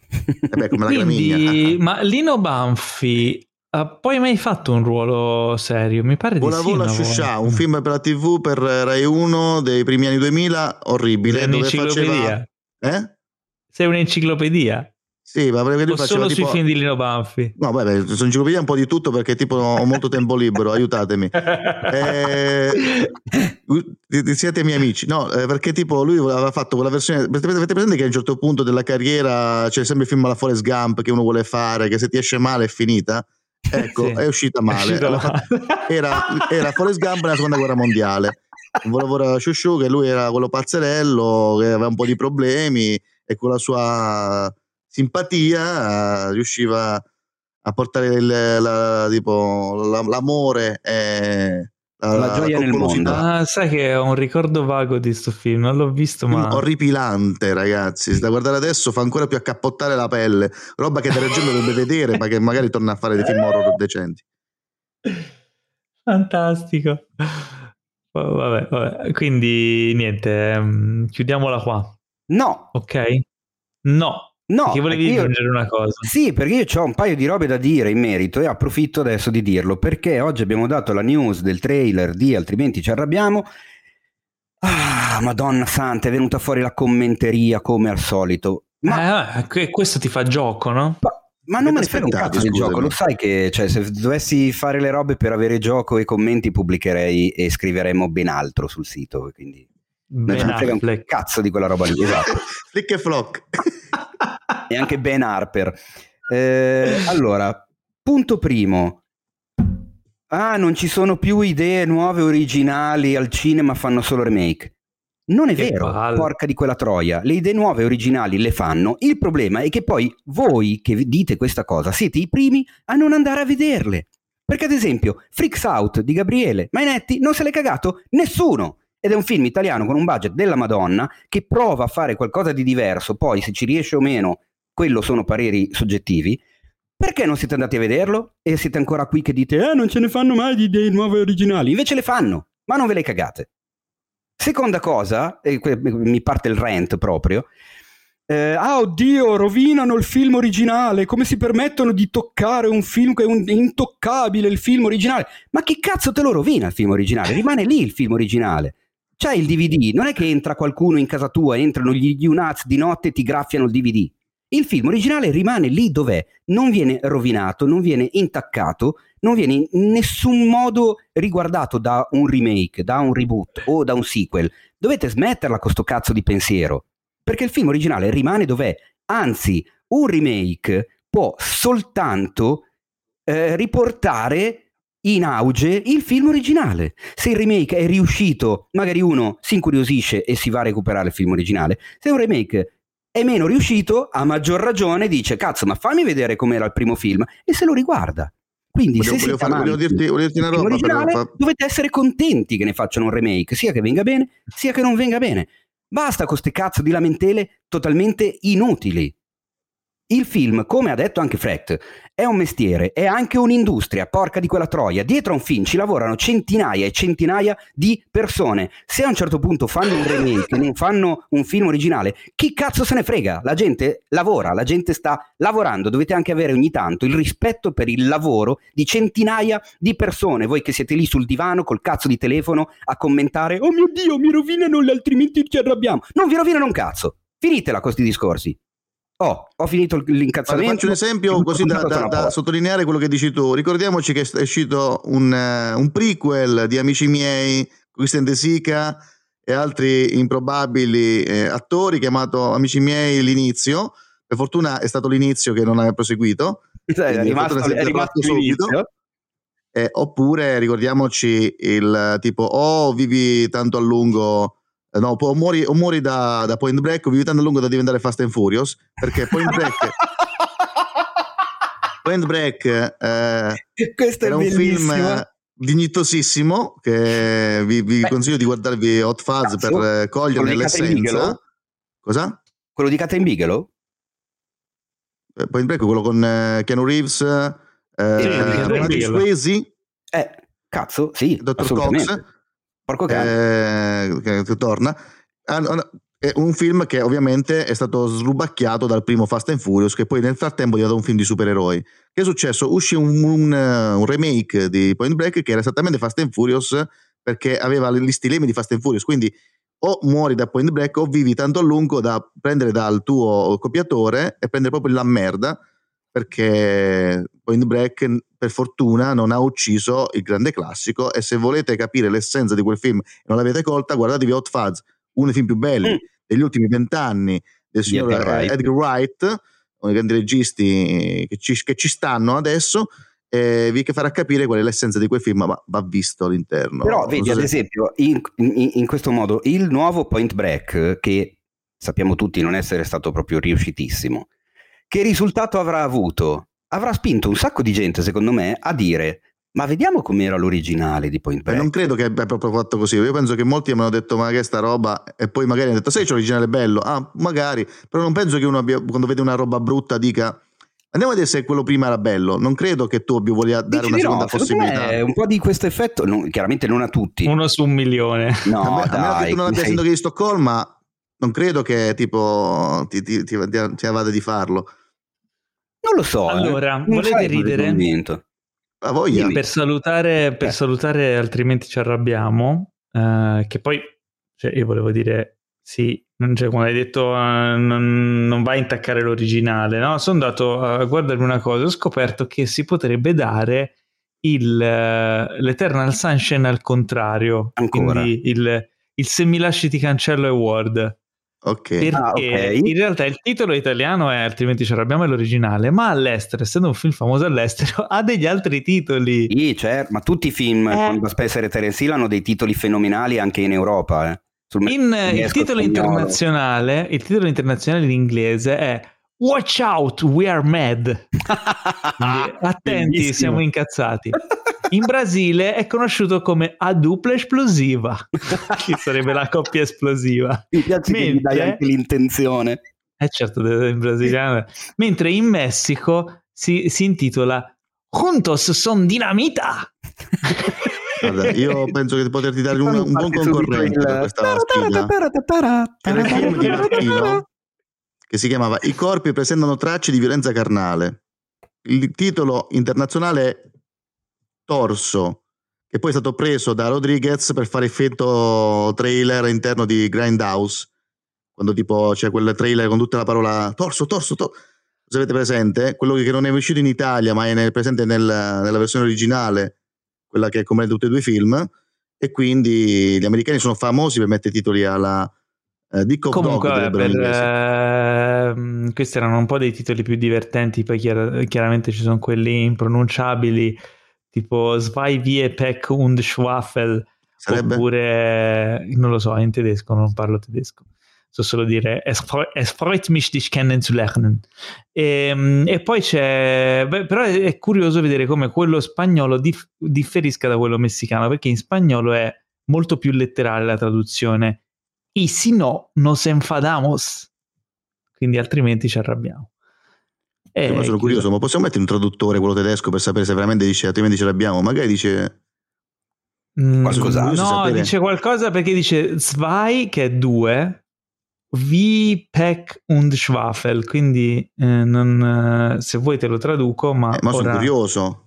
S3: Beh,
S1: Quindi, ma Lino Banfi ha poi mai fatto un ruolo serio? Mi pare
S3: Vola
S1: di sì.
S3: Vola Shusha, un film per la TV per Rai 1 dei primi anni 2000, orribile.
S1: Sei un'enciclopedia. Faceva... Eh? Sei un'enciclopedia.
S3: Sì, ma perché lui
S1: o solo tipo... sui film di Lino Banfi?
S3: No, beh, sono enciclopedia un po' di tutto perché tipo ho molto tempo libero, aiutatemi. Eh, siete miei amici. No, eh, perché tipo lui aveva fatto quella versione... Avete presente che a un certo punto della carriera c'è sempre il film alla Forest Gump che uno vuole fare, che se ti esce male è finita? Ecco, sì, è uscita male. È uscita era, era Forrest Gump nella seconda guerra mondiale. Volevo Shushu che lui era quello pazzerello, che aveva un po' di problemi e con la sua simpatia, riusciva a portare il, la, tipo, l'amore e
S2: la, la gioia nel mondo.
S1: Ah, sai che ho un ricordo vago di questo film, non l'ho visto ma...
S3: Orripilante ragazzi, da guardare adesso fa ancora più accappottare la pelle, roba che da gente dovrebbe vedere ma che magari torna a fare dei film horror decenti.
S1: Fantastico. Vabbè, vabbè. quindi niente, um, chiudiamola qua.
S2: No.
S1: Ok? No.
S2: No,
S1: perché volevi io, aggiungere una cosa.
S2: Sì, perché io ho un paio di robe da dire in merito e approfitto adesso di dirlo perché oggi abbiamo dato la news del trailer di Altrimenti ci arrabbiamo. Ah, Madonna Santa, è venuta fuori la commenteria come al solito.
S1: Ma eh, questo ti fa gioco, no?
S2: Ma, ma non me ne frega un cazzo del gioco, lo sai che cioè, se dovessi fare le robe per avere gioco e commenti pubblicherei e scriveremmo ben altro sul sito, quindi ben non frega un cazzo di quella roba lì, esatto.
S3: Flick e flock
S2: e anche Ben Harper. Eh, allora, punto primo. Ah, non ci sono più idee nuove originali al cinema, fanno solo remake. Non è che vero, palle. porca di quella troia. Le idee nuove originali le fanno. Il problema è che poi voi che dite questa cosa siete i primi a non andare a vederle. Perché ad esempio, Freaks Out di Gabriele Mainetti non se l'è cagato nessuno. Ed è un film italiano con un budget della Madonna che prova a fare qualcosa di diverso. Poi se ci riesce o meno quello sono pareri soggettivi, perché non siete andati a vederlo e siete ancora qui che dite eh non ce ne fanno mai di idee nuove originali? Invece le fanno, ma non ve le cagate. Seconda cosa, e mi parte il rant proprio, eh, ah oddio, rovinano il film originale, come si permettono di toccare un film che è, un, intoccabile il film originale? Ma che cazzo te lo rovina il film originale? Rimane lì il film originale. C'hai il DVD, non è che entra qualcuno in casa tua, entrano gli Unaz di notte e ti graffiano il DVD. Il film originale rimane lì dov'è, non viene rovinato, non viene intaccato, non viene in nessun modo riguardato da un remake, da un reboot o da un sequel. Dovete smetterla con sto cazzo di pensiero, perché il film originale rimane dov'è. Anzi, un remake può soltanto eh, riportare in auge il film originale. Se il remake è riuscito, magari uno si incuriosisce e si va a recuperare il film originale. Se un remake è meno riuscito, a maggior ragione dice cazzo, ma fammi vedere com'era il primo film e se lo riguarda. Quindi volevo, se volevo, fare, volevo dirti, volevo dirti una roba, originale, fa... dovete essere contenti che ne facciano un remake, sia che venga bene, sia che non venga bene. Basta con queste cazzo di lamentele totalmente inutili. Il film, come ha detto anche Frecht, è un mestiere, è anche un'industria, porca di quella troia. Dietro a un film ci lavorano centinaia e centinaia di persone. Se a un certo punto fanno un remake, non fanno un film originale, chi cazzo se ne frega? La gente lavora, la gente sta lavorando. Dovete anche avere ogni tanto il rispetto per il lavoro di centinaia di persone. Voi che siete lì sul divano col cazzo di telefono a commentare: Oh mio Dio, mi rovinano, altrimenti ci arrabbiamo. Non vi rovinano un cazzo. Finitela con questi discorsi. Oh, ho finito l'incazzamento.
S3: Faccio un esempio così da, da, da, sottolineare quello che dici tu. Ricordiamoci che è uscito un, uh, un prequel di Amici miei, Christian De Sica e altri improbabili eh, attori chiamato Amici miei l'inizio. Per fortuna è stato l'inizio che non ha proseguito.
S2: Cioè, è rimasto, è rimasto subito.
S3: Eh, oppure ricordiamoci il tipo, oh, vivi tanto a lungo no, o muori, o muori da, da, Point Break o vivi tanto a lungo da diventare Fast and Furious, perché Point Break... Point Break eh,
S2: Questo
S3: era un film dignitosissimo che vi, vi consiglio di guardarvi Hot Fuzz Cazzo, per eh, coglierne l'essenza. Cosa?
S2: Quello di Catherine Bigelow?
S3: Eh, Point Break, quello con eh, Keanu Reeves, eh, Swayze.
S2: Eh, cazzo, sì, Dr. Cox
S3: Porco cane. Eh, che torna. È un film che ovviamente è stato srubacchiato dal primo Fast and Furious, che poi nel frattempo è diventato un film di supereroi. Che è successo? Uscì un, un, un, remake di Point Break che era esattamente Fast and Furious perché aveva gli stilemi di Fast and Furious. Quindi o muori da Point Break o vivi tanto a lungo da prendere dal tuo copiatore e prendere proprio la merda perché Point Break per fortuna non ha ucciso il grande classico e se volete capire l'essenza di quel film e non l'avete colta guardatevi Hot Fuzz uno dei film più belli mm. degli ultimi vent'anni del signor Edgar Wright, Edgar Wright uno dei grandi registi che ci, che ci stanno adesso e vi farà capire qual è l'essenza di quel film, ma va visto all'interno.
S2: Però vedi, so ad esempio, in, in, in, questo modo, il nuovo Point Break, che sappiamo tutti non essere stato proprio riuscitissimo, che risultato avrà avuto? Avrà spinto un sacco di gente, secondo me, a dire ma vediamo com'era l'originale di Point Break.
S3: non credo che abbia proprio fatto così. Io penso che molti mi hanno detto: Ma che sta roba? E poi magari hanno detto: Sai, c'è l'originale bello. Ah, magari. Però non penso che uno abbia, quando vede una roba brutta, dica. Andiamo a vedere se quello prima era bello. Non credo che tu voglia dare Dici una seconda no, possibilità.
S2: Un po' di questo effetto, non, chiaramente non a tutti.
S1: Uno su un milione.
S3: No, a me, dai, a me che tu non abbia sentito di Stoccolma, non credo che tipo ti, ti, ti, ti vada di farlo.
S2: Non lo so.
S1: Eh. Allora, eh. volete ridere?
S3: A voglia.
S1: Per salutare, per eh. salutare, altrimenti ci arrabbiamo. Eh, che poi, cioè, io volevo dire, sì, cioè, come hai detto, uh, non, non, vai a intaccare l'originale. No? Sono andato a guardarmi una cosa, ho scoperto che si potrebbe dare il, uh, l'Eternal Sunshine al contrario.
S2: Ancora.
S1: Quindi il, il se mi lasci ti cancello Award.
S3: Ok.
S1: Perché ah, okay. in realtà il titolo italiano è altrimenti ce l'abbiamo è l'originale, ma all'estero, essendo un film famoso all'estero, ha degli altri titoli.
S2: Sì, certo, ma tutti i film eh. con Spencer e Terence Hill hanno dei titoli fenomenali anche in Europa. Eh.
S1: In, il, titolo internazionale, il titolo internazionale in inglese è Watch out, we are mad. attenti, Bellissimo. siamo incazzati. In Brasile è conosciuto come a dupla esplosiva, che sarebbe la coppia esplosiva.
S2: Mi piace Mentre... che dai anche l'intenzione.
S1: Eh certo, in brasiliano. Mentre in Messico si, si intitola Juntos son dinamita.
S3: Guarda, io penso che poterti dare un, un buon concorrente per questa sfida. Che si chiamava I corpi presentano tracce di violenza carnale. Il titolo internazionale è Torso, che poi è stato preso da Rodriguez per fare effetto trailer all'interno di Grindhouse, quando tipo c'è quel trailer con tutta la parola torso, torso, torso. Se avete presente, quello che non è uscito in Italia, ma è presente nel, nella versione originale, quella che comprende tutti e due i film, e quindi gli americani sono famosi per mettere titoli alla eh, Dick of
S1: Comunque,
S3: Dog,
S1: per, eh, questi erano un po' dei titoli più divertenti, poi chiar- chiaramente ci sono quelli impronunciabili, tipo Zwei Vie Peck und Schwafel,
S3: Sarebbe?
S1: oppure, non lo so, in tedesco, non parlo tedesco. So solo dire es, es freut mich dich kennenzulernen. E, e poi c'è, beh, però è, è curioso vedere come quello spagnolo dif- differisca da quello messicano, perché in spagnolo è molto più letterale la traduzione. Y si no, nos enfadamos. Quindi altrimenti ci arrabbiamo.
S3: Eh, ma sono curioso, ma possiamo mettere un traduttore, quello tedesco, per sapere se veramente dice, altrimenti ce l'abbiamo? Magari dice...
S1: Mm,
S2: Qualcos'altro.
S1: no,
S3: sapere.
S1: dice qualcosa perché dice zwei, che è due, wie Peck und Schwafel, quindi eh, non, eh, se vuoi te lo traduco, ma,
S3: Eh, ma sono
S1: ora...
S3: curioso.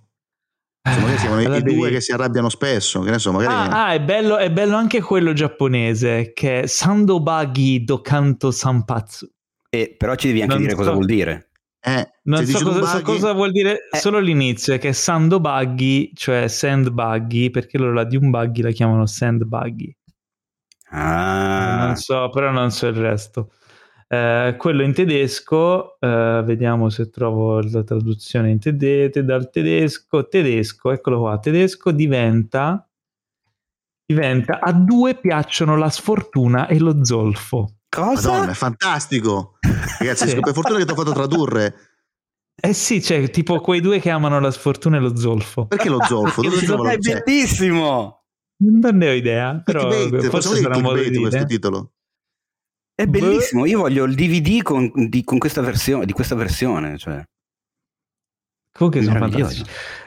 S3: Se magari siamo
S1: Allora
S3: i
S1: devi-
S3: due che si arrabbiano spesso, che ne so, magari...
S1: Ah, ah, è, bello, è bello anche quello giapponese, che è Sandobagi do Kanto Sanpatsu.
S2: E, però ci devi anche
S1: Non
S2: dire cosa
S1: so-
S2: vuol dire.
S3: Eh,
S1: Non so cosa, so cosa vuol dire
S2: Eh.
S1: solo l'inizio, che è Sandobagi, cioè sandbuggy, perché loro la di un buggy la chiamano sandbuggy.
S2: Ah,
S1: Non so, però non so il resto. Eh, quello in tedesco, eh, vediamo se trovo la traduzione in tedesco, dal tedesco, tedesco, eccolo qua, tedesco diventa, diventa a due piacciono la sfortuna e lo zolfo.
S2: Cosa?
S3: Madonna, è fantastico. Ragazzi,
S1: Sì.
S3: per fortuna che ti ho fatto tradurre.
S1: Eh sì, c'è tipo quei due che amano la sfortuna e lo zolfo.
S3: Perché lo zolfo? Dove
S2: è
S3: lo zolfo?
S2: bellissimo!
S1: Non ne ho idea, però
S3: Clickbait,
S1: forse sarà un modo di
S3: questo
S1: dire.
S3: titolo?
S2: È
S1: Beh.
S2: bellissimo. Io voglio il DVD con, di, con questa versione, di questa versione. Cioè.
S1: Comunque sono fantastici.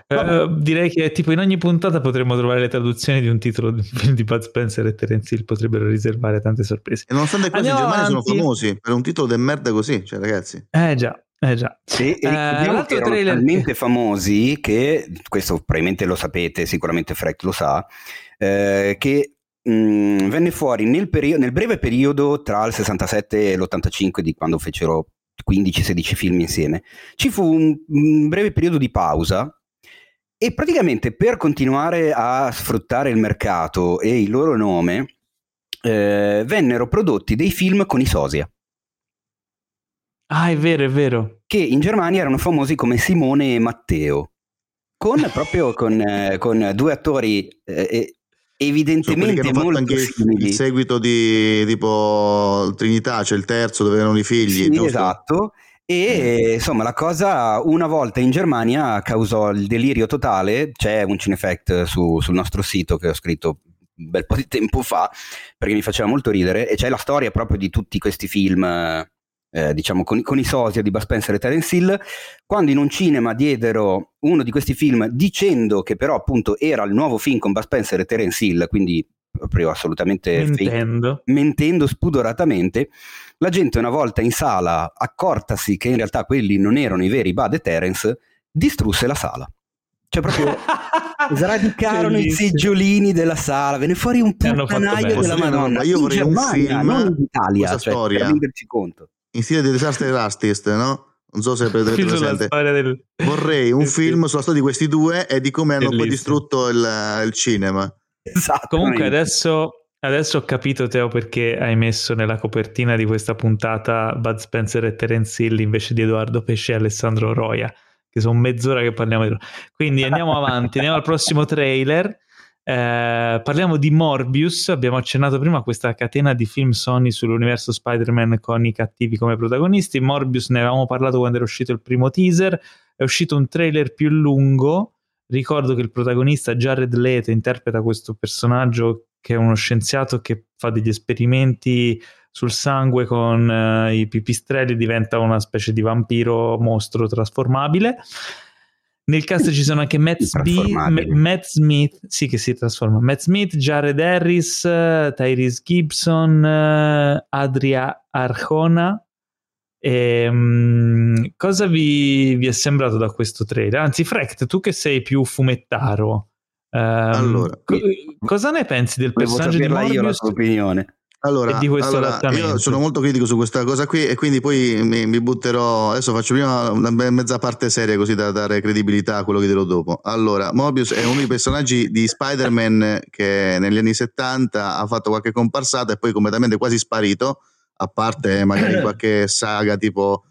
S1: Eh, direi che tipo in ogni puntata potremmo trovare le traduzioni di un titolo di un film di Bud Spencer e Terence Hill potrebbero riservare tante sorprese.
S3: E nonostante questo, in
S1: Andiamo
S3: Germania sono
S1: avanti.
S3: famosi per un titolo del merda così, cioè ragazzi.
S1: Eh già, eh già.
S2: Sì, e
S1: Eh,
S2: erano
S1: trailer-
S2: talmente famosi che, questo probabilmente lo sapete, sicuramente Freck lo sa, eh, che mh, venne fuori nel, perio- nel breve periodo tra il 67 e l'85 di quando fecero 15-16 film insieme. Ci fu un, un breve periodo di pausa e praticamente per continuare a sfruttare il mercato e il loro nome eh, vennero prodotti dei film con i sosia
S1: Ah, è vero, è vero.
S2: che in Germania erano famosi come Simone e Matteo, con proprio con, eh, con due attori eh, evidentemente
S3: hanno fatto
S2: molto
S3: anche il,
S2: simili.
S3: il seguito di tipo Trinità, cioè il terzo dove erano i figli.
S2: Sì, esatto. E insomma, la cosa una volta in Germania causò il delirio totale. C'è un Cinefact su- sul nostro sito che ho scritto un bel po' di tempo fa perché mi faceva molto ridere. E c'è la storia proprio di tutti questi film, eh, diciamo, con, con i sosia di Bud Spencer e Terence Hill. Quando in un cinema diedero uno di questi film dicendo che però appunto era il nuovo film con Bud Spencer e Terence Hill, quindi proprio assolutamente fake
S1: Mentendo.
S2: mentendo spudoratamente, la gente una volta in sala, accortasi che in realtà quelli non erano i veri Bud e Terence, distrusse la sala. Cioè proprio sradicarono i seggiolini della sala, venne fuori un puttanaio della Madonna.
S3: io
S2: in
S3: vorrei un
S2: Germania,
S3: film,
S2: non in Italia,
S3: questa
S2: cioè,
S3: storia.
S2: per renderci conto.
S3: In stile di Disaster Artist, no? Non so se avete presente.
S1: del...
S3: Vorrei un film sulla storia di questi due e di come hanno poi distrutto il, il cinema.
S2: Esatto.
S1: Comunque adesso, adesso ho capito Teo perché hai messo nella copertina di questa puntata Bud Spencer e Terence Hill invece di Edoardo Pesce e Alessandro Roia, che sono mezz'ora che parliamo di loro. Quindi andiamo avanti, andiamo al prossimo trailer. Eh, parliamo di Morbius, abbiamo accennato prima questa catena di film Sony sull'universo Spider-Man con i cattivi come protagonisti. Morbius ne avevamo parlato quando era uscito il primo teaser, è uscito un trailer più lungo. Ricordo che il protagonista Jared Leto interpreta questo personaggio che è uno scienziato che fa degli esperimenti sul sangue con uh, i pipistrelli, diventa una specie di vampiro mostro trasformabile. Nel cast ci sono anche Matt, Spe- Matt, Smith, sì che si trasforma, Matt Smith, Jared Harris, Tyrese Gibson, Adria Arjona. E, um, cosa vi, vi, è sembrato da questo trailer? Anzi, Frecht, tu che sei più fumettaro, um, allora, co- cosa ne pensi del personaggio di Morbius? io la tua
S3: opinione. Allora, allora io sono molto critico su questa cosa qui e quindi poi mi, mi, butterò. Adesso faccio prima una mezza parte seria così da dare credibilità a quello che dirò dopo. Allora, Mobius è uno dei personaggi di Spider-Man che negli anni 70 ha fatto qualche comparsata e poi completamente quasi sparito, a parte magari qualche saga tipo.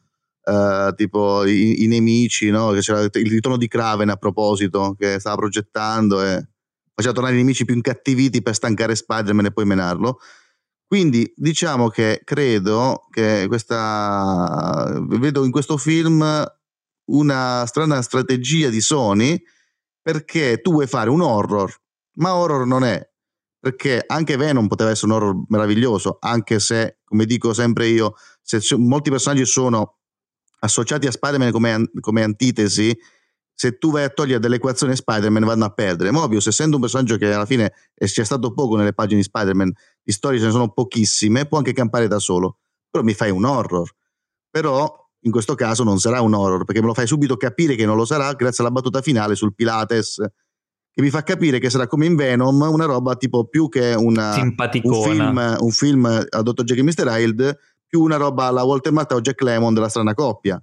S3: Uh, tipo i, i, nemici, no? che c'era il ritorno di Kraven a proposito, che stava progettando e faceva tornare i nemici più incattiviti per stancare Spider-Man e poi menarlo. Quindi diciamo che credo che questa vedo in questo film una strana strategia di Sony perché tu vuoi fare un horror, ma horror non è. Perché anche Venom poteva essere un horror meraviglioso, anche se, come dico sempre io, se molti personaggi sono associati a Spider-Man come, come antitesi, se tu vai a togliere dell'equazione Spider-Man vanno a perdere. Mobius, essendo un personaggio che alla fine c'è stato poco nelle pagine di Spider-Man, di storie ce ne sono pochissime, può anche campare da solo. Però mi fai un horror. Però in questo caso non sarà un horror, perché me lo fai subito capire che non lo sarà grazie alla battuta finale sul Pilates, che mi fa capire che sarà come in Venom, una roba tipo più che una, un, film, un film a Dr. Jekyll Mr. Hyde, più una roba alla Walter Matthau o Jack Lemon della strana coppia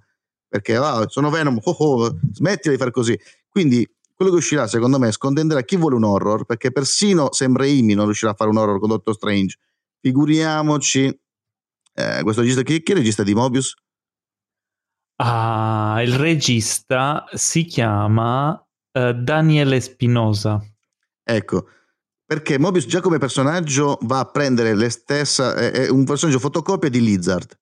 S3: perché ah, sono Venom, oh, oh, smetti di fare così. Quindi quello che uscirà secondo me scontenderà chi vuole un horror, perché persino sembra Imi non riuscirà a fare un horror con Doctor Strange. Figuriamoci, eh, questo regista, chi, chi è il regista di Mobius?
S1: Ah, il regista si chiama uh, Daniele Spinosa.
S3: Ecco, perché Mobius già come personaggio va a prendere le stesse, è, è un personaggio fotocopia di Lizard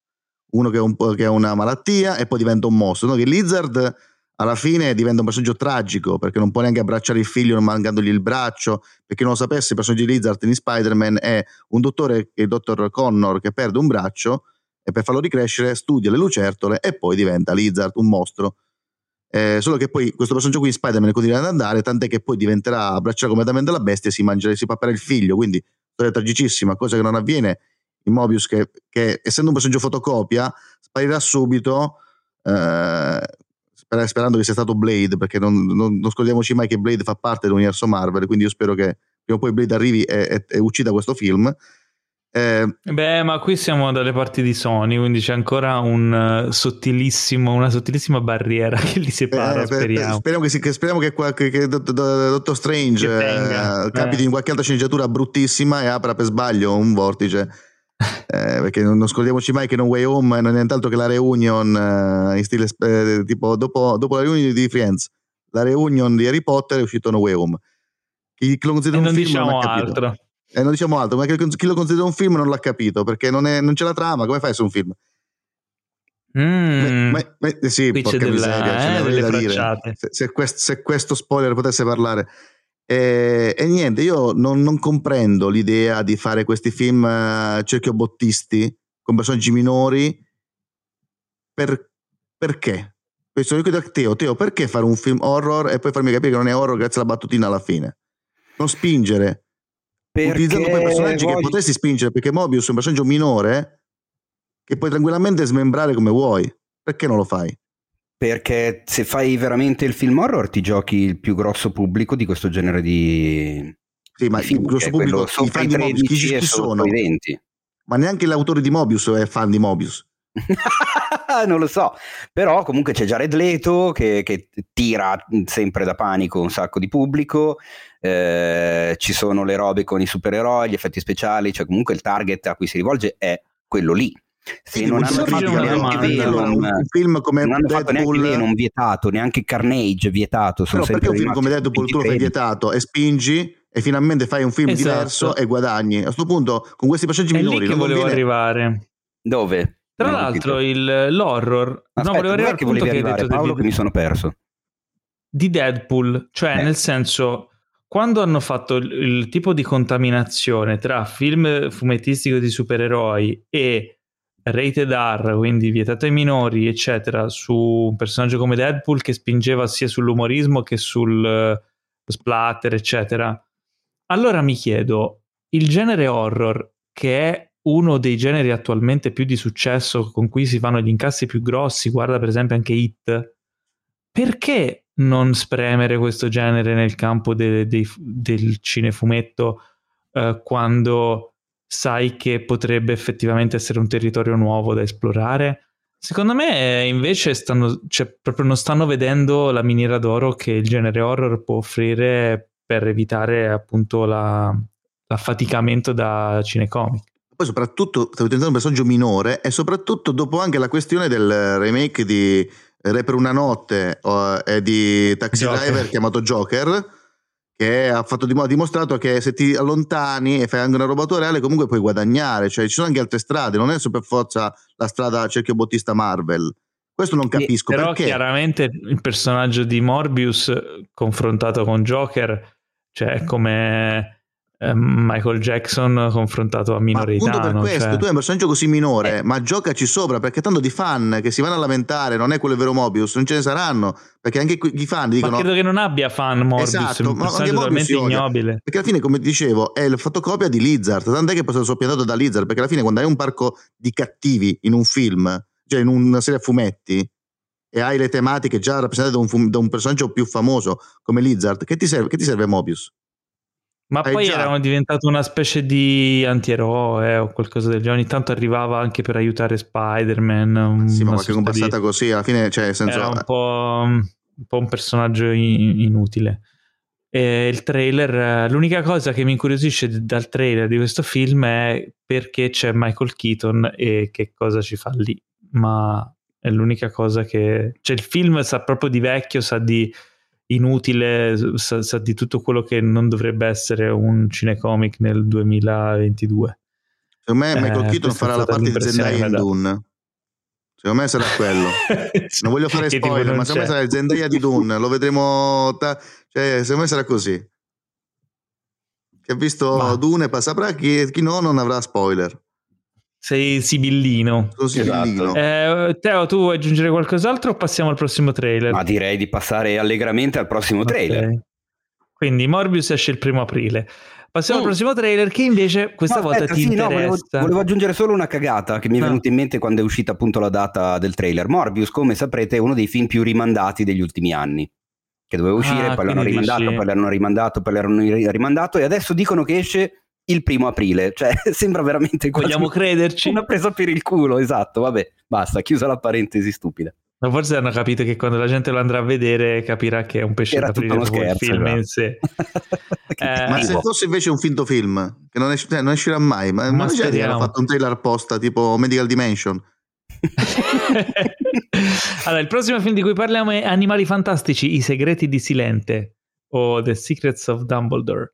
S3: uno che ha, un che ha, una malattia e poi diventa un mostro. No? Che Lizard alla fine diventa un personaggio tragico perché non può neanche abbracciare il figlio non mancandogli il braccio. perché non lo sapesse, il personaggio di Lizard in Spider-Man è un dottore, il dottor Connor, che perde un braccio e per farlo ricrescere studia le lucertole e poi diventa Lizard, un mostro. Eh, solo che poi questo personaggio qui in Spider-Man continua ad andare, tant'è che poi diventerà abbracciare completamente la bestia e si mangerà, si papperà il figlio. Quindi storia tragicissima, cosa che non avviene in Mobius che, che essendo un personaggio fotocopia sparirà subito eh, sperando che sia stato Blade perché non, non, non, scordiamoci mai che Blade fa parte dell'universo Marvel quindi io spero che prima o poi Blade arrivi e, e, e uccida questo film
S1: eh, Beh, ma qui siamo dalle parti di Sony, quindi c'è ancora un uh, sottilissimo, una sottilissima barriera che li separa. Eh, speriamo.
S3: speriamo che, che, speriamo che, che, che Dottor Strange eh, capiti in qualche altra sceneggiatura bruttissima e apra per sbaglio un vortice eh, perché non, non, scordiamoci mai che Non Way Home non è nient'altro che la reunion eh, in stile eh, tipo dopo, dopo, la reunion di Friends la reunion di Harry Potter è uscito No Way Home chi, lo considera un film diciamo non ha capito altro. Eh, non diciamo altro, ma chi lo considera un film non l'ha capito perché non, è, non c'è la trama. Come fai su un film?
S1: Mm. Ma, ma,
S3: sì, Qui porca della, miseria, eh, da dire. Se, se, quest, se, questo spoiler potesse parlare. E, e niente, io non, non, comprendo l'idea di fare questi film uh, cerchiobottisti con personaggi minori. Per, perché? Questo io chiedo a Teo, Teo, perché fare un film horror e poi farmi capire che non è horror grazie alla battutina alla fine? Non spingere. Perché utilizzando poi personaggi voglio... che potresti spingere, perché Mobius è un personaggio minore che puoi tranquillamente smembrare come vuoi. Perché non lo fai?
S2: Perché se fai veramente il film horror ti giochi il più grosso pubblico di questo genere di...
S3: Sì, ma film, il grosso pubblico, i fan di Mobius, chi, chi sono? I 20. Ma neanche l'autore di Mobius è fan di Mobius.
S2: non lo so, però comunque c'è Jared Leto che, che tira sempre da panico un sacco di pubblico, eh, ci sono le robe con i supereroi, gli effetti speciali, cioè comunque il target a cui si rivolge è quello lì. Se non hanno fatto neanche Venom, un film come non hanno fatto neanche Venom vietato, neanche Carnage vietato.
S3: Sono Però perché un film come Deadpool tu lo fai vietato e spingi e finalmente fai un film esatto. diverso e guadagni. A questo punto, con questi personaggi
S1: è
S3: minori,
S1: lì che volevo conviene... arrivare.
S2: Dove?
S1: Tra non l'altro, il, l'horror.
S2: Aspetta, no, volevo arrivare che volevi che arrivare, Paolo, che mi sono perso.
S1: Di Deadpool, cioè eh. nel senso quando hanno fatto il, il, tipo di contaminazione tra film fumettistico di supereroi e rated R, quindi vietato ai minori, eccetera, su un personaggio come Deadpool che spingeva sia sull'umorismo che sul uh, splatter, eccetera. Allora mi chiedo, il genere horror, che è uno dei generi attualmente più di successo con cui si fanno gli incassi più grossi, guarda per esempio anche Hit, perché non spremere questo genere nel campo de- de- del cinefumetto eh, quando sai che potrebbe effettivamente essere un territorio nuovo da esplorare? Secondo me invece stanno, cioè, proprio non stanno vedendo la miniera d'oro che il genere horror può offrire per evitare appunto la, l'affaticamento da cinecomic.
S3: Poi soprattutto stavo diventando un personaggio minore e soprattutto dopo anche la questione del remake di Re per una notte uh, è di Taxi Joker. Driver chiamato Joker che ha, fatto, ha dimostrato che se ti allontani e fai anche una roba reale comunque puoi guadagnare, cioè ci sono anche altre strade, non è solo per forza la strada cerchio bottista Marvel. Questo non capisco.
S1: Però
S3: perché.
S1: chiaramente il personaggio di Morbius confrontato con Joker, cioè è come Michael Jackson confrontato a
S3: ma
S1: età.
S3: per questo,
S1: cioè...
S3: tu hai un personaggio così minore, eh. ma giocaci sopra perché tanto di fan che si vanno a lamentare, non è quello vero Mobius, non ce ne saranno, perché anche i fan dicono...
S1: Ma credo che non abbia fan Morbius, esatto, è un personaggio totalmente ignobile.
S3: Perché alla fine, come dicevo, è la fotocopia di Lizard, tant'è che è stato soppiantato da Lizard, perché alla fine quando hai un parco di cattivi in un film, cioè in una serie a fumetti, e hai le tematiche già rappresentate da un, da un personaggio più famoso come Lizard, che ti serve, che ti serve Mobius?
S1: Ma Hai poi già... era diventato una specie di antieroe o qualcosa del genere. Ogni tanto arrivava anche per aiutare Spider-Man.
S3: Sì, ma qualche passata di... così, alla fine, cioè, senso...
S1: Era un po', un, po un personaggio in, inutile. E il trailer, l'unica cosa che mi incuriosisce dal trailer di questo film è perché c'è Michael Keaton e che cosa ci fa lì. Ma è l'unica cosa che... Cioè il film sa proprio di vecchio, sa di inutile, sa, sa, di tutto quello che non dovrebbe essere un cinecomic nel 2022.
S3: Secondo me Michael eh, Keaton farà la parte di Zendaya in Dune. Secondo me sarà quello. non voglio fare spoiler, ma secondo me sarà il Zendaya di Dune. Lo vedremo. Ta- cioè, secondo me sarà così. Chi ha visto ma... Dune saprà chi, chi no non avrà spoiler.
S1: Sei sibillino.
S3: sibillino.
S1: Esatto. Eh, Teo, tu vuoi aggiungere qualcos'altro o passiamo al prossimo trailer?
S2: Ma direi di passare allegramente al prossimo trailer. Okay.
S1: Quindi Morbius esce il primo aprile. Passiamo mm. al prossimo trailer che invece questa no, volta aspetta, ti sì, interessa. No,
S2: volevo, volevo, aggiungere solo una cagata che mi è ah. venuta in mente quando è uscita appunto la data del trailer. Morbius, come saprete, è uno dei film più rimandati degli ultimi anni. Che doveva uscire, ah, poi l'hanno rimandato, dici... poi l'hanno rimandato, poi l'hanno rimandato e adesso dicono che esce il primo aprile, cioè sembra veramente
S1: Vogliamo crederci?
S2: Una presa per il culo, esatto, vabbè, basta, chiusa la parentesi stupida.
S1: Ma forse hanno capito che quando la gente lo andrà a vedere capirà che è un pesce da aprire il film in sé.
S3: eh, ma se fosse invece un finto film, che non, es- cioè, non uscirà mai, ma, ma magari hanno fatto un trailer apposta tipo Medical Dimension.
S1: allora, il prossimo film di cui parliamo è Animali Fantastici, I segreti di Silente o The Secrets of Dumbledore.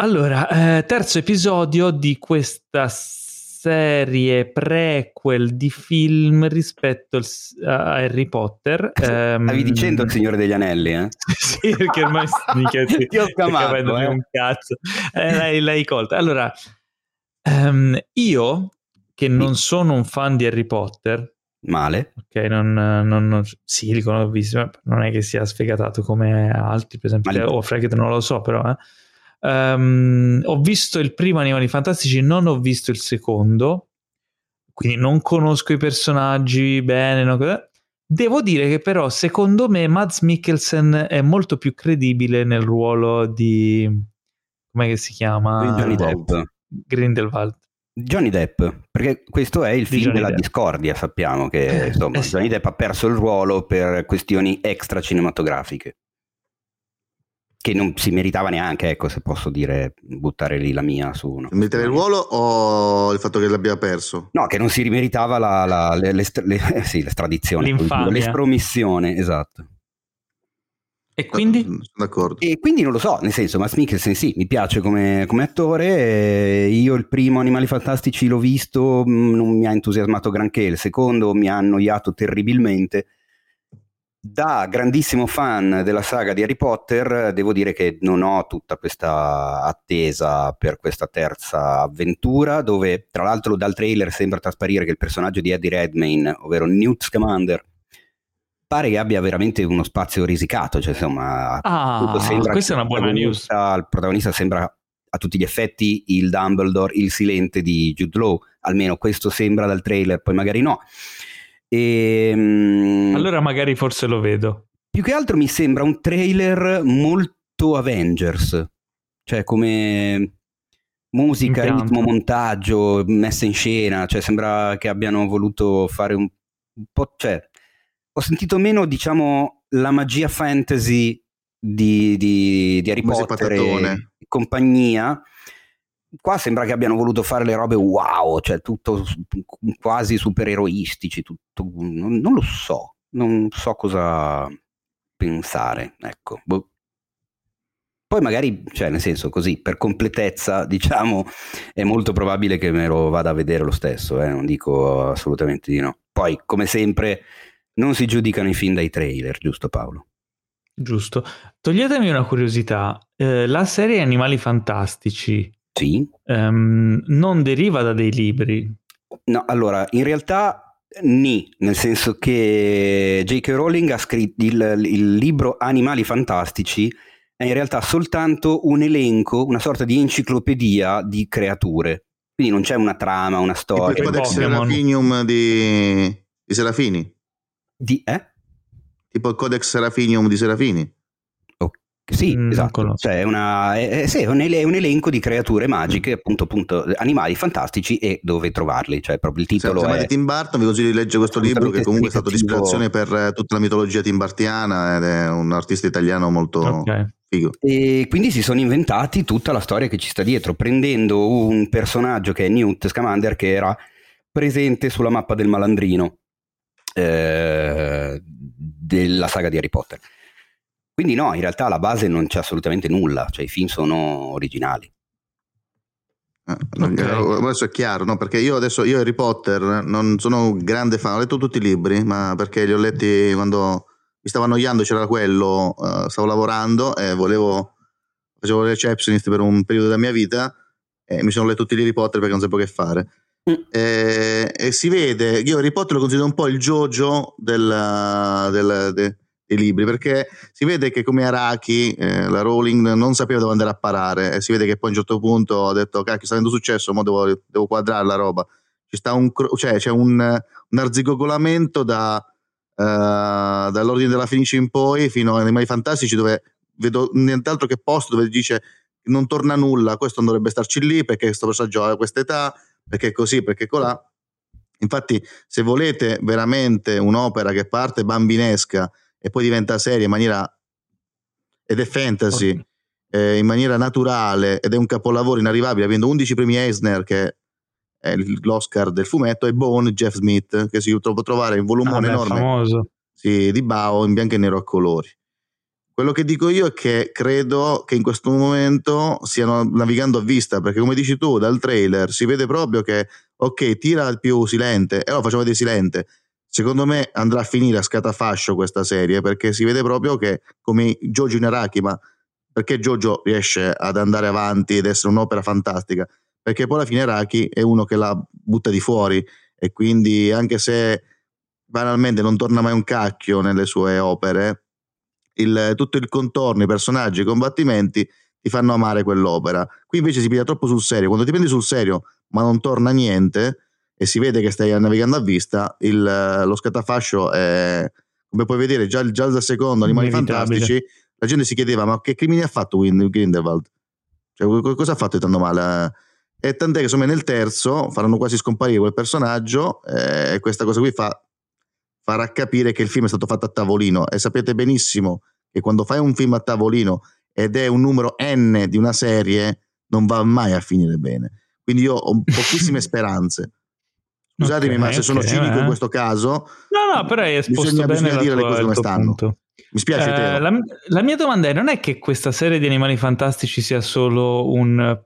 S1: Allora, eh, terzo episodio di questa serie prequel di film rispetto a Harry Potter.
S2: Um, Stavi dicendo il Signore degli Anelli, eh?
S1: sì, perché ormai mica ti,
S2: Ti ho scamato, eh.
S1: un cazzo. Eh, l'hai, l'hai colta. Allora, um, io che non sono un fan di Harry Potter,
S2: Male.
S1: Ok, non, non, non, sì, li conosco, non è che sia sfegatato come altri, per esempio, o oh, Fragged non lo so, però... Eh. Um, ho visto il primo Animali Fantastici, non ho visto il secondo, quindi non conosco i personaggi bene. No? Devo dire che però secondo me Mads Mikkelsen è molto più credibile nel ruolo di... come si chiama?
S2: Johnny Depp.
S1: Grindelwald.
S2: Johnny Depp, perché questo è il film Johnny della Depp. discordia, sappiamo che insomma, eh sì. Johnny Depp ha perso il ruolo per questioni extra cinematografiche che non si meritava neanche, ecco, se posso dire, buttare lì la mia su uno.
S3: Meritava il ruolo o il fatto che l'abbia perso?
S2: No, che non si rimeritava la, la, le, le, le, sì, l'estradizione, l'estromissione, esatto.
S1: E quindi?
S3: Sono d'accordo.
S2: E quindi non lo so, nel senso, Matt Mikkelsen sì, mi piace come, come attore, io il primo Animali Fantastici l'ho visto, mm, non mi ha entusiasmato granché, il secondo mi ha annoiato terribilmente, da grandissimo fan della saga di Harry Potter, devo dire che non ho tutta questa attesa per questa terza avventura, dove tra l'altro dal trailer sembra trasparire che il personaggio di Eddie Redmayne, ovvero Newt Scamander, pare che abbia veramente uno spazio risicato, cioè insomma,
S1: ah, questa è una buona news.
S2: Il protagonista sembra a tutti gli effetti il Dumbledore, il silente di Jude Law, almeno questo sembra dal trailer, poi magari no.
S1: E, ehm, allora magari forse lo vedo.
S2: Più che altro mi sembra un trailer molto Avengers, cioè come musica, Impianto. ritmo, montaggio, messa in scena, cioè sembra che abbiano voluto fare un, po'... Cioè, ho sentito meno, diciamo, la magia fantasy di, di, di Harry Potter e compagnia. Qua sembra che abbiano voluto fare le robe wow, cioè tutto quasi supereroistici, tutto, non, non lo so, non so cosa pensare, ecco. Boh. Poi magari, cioè nel senso così, per completezza, diciamo, è molto probabile che me lo vada a vedere lo stesso, eh? non dico assolutamente di no. Poi, come sempre, non si giudicano i film dai trailer, giusto Paolo?
S1: Giusto. Toglietemi una curiosità. Eh, la serie Animali Fantastici
S2: sì.
S1: ehm, non deriva da dei libri?
S2: No, allora, in realtà ni, nel senso che J.K. Rowling ha scritto il, il libro Animali Fantastici è in realtà soltanto un elenco, una sorta di enciclopedia di creature. Quindi non c'è una trama, una storia.
S3: Il Codex Serafinium di, di Serafini.
S2: Di, eh?
S3: Tipo il Codex Serafinium di Serafini.
S2: Sì, mm, esatto. Cioè, è, una, è, sì, è, un, è, un, elenco di creature magiche, appunto, appunto, animali fantastici e dove trovarli. Cioè, proprio il titolo.
S3: Se, se
S2: è...
S3: Tim Burton, vi consiglio di leggere questo libro, che comunque è stato di ispirazione per eh, tutta la mitologia timbartiana ed è un artista italiano molto. Okay. Figo.
S2: E quindi si sono inventati tutta la storia che ci sta dietro, prendendo un personaggio che è Newt Scamander, che era presente sulla mappa del malandrino eh, della saga di Harry Potter. Quindi no, in realtà alla base non c'è assolutamente nulla, cioè i film sono originali.
S3: Ah, okay. Adesso è chiaro, no? perché io adesso io Harry Potter non sono un grande fan, ho letto tutti i libri, ma perché li ho letti quando mi stavo annoiando, c'era quello, uh, stavo lavorando e volevo, facevo receptionist per un periodo della mia vita e mi sono letto tutti gli Harry Potter perché non sapevo che fare. Mm. E, e, si vede, io Harry Potter lo considero un po' il Jojo del, del, de, i libri perché si vede che come Araki eh, la Rowling non sapeva dove andare a parare e si vede che poi a un certo punto ha detto cacchio sta avendo successo ma devo, devo, quadrare la roba. Ci sta un, cioè, c'è un, un arzigogolamento da, uh, dall'ordine della Fenice in poi fino a Animali Fantastici dove vedo nient'altro che posto dove dice non torna nulla questo non dovrebbe starci lì perché questo personaggio ha questa età perché così perché colà. Infatti se volete veramente un'opera che parte bambinesca e poi diventa seria in maniera ed è fantasy okay. eh, in maniera naturale ed è un capolavoro inarrivabile avendo 11 premi Eisner che è l'Oscar del fumetto e Bone Jeff Smith che si può trovare in volumone ah, enorme sì, di Bao in bianco e nero a colori quello che dico io è che credo che in questo momento stiano navigando a vista perché come dici tu dal trailer si vede proprio che ok tira il più silente e lo facciamo vedere silente Secondo me andrà a finire a scatafascio questa serie perché si vede proprio che come Jojo Inaraki, ma perché Jojo riesce ad andare avanti ed essere un'opera fantastica? Perché poi alla fine Araki è uno che la butta di fuori e quindi anche se banalmente non torna mai un cacchio nelle sue opere, il, tutto il contorno, i personaggi, i combattimenti ti fanno amare quell'opera. Qui invece si piglia troppo sul serio. Quando ti prendi sul serio ma non torna niente, e si vede che stai navigando a vista, il, lo scatafascio è, come puoi vedere, già, già dal secondo Animali Fantastici, la gente si chiedeva ma che crimini ha fatto Grindelwald? Cioè, cosa ha fatto di tanto male? E tant'è che insomma nel terzo faranno quasi scomparire quel personaggio eh, e questa cosa qui fa, farà capire che il film è stato fatto a tavolino e sapete benissimo che quando fai un film a tavolino ed è un numero n di una serie non va mai a finire bene. Quindi io ho pochissime speranze. Scusatemi, okay, ma se sono cinico eh. in questo caso,
S1: no, no, però hai esposto bisogna, bene bisogna dire tua, le cose come stanno. Punto.
S3: Mi spiace.
S1: Eh, la, la, mia domanda è: non è che questa serie di animali fantastici sia solo un,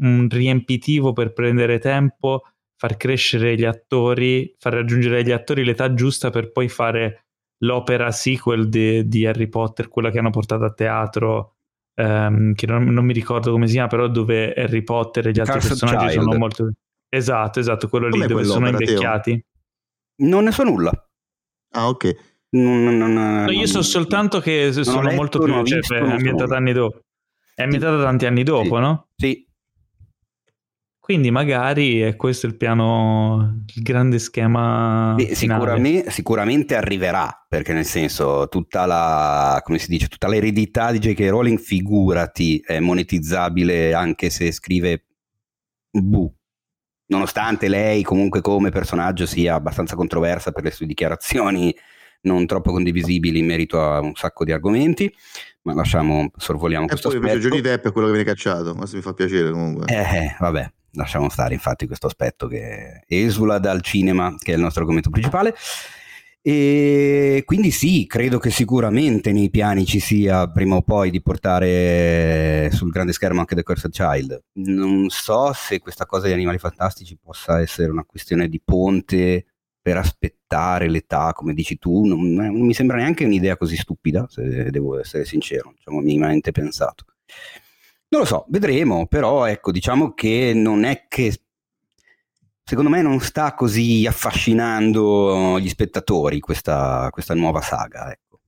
S1: un riempitivo per prendere tempo, far crescere gli attori, far raggiungere agli attori l'età giusta per poi fare l'opera sequel di, di Harry Potter, quella che hanno portato a teatro, ehm, che non, non, mi ricordo come si chiama, però dove Harry Potter e gli altri
S2: Carson
S1: personaggi
S2: Child.
S1: sono molto... Esatto, esatto, quello
S3: Com'è
S1: lì dove sono invecchiati.
S2: Non ne so nulla.
S3: Ah, ok.
S2: Non- non- non-
S1: No, io
S2: non-
S1: so soltanto che sono
S2: letto,
S1: molto più... Cioè,
S2: visto,
S1: è ambientata anni dopo. È ambientata tanti anni dopo,
S2: Sì.
S1: no?
S2: Sì,
S1: Quindi magari è questo il piano, il grande schema
S2: Beh, sicuramente, sicuramente arriverà, perché nel senso tutta la, come si dice, tutta l'eredità di J.K. Rowling, figurati, è monetizzabile anche se scrive bu. Nonostante lei comunque come personaggio sia abbastanza controversa per le sue dichiarazioni non troppo condivisibili in merito a un sacco di argomenti, ma lasciamo, sorvoliamo
S3: E
S2: questo
S3: poi
S2: aspetto.
S3: Johnny Depp è quello che viene cacciato, ma se mi fa piacere comunque.
S2: Eh, vabbè, lasciamo stare infatti questo aspetto che esula dal cinema, che è il nostro argomento principale. E quindi sì, credo che sicuramente nei piani ci sia prima o poi di portare sul grande schermo anche The Cursed Child. Non so se questa cosa di Animali Fantastici possa essere una questione di ponte per aspettare l'età, come dici tu, non, non mi sembra neanche un'idea così stupida, se devo essere sincero, ho minimamente pensato. Non lo so, vedremo, però ecco, diciamo che non è che secondo me non sta così affascinando gli spettatori questa, questa nuova saga, ecco.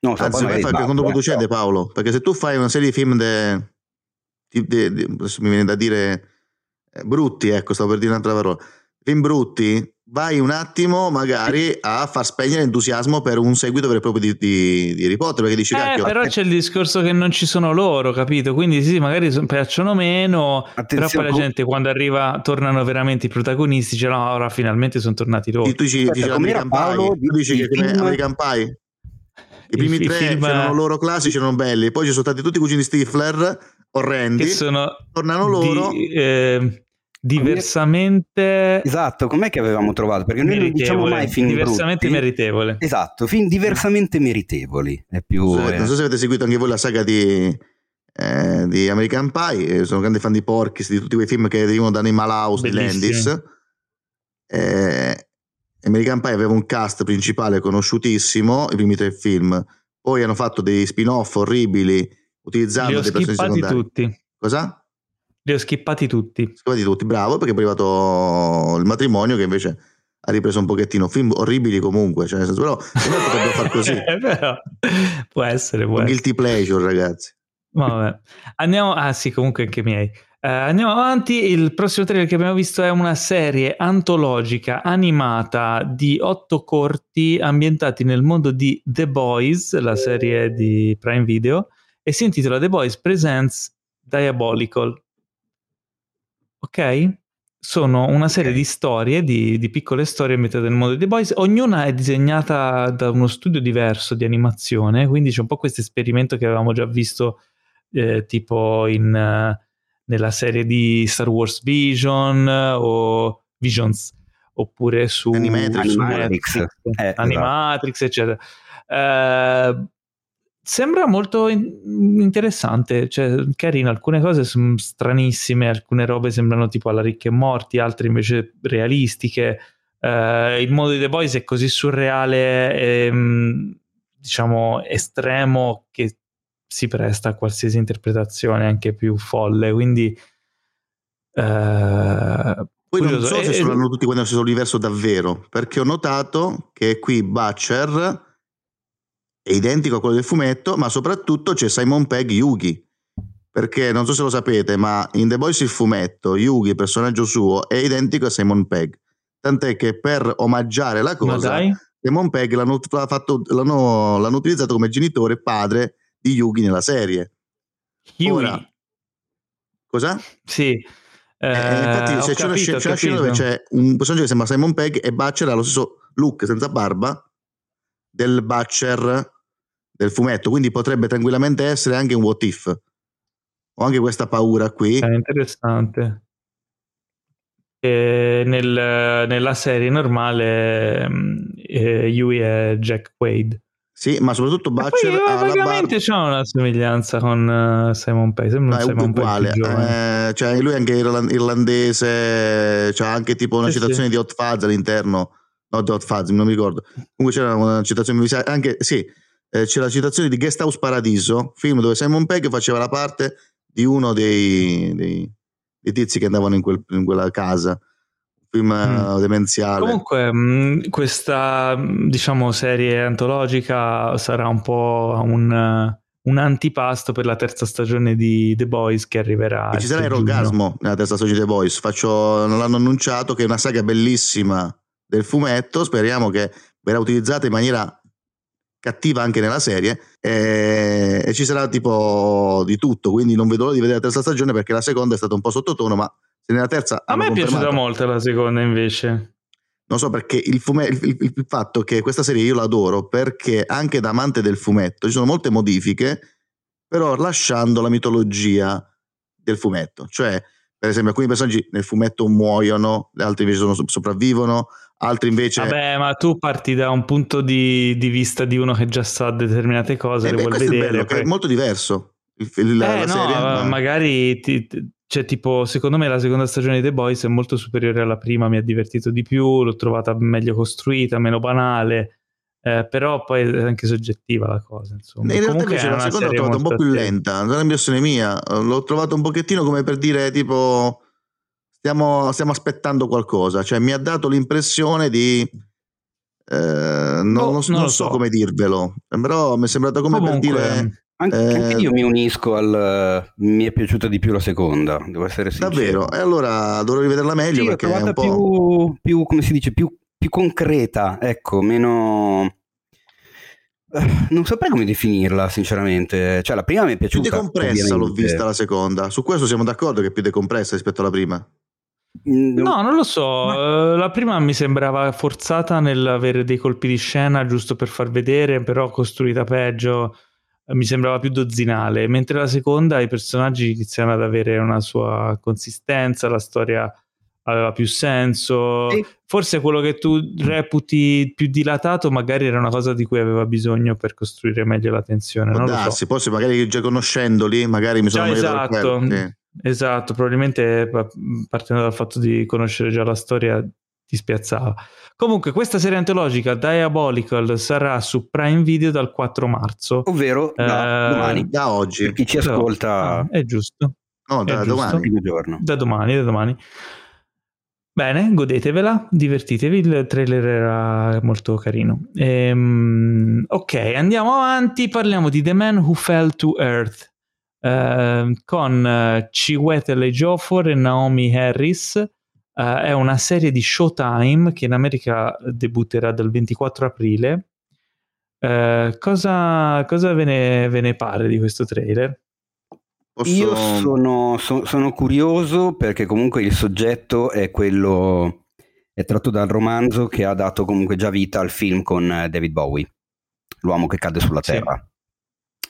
S2: Lo so,
S3: Anzi, fai
S2: sbaglio,
S3: controproducente
S2: eh,
S3: Paolo, perché se tu fai una serie di film de, de- adesso mi viene da dire eh, brutti, ecco, stavo per dire un'altra parola, film brutti, vai un attimo magari a far spegnere l'entusiasmo per un seguito vero e proprio di, di, di Harry Potter, perché dici,
S1: Eh,
S3: cacchio,
S1: però c'è il discorso che non ci sono loro, capito? Quindi sì, magari son- piacciono meno, però poi
S2: Attenzione,
S1: la gente quando arriva tornano veramente i protagonisti, dice no, ora finalmente sono tornati loro.
S3: tu dici,
S2: Aspetta,
S3: dici American
S2: Paolo?
S3: Pie, tu dici
S2: Il
S3: che come
S2: film-
S3: American Pie, i primi
S1: I
S3: tre
S1: film-
S3: erano loro classici, erano belli, poi ci sono stati tutti i cugini Stifler, orrendi,
S1: che sono
S3: tornano loro...
S1: di- eh, diversamente
S2: Esatto, com'è che avevamo trovato? Perché noi non diciamo mai film
S1: diversamente
S2: brutti.
S1: meritevole.
S2: Esatto, film diversamente meritevoli. È più...
S3: Non so se-
S2: eh,
S3: non so se avete seguito anche voi la saga di, eh, di American Pie, eh, sono grande fan di Porky's, di tutti quei film che derivano da Animal House di
S1: Bellissimi.
S3: Landis. Eh, American Pie aveva un cast principale conosciutissimo, i primi tre film, poi hanno fatto dei spin-off orribili utilizzando dei personaggi secondari.
S1: tutti.
S3: Cosa?
S1: Li ho skippati tutti.
S3: Scrivati tutti, bravo, perché è arrivato il matrimonio che invece ha ripreso un pochettino film orribili comunque, cioè nel senso, però secondo me potrebbero far così.
S1: Eh, però, può essere, può
S3: Un
S1: essere.
S3: guilty pleasure, ragazzi.
S1: Vabbè. Andiamo, ah sì, comunque anche miei. Eh, andiamo avanti. Il prossimo trailer che abbiamo visto è una serie antologica animata di otto corti ambientati nel mondo di The Boys, la serie di Prime Video, e si intitola The Boys Presents Diabolical. Ok? Sono una serie di storie, di, di piccole storie ambientate nel mondo di The Boys. Ognuna è disegnata da uno studio diverso di animazione, quindi c'è un po' questo esperimento che avevamo già visto eh, tipo in, eh, nella serie di Star Wars Vision eh, o Visions oppure su
S3: Animatrix.
S1: su
S2: Animatrix. Eh, esatto.
S1: Animatrix eccetera Eh, sembra molto in- interessante cioè carino. Alcune cose sono stranissime alcune robe sembrano tipo alla ricche e morti altre invece realistiche. Eh, il mondo di The Boys è così surreale e mm, diciamo estremo che si presta a qualsiasi interpretazione anche più folle. Quindi eh,
S3: Poi non
S1: curioso.
S3: so se
S1: E-
S3: sono hanno tutti quanti nello stesso universo davvero, perché ho notato che qui Butcher è identico a quello del fumetto, ma soprattutto c'è Simon Pegg Yugi. Perché non so se lo sapete, ma in The Boys il fumetto, Yugi, il personaggio suo, è identico a Simon Pegg. Tant'è che per omaggiare la cosa, Simon Pegg l'hanno, l'ha fatto- l'hanno- l'hanno utilizzato come genitore e padre di Yugi nella serie.
S1: Huey.
S3: Ora, Cosa?
S1: Sì.
S3: Eh,
S1: Eh,
S3: infatti
S1: ho
S3: se c'è, una,
S1: capito,
S3: c'è una scena dove c'è un personaggio che sembra Simon Pegg e Butcher ha lo stesso look senza barba del Butcher del fumetto, quindi potrebbe tranquillamente essere anche un what if. Ho anche questa paura qui.
S1: È interessante. Nel- nella serie normale mm, eh, Huey è Jack Quaid.
S3: Sì, ma soprattutto
S1: poi
S3: Butcher
S1: eh,
S3: ha
S1: vagamente c'è una somiglianza con eh, Simon Pegg. Sembra
S3: No,
S1: Simon
S3: uguale. Eh, cioè, lui è anche irlan- irlandese, c'ha anche tipo una
S1: Sì,
S3: citazione
S1: sì.
S3: di Hot Fuzz all'interno no Hot Fuzz, non mi ricordo. Comunque c'era una citazione, anche sì, eh, c'è la citazione di Guest House Paradiso, film dove Simon Pegg faceva la parte di uno dei, dei, dei tizi che andavano in, quel, in quella casa film mm. demenziale.
S1: Comunque, mm, questa diciamo serie antologica sarà un po' un, un antipasto per la terza stagione di The Boys che arriverà.
S3: E ci sarà Erogasmo nella terza stagione di The Boys. Faccio, non l'hanno annunciato, che è una saga bellissima del fumetto. Speriamo che verrà utilizzata in maniera cattiva anche nella serie e, e, ci sarà tipo di tutto quindi non vedo l'ora di vedere la terza stagione perché la seconda è stata un po' sottotono ma se nella terza
S1: a me è piaciuta molto la seconda invece
S3: non so perché il, fume- il, il, il, fatto che questa serie io l'adoro perché anche da amante del fumetto ci sono molte modifiche però lasciando la mitologia del fumetto cioè per esempio alcuni personaggi nel fumetto muoiono altri invece sono, sopravvivono altri invece...
S1: Vabbè, ma tu parti da un punto di, di vista di uno che già sa determinate cose, eh, le vuol vedere. È, bello,
S3: poi... è molto diverso. Il,
S1: la, eh, la no, serie, ma... magari ti, cioè, tipo, secondo me la seconda stagione di The Boys è molto superiore alla prima, mi ha divertito di più, l'ho trovata meglio costruita, meno banale. Eh, però poi è anche soggettiva la cosa. Insomma.
S3: In realtà invece la seconda l'ho trovata un po' più lenta, non è impressione mia. L'ho trovato un pochettino come per dire tipo stiamo, stiamo aspettando qualcosa. Cioè, mi ha dato l'impressione di. Eh, non, oh, non, non so, so, come dirvelo, però mi è sembrato come Comunque, per dire.
S2: Anche, eh, anche, io mi unisco al. Mi è piaciuta di più la seconda, devo essere sincero.
S3: Davvero? E allora dovrò rivederla meglio. Sì, perché l'ho trovata
S2: più, più, come si dice, più, più concreta, ecco, meno. Non saprei come definirla, sinceramente. Cioè, la prima mi è piaciuta.
S3: Più decompressa l'ho vista la seconda. Su questo siamo d'accordo che è più decompressa rispetto alla prima.
S1: Mm, no, non lo so. Ma... Eh, la prima mi sembrava forzata nell'avere dei colpi di scena giusto per far vedere, però costruita peggio. Eh, mi sembrava più dozzinale, mentre la seconda i personaggi iniziano ad avere una sua consistenza, la storia aveva più senso. Sì. Forse quello che tu reputi più dilatato, magari era una cosa di cui aveva bisogno per costruire meglio la tensione. Non darsi, so.
S3: forse magari già conoscendoli, magari mi sono
S1: già esatto. Sì. Esatto, probabilmente partendo dal fatto di conoscere già la storia ti spiazzava. Comunque, questa serie antologica Diabolical sarà su Prime Video dal 4 marzo,
S2: ovvero da eh, domani,
S3: da oggi.
S2: Per chi ci ascolta,
S1: ah, è giusto.
S3: No, da domani.
S1: Giusto. Da domani, da domani. Bene, godetevela, divertitevi, il trailer era molto carino. Ehm, ok, andiamo avanti, parliamo di The Man Who Fell to Earth. Ehm, con uh, Chiwetel Ejiofor e Naomi Harris. Uh, è una serie di Showtime che in America debutterà dal 24 aprile. Uh, cosa, cosa ve, ne, ve, ne, pare di questo trailer?
S2: Posso... Io sono, so, sono, curioso perché comunque il soggetto è quello è tratto dal romanzo che ha dato comunque già vita al film con David Bowie, l'uomo che cade sulla terra.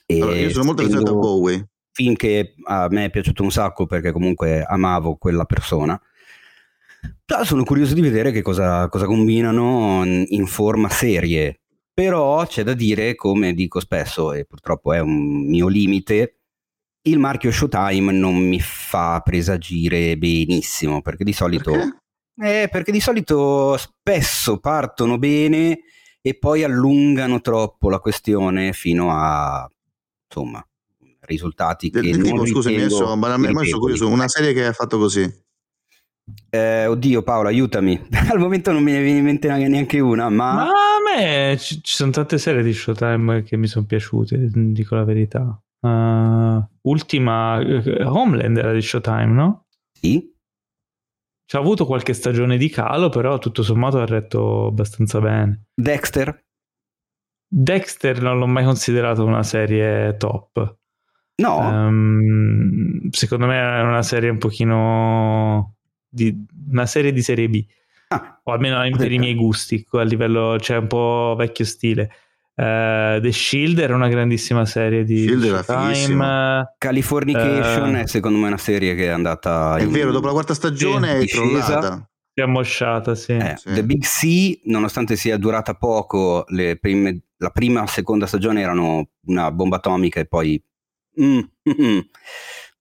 S3: Sì. Allora, io sono molto attento a Bowie
S2: film che a me è piaciuto un sacco perché comunque amavo quella persona. Però sono curioso di vedere che cosa, cosa combinano in forma serie. Però c'è da dire, come dico spesso, e purtroppo è un mio limite, il marchio Showtime non mi fa presagire benissimo perché di solito, perché? Eh, perché di solito spesso partono bene e poi allungano troppo la questione fino a insomma risultati
S3: che tipo, scusami, adesso, ma sono curioso, una serie che ha fatto così.
S2: Eh, oddio Paolo, aiutami. Al momento non mi viene in mente neanche una, ma...
S1: ma a me ci, ci, sono tante serie di Showtime che mi sono piaciute, dico la verità. Uh, ultima, uh, Homeland era di Showtime, no?
S2: Sì.
S1: Ci ha avuto qualche stagione di calo, però tutto sommato ha retto abbastanza bene.
S2: Dexter?
S1: Dexter non l'ho mai considerato una serie top.
S2: No. Um,
S1: secondo me è una serie un pochino di una serie di serie B. Ah, o almeno per i miei gusti, a livello, cioè un po' vecchio stile. Uh, The Shield era una grandissima serie di
S3: Shield Time.
S2: Californication uh, è secondo me una serie che è andata.
S3: È in, vero, dopo la quarta stagione è crollata.
S1: Si è ammosciata, sì.
S2: Eh, sì. The Big C, nonostante sia durata poco, prime, la prima e la seconda stagione erano una bomba atomica e poi Mm,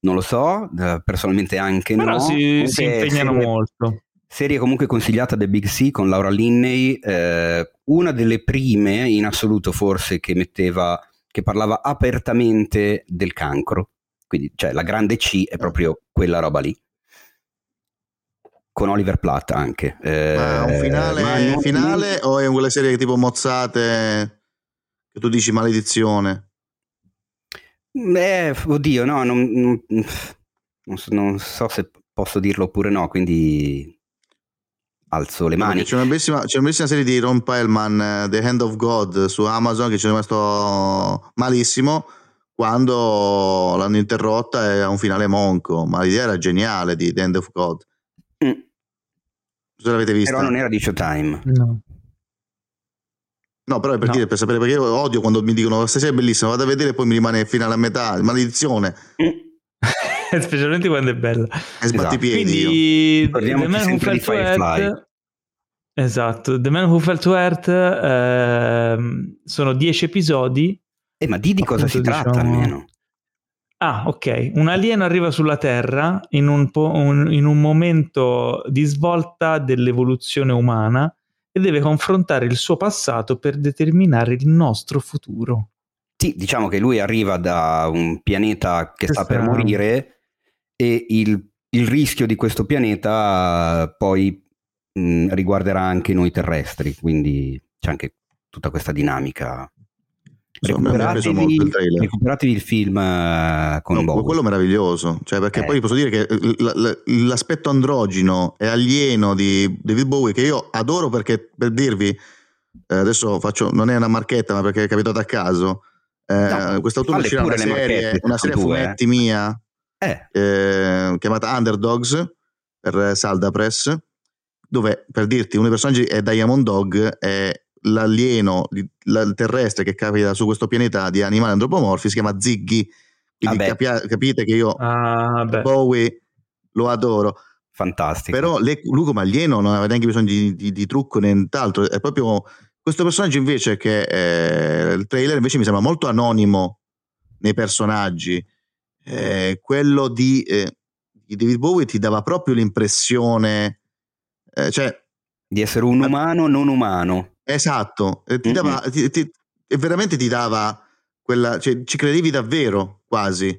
S2: non lo so, personalmente anche
S1: Però
S2: no.
S1: si, si impegnano
S2: segue,
S1: molto.
S2: Serie comunque consigliata da Big C con Laura Linney, eh, una delle prime in assoluto forse che metteva, che parlava apertamente del cancro. Quindi, cioè, la grande C è proprio quella roba lì. Con Oliver Platt anche.
S3: Eh, ma un finale, ma non, finale o è quelle serie tipo mozzate che tu dici maledizione?
S2: Eh, oddio, no, non, non, non so se posso dirlo oppure no, quindi alzo le mani.
S3: C'è una, bellissima, c'è una bellissima serie di Ron Pellman, uh, The Hand of God, su Amazon, che ci è rimasto malissimo quando l'hanno interrotta e ha un finale monco, ma l'idea era geniale di The Hand of God. Mm. Se l'avete vista.
S2: Però non era di Showtime.
S1: No.
S3: No, però è per no. dire, per sapere perché io odio quando mi dicono stasera è bellissima, vado a vedere e poi mi rimane il finale a metà, maledizione.
S1: Mm. specialmente quando è bella.
S3: E sbatti esatto.
S1: piedi. Quindi, The Man Who Fell to Earth. Esatto, The Man Who Fell to Earth eh, sono dieci episodi.
S2: Eh, ma di, di cosa si diciamo... tratta almeno?
S1: Ah, ok. Un alieno arriva sulla Terra in un, po- un, in un momento di svolta dell'evoluzione umana e deve confrontare il suo passato per determinare il nostro futuro.
S2: Sì, diciamo che lui arriva da un pianeta che sta per morire e il, il rischio di questo pianeta poi mh, riguarderà anche noi terrestri, quindi c'è anche tutta questa dinamica. Recuperatevi, il, recuperatevi il film uh, con no,
S3: quello meraviglioso cioè perché eh. poi posso dire che l'aspetto androgino e alieno di David Bowie che io adoro perché per dirvi eh, adesso faccio non è una marchetta ma perché è capitato a caso eh, no, quest'autunno uscirà una serie, una serie a fumetti eh. mia eh. Eh, chiamata Underdogs per Salda Press dove per dirti uno dei personaggi è Diamond Dog è l'alieno il terrestre che capita su questo pianeta di animali antropomorfi si chiama Ziggy. Quindi capia, capite che io ah, Bowie lo adoro.
S2: Fantastico.
S3: Però le, lui come alieno non aveva neanche bisogno di, di, di trucco né nient'altro è proprio questo personaggio invece che eh, il trailer invece mi sembra molto anonimo nei personaggi. Eh, quello di, eh, di, David Bowie ti dava proprio l'impressione eh, cioè,
S2: di essere un umano non umano.
S3: Esatto, ti dava, ti, ti, veramente ti dava quella, cioè, ci credevi davvero quasi.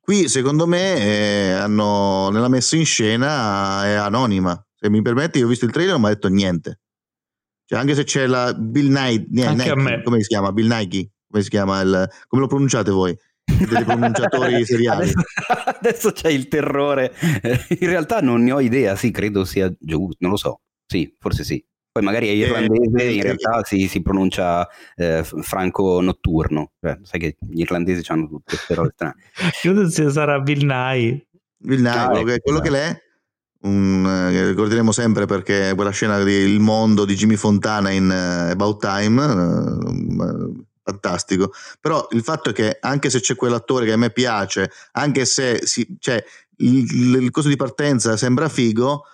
S3: Qui secondo me eh, hanno, nella messa in scena è anonima. Se mi permetti, io ho visto il trailer e non mi ha detto niente. Cioè, anche se c'è la Bill Nike, Nike come si chiama? Bill Nike, come si chiama? Il, come lo pronunciate voi? Dei pronunciatori seriali.
S2: Adesso, adesso, c'è il terrore. In realtà non ne ho idea, sì, credo sia giusto, non lo so. Sì, forse sì. Poi magari è eh, irlandese, eh, in realtà si, si pronuncia eh, franco notturno. Cioè, sai che gli irlandesi hanno tutte queste robe strane.
S1: Credo sia sarà Bill Nye.
S3: Bill Nye, ah, quello, che, quello che l'è un, eh, ricorderemo sempre perché quella scena di Il mondo di Jimmy Fontana in uh, About Time, uh, fantastico. Però il fatto è che anche se c'è quell'attore che a me piace, anche se si, cioè, il, il costo di partenza sembra figo,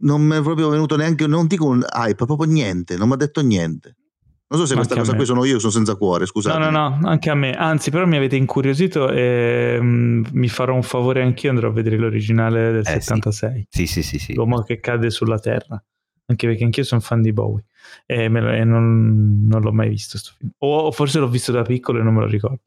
S3: non mi è proprio venuto neanche, non dico un hype, proprio niente, non mi ha detto niente. Non so se questa cosa qui sono io, sono senza cuore, scusate.
S1: No, no, no, anche a me. Anzi, però mi avete incuriosito e um, mi farò un favore anch'io, andrò a vedere l'originale del eh, 76.
S2: Sì. sì, sì, sì,
S1: L'uomo che cade sulla terra. Anche perché anch'io sono fan di Bowie e, lo, e non, non, l'ho mai visto sto film. O forse l'ho visto da piccolo e non me lo ricordo.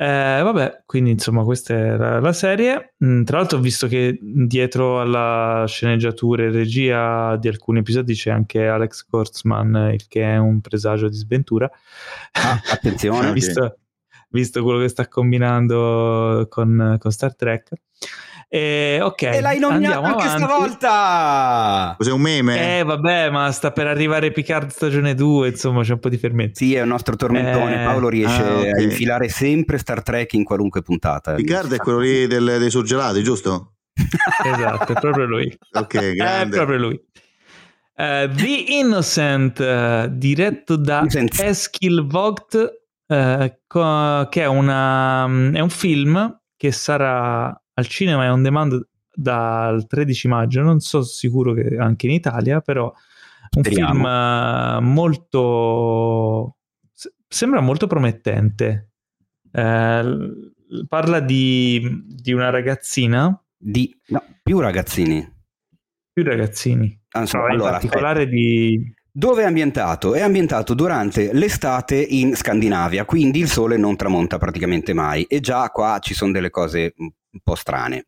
S1: Eh, vabbè, quindi insomma questa era la serie. Mm, tra l'altro ho visto che dietro alla sceneggiatura e regia di alcuni episodi c'è anche Alex Kurtzman, il che è un presagio di sventura.
S2: Ah, attenzione.
S1: visto, visto, quello che sta combinando con, con Star Trek. Eh, ok.
S2: E l'hai nominato anche avanti. stavolta!
S3: Cos'è un meme?
S1: Eh, vabbè, ma sta per arrivare Picard stagione 2, insomma, c'è un po' di fermento.
S2: Sì, è un nostro tormentone. Eh... Paolo riesce ah, okay. a infilare sempre Star Trek in qualunque puntata.
S3: Picard è quello lì del, dei surgelati, giusto?
S1: esatto, è proprio lui.
S3: ok, grande.
S1: È proprio lui. Uh, The Innocent, uh, diretto da Eskil Vogt, uh, co- che è, una, um, è un film che sarà al cinema e on demand dal 13 maggio, non so sicuro che anche in Italia, però un Speriamo. film uh, molto sembra molto promettente. Uh, parla di, di, una ragazzina
S2: di no, più ragazzini.
S1: più ragazzini.
S2: Ah, insomma, allora, in particolare aspetta. di... Dove è ambientato? È ambientato durante l'estate in Scandinavia, quindi il sole non tramonta praticamente mai e già qua ci sono delle cose un po' strane.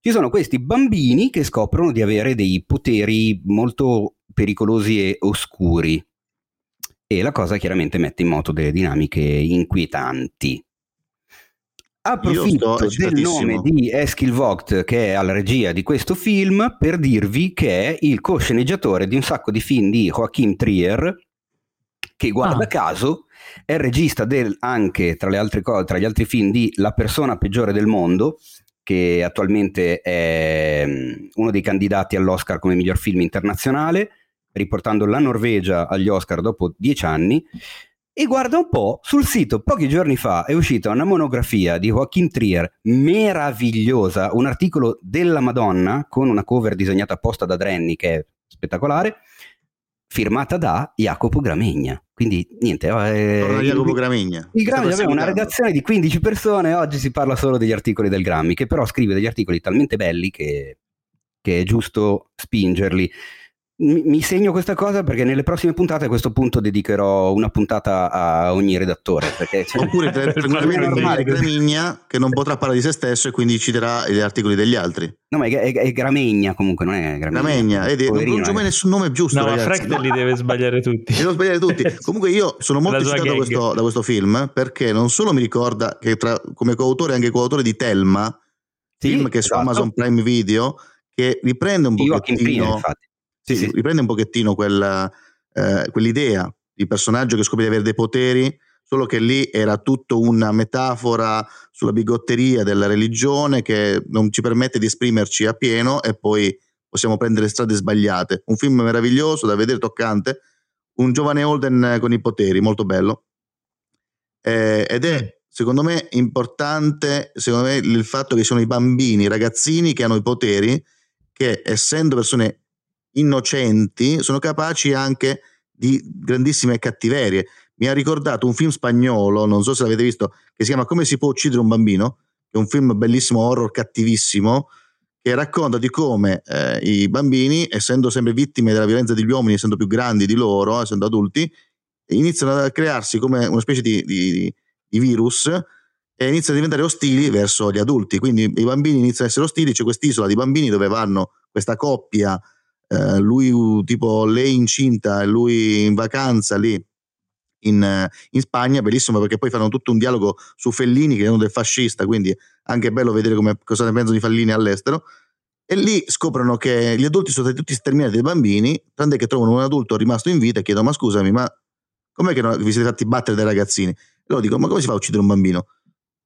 S2: Ci sono questi bambini che scoprono di avere dei poteri molto pericolosi e oscuri e la cosa chiaramente mette in moto delle dinamiche inquietanti. Approfitto del nome di Eskil Vogt che è alla regia di questo film per dirvi che è il co-sceneggiatore di un sacco di film di Joachim Trier che guarda ah. caso è regista del, anche tra, le altre cose, tra gli altri film di La persona peggiore del mondo che attualmente è mm, uno dei candidati all'Oscar come miglior film internazionale riportando la Norvegia agli Oscar dopo dieci anni e guarda un po', sul sito pochi giorni fa è uscita una monografia di Joachim Trier meravigliosa, un articolo della Madonna con una cover disegnata apposta da Drenny che è spettacolare, firmata da Jacopo Gramegna. Quindi niente,
S3: eh, Torna Jacopo Gramegna.
S2: Il Grammy aveva una redazione di 15 persone, oggi si parla solo degli articoli del Grammy, che però scrive degli articoli talmente belli che, che è giusto spingerli mi, segno questa cosa perché nelle prossime puntate a questo punto dedicherò una puntata a ogni redattore. Perché
S3: Oppure tranquillamente normale Gramigna che non potrà parlare di se stesso e quindi citerà gli articoli degli altri.
S2: No, ma è, è, è Gramegna comunque, non è
S3: Gramegna. Gramegna, vedi, non pronuncia mai nessun nome giusto.
S1: No, ragazzi. ma Frank li deve sbagliare tutti. Li
S3: devo sbagliare tutti. comunque io sono molto eccitato da questo, da questo, film perché non solo mi ricorda che tra, come coautore è anche coautore di Telma, sì, film che esatto. su Amazon Prime Video, che riprende un pochettino... infatti sì, sì. riprende un pochettino quella, eh, quell'idea di personaggio che scopre di avere dei poteri, solo che lì era tutto una metafora sulla bigotteria della religione che non ci permette di esprimerci a pieno e poi possiamo prendere strade sbagliate. Un film meraviglioso da vedere, toccante, un giovane Holden con i poteri, molto bello. Eh, ed è secondo me importante secondo me, il fatto che sono i bambini, i ragazzini che hanno i poteri, che essendo persone innocenti sono capaci anche di grandissime cattiverie. Mi ha ricordato un film spagnolo, non so se l'avete visto, che si chiama Come si può uccidere un bambino, che è un film bellissimo, horror cattivissimo, che racconta di come eh, i bambini, essendo sempre vittime della violenza degli uomini, essendo più grandi di loro, essendo adulti, iniziano a crearsi come una specie di, di, di virus e iniziano a diventare ostili verso gli adulti. Quindi i bambini iniziano ad essere ostili, c'è quest'isola di bambini dove vanno questa coppia eh, lui tipo lei incinta e lui in vacanza lì in, in, Spagna, bellissimo perché poi fanno tutto un dialogo su Fellini che è uno del fascista, quindi anche bello vedere come, cosa ne pensano di Fellini all'estero. E lì scoprono che gli adulti sono stati tutti sterminati dai bambini, tranne che trovano un adulto rimasto in vita e chiedono ma scusami, ma com'è che vi siete fatti battere dai ragazzini? E loro dicono ma come si fa a uccidere un bambino?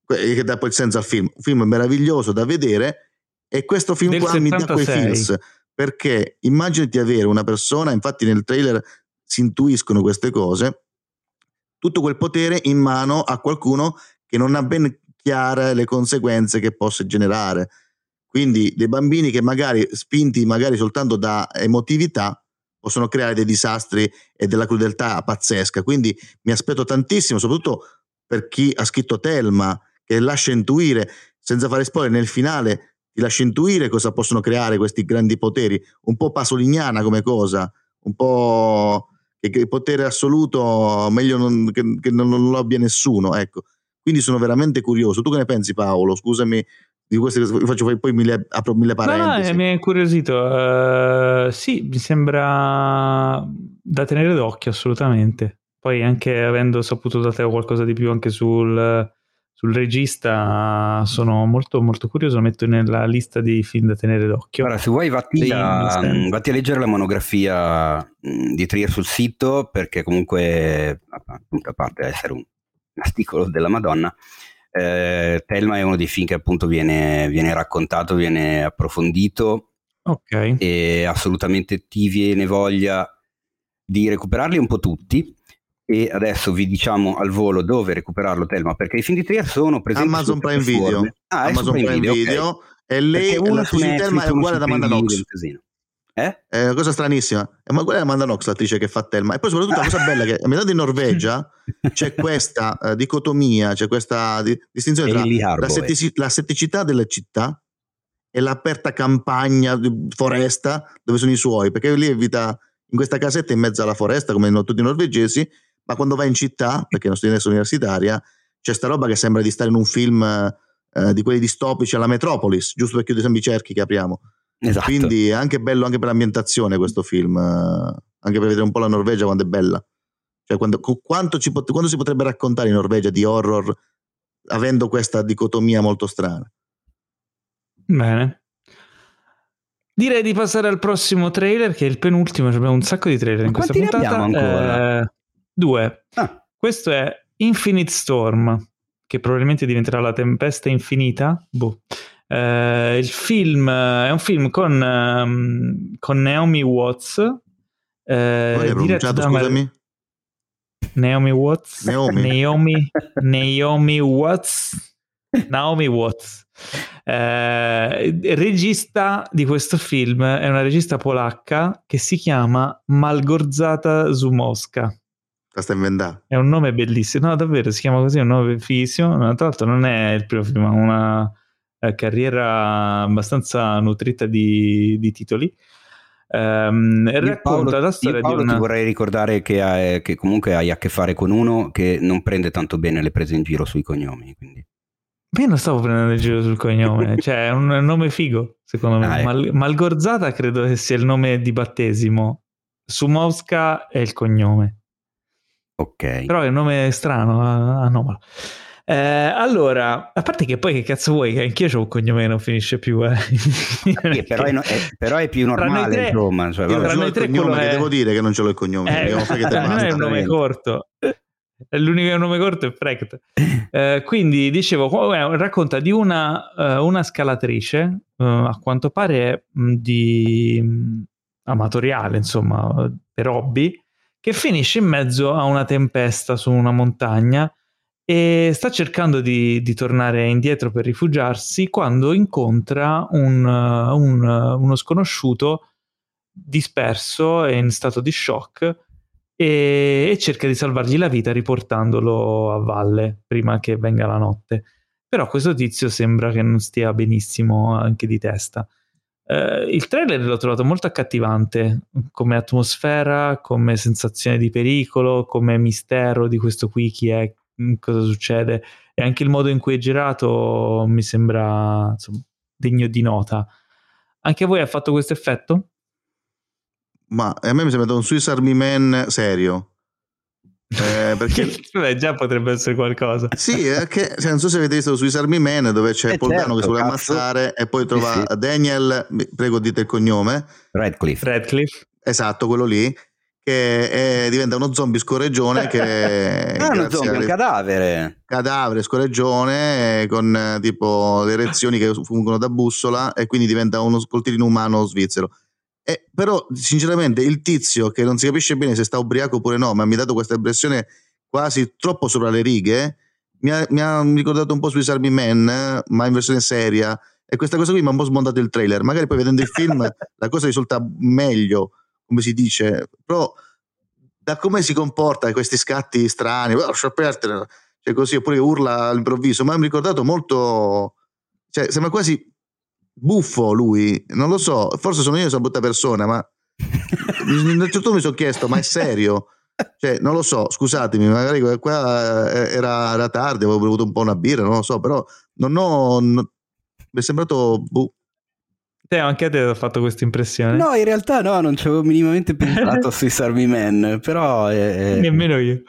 S3: Che dà poi il senso al film. Un film meraviglioso da vedere e questo film Del qua 76. mi dà quei feels perché immaginati di avere una persona, infatti nel trailer si intuiscono queste cose, tutto quel potere in mano a qualcuno che non ha ben chiare le conseguenze che possa generare. Quindi dei bambini che magari spinti magari soltanto da emotività possono creare dei disastri e della crudeltà pazzesca. Quindi mi aspetto tantissimo, soprattutto per chi ha scritto Telma, che lascia intuire, senza fare spoiler, nel finale ti lascia intuire cosa possono creare questi grandi poteri, un po' pasoliniana come cosa, un po' che, che potere assoluto meglio non, che, che non, non, lo abbia nessuno, ecco. Quindi sono veramente curioso. Tu che ne pensi Paolo? Scusami di queste cose, faccio poi mille, apro mille parentesi.
S1: No, no, mi è incuriosito. Uh, sì, mi sembra da tenere d'occhio assolutamente. Poi anche avendo saputo da te qualcosa di più anche sul sul regista sono molto, molto curioso, lo metto nella lista dei film da tenere d'occhio.
S2: Allora, se vuoi vatti a, vatti a, leggere la monografia di Trier sul sito, perché comunque, appunto, a parte essere un articolo della Madonna, eh, Telma è uno dei film che appunto viene, viene raccontato, viene approfondito
S1: okay.
S2: e assolutamente ti viene voglia di recuperarli un po' tutti e adesso vi diciamo al volo dove recuperarlo Telma perché i film di Trier sono presenti
S3: Amazon Prime Video ah, Amazon Prime, Prime Video, Video okay. e lei la su Telma è uguale ad Amanda Knox
S2: eh?
S3: È una cosa stranissima. Ma quella è Amanda Knox, l'attrice che fa Telma. E poi soprattutto la cosa bella è che a metà di Norvegia c'è questa uh, dicotomia, c'è questa di- distinzione tra la, settici- la, setticità delle città e l'aperta campagna, foresta, dove sono i suoi, perché lì evita in questa casetta in mezzo alla foresta, come tutti i norvegesi, ma quando va in città, perché non studia universitaria, c'è sta roba che sembra di stare in un film eh, di quelli distopici alla Metropolis, giusto per chiudere sempre i cerchi che apriamo. Esatto. Quindi è anche bello anche per l'ambientazione questo film, eh, anche per vedere un po' la Norvegia quando è bella. Cioè, quando, quanto, ci, quanto si potrebbe raccontare in Norvegia di horror avendo questa dicotomia molto strana?
S1: Bene. Direi di passare al prossimo trailer, che è il penultimo. Abbiamo un sacco di trailer Ma in questa puntata.
S2: ancora?
S1: Eh, due. Ah. Questo è Infinite Storm, che probabilmente diventerà la tempesta infinita. Boh. Eh, il film è un film con, um, con Naomi Watts.
S3: Eh, diretto da scusami?
S1: Naomi Watts. Naomi. Naomi, Naomi Watts. Naomi Watts. Eh, regista di questo film è una regista polacca che si chiama Malgorzata Zumowska.
S3: La sta inventando.
S1: È un nome bellissimo, no davvero, si chiama così, è un nome fighissimo. Tra l'altro non è il primo film, ha una eh, carriera abbastanza nutrita di, di titoli. Um, racconta
S2: Paolo,
S1: la storia
S2: Paolo
S1: di una...
S2: ti vorrei ricordare che, hai, che, comunque hai a che fare con uno che non prende tanto bene le prese in giro sui cognomi. Quindi.
S1: Io non stavo prendendo in giro sul cognome, cioè è un nome figo, secondo me. Ah, ecco. Mal- Malgorzata credo che sia il nome di battesimo. Sumowska è il cognome.
S2: Ok.
S1: Però è un nome strano, anomalo. Eh, allora, a parte che poi che cazzo vuoi, che anch'io ho un cognome che non finisce più. Eh.
S2: Sì, però, è, no, è, però, è, più normale, tre, insomma. Cioè,
S3: io non il cognome, è... che devo dire che non ce l'ho il cognome.
S1: Eh, non è un nome corto. L'unico nome corto è Frecht. Eh, quindi dicevo, racconta di una, uh, una scalatrice, uh, a quanto pare di amatoriale, insomma, per hobby, che finisce in mezzo a una tempesta su una montagna e sta cercando di, di tornare indietro per rifugiarsi quando incontra un, un, uno sconosciuto disperso e in stato di shock e, e, cerca di salvargli la vita riportandolo a valle prima che venga la notte. Però questo tizio sembra che non stia benissimo anche di testa. Uh, il trailer l'ho trovato molto accattivante come atmosfera, come sensazione di pericolo, come mistero di questo qui, chi è, mm, cosa succede e anche il modo in cui è girato mi sembra insomma, degno di nota. Anche a voi ha fatto questo effetto?
S3: Ma a me mi sembra un Swiss Army Man serio.
S1: Eh, perché Beh, già potrebbe essere qualcosa.
S3: Sì, che, cioè, non so se avete visto Swiss Army Man dove c'è eh Paul certo, che si vuole ammazzare e poi trova sì, sì. Daniel, prego dite il cognome.
S2: Radcliffe.
S1: Radcliffe.
S3: Esatto, quello lì che è, diventa uno zombie scorreggione che
S2: ah, uno zombie, un cadavere
S3: cadavere scorreggione con tipo le reazioni che fungono da bussola e quindi diventa uno scoltirino umano svizzero eh, però, sinceramente, il tizio che non si capisce bene se sta ubriaco oppure no, ma mi ha dato questa impressione quasi troppo sopra le righe, mi ha, mi ha ricordato un po' Swiss Army Man, ma in versione seria. E questa cosa qui mi ha un po' smontato il trailer. Magari poi vedendo il film la cosa risulta meglio, come si dice, però da come si comporta questi scatti strani, oh, cioè così, oppure urla all'improvviso, mi ha ricordato molto, cioè sembra quasi buffo lui, non lo so, forse sono io una brutta persona, ma a un certo punto mi sono chiesto, ma è serio? Cioè, non lo so, scusatemi, magari qua eh, era, era tardi, avevo bevuto un po' una birra, non lo so, però non ho... Non, mi è sembrato... Buh.
S1: Te, anche a te ha fatto questa impressione?
S2: No, in realtà no, non ci avevo minimamente pensato sui Army Man, però...
S1: Eh, Nemmeno io.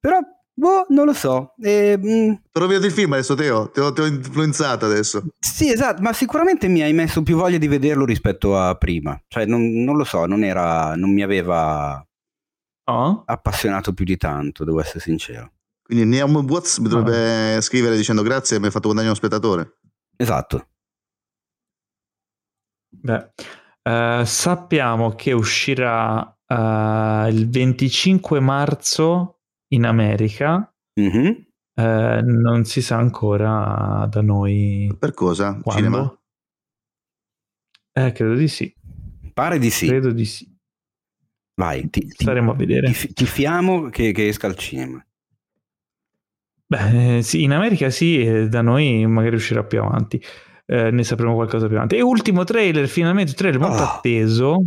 S2: Però Boh, non lo so. Eh,
S3: mh... Però vedo il film adesso, Teo. Ti ho, ti ho influenzato adesso.
S2: Sì, esatto, ma sicuramente mi hai messo più voglia di vederlo rispetto a prima. Cioè, non, non lo so, non, era, non mi aveva oh. appassionato più di tanto, devo essere sincero.
S3: Quindi Neom Watts mi dovrebbe oh. scrivere dicendo grazie, mi hai fatto guadagnare uno spettatore.
S2: Esatto.
S1: Beh, uh, sappiamo che uscirà uh, il 25 marzo in America. Mm-hmm. Eh, non si sa ancora da noi.
S3: Per cosa?
S1: Quando. Cinema? Eh, credo di sì.
S2: Pare di sì.
S1: Credo di sì.
S2: Vai, ti,
S1: staremo a vedere.
S2: Ti, ti fiamo che, che, esca al cinema.
S1: Beh, sì, in America sì, da noi magari uscirà più avanti. eh, ne sapremo qualcosa più avanti. E ultimo trailer, finalmente trailer molto oh. atteso.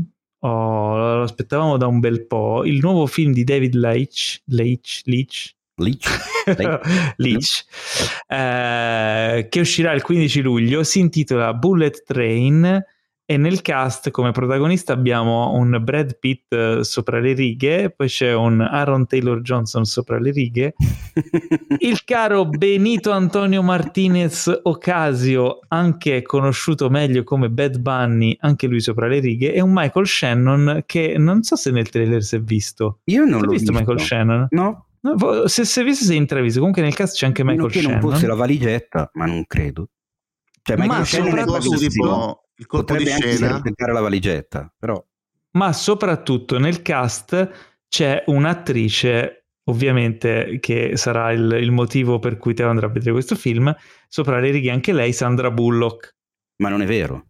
S1: Oh, lo aspettavamo da un bel po'. Il nuovo film di David Leitch, Leitch, Leitch,
S2: Leach,
S1: Leach eh, che uscirà il 15 luglio, si intitola Bullet Train e nel cast come protagonista abbiamo un Brad Pitt uh, sopra le righe, poi c'è un Aaron Taylor Johnson sopra le righe, il caro Benito Antonio Martinez Ocasio, anche conosciuto meglio come Bad Bunny, anche lui sopra le righe, e un Michael Shannon che non so se nel trailer si è visto.
S2: Io non l'ho
S1: visto.
S2: visto
S1: Michael Shannon?
S2: No.
S1: no se si è visto sei intravisto, comunque nel cast c'è anche Michael
S2: che
S1: Shannon.
S2: non fosse la valigetta, ma non credo.
S3: Cioè, ma soprattutto tipo il colpo
S2: Potrebbe
S3: di scena
S2: anche la valigetta, però
S1: ma soprattutto nel cast c'è un'attrice, ovviamente, che sarà il, il motivo per cui te andrà a vedere questo film. Sopra le righe anche lei, Sandra Bullock.
S2: Ma non è vero.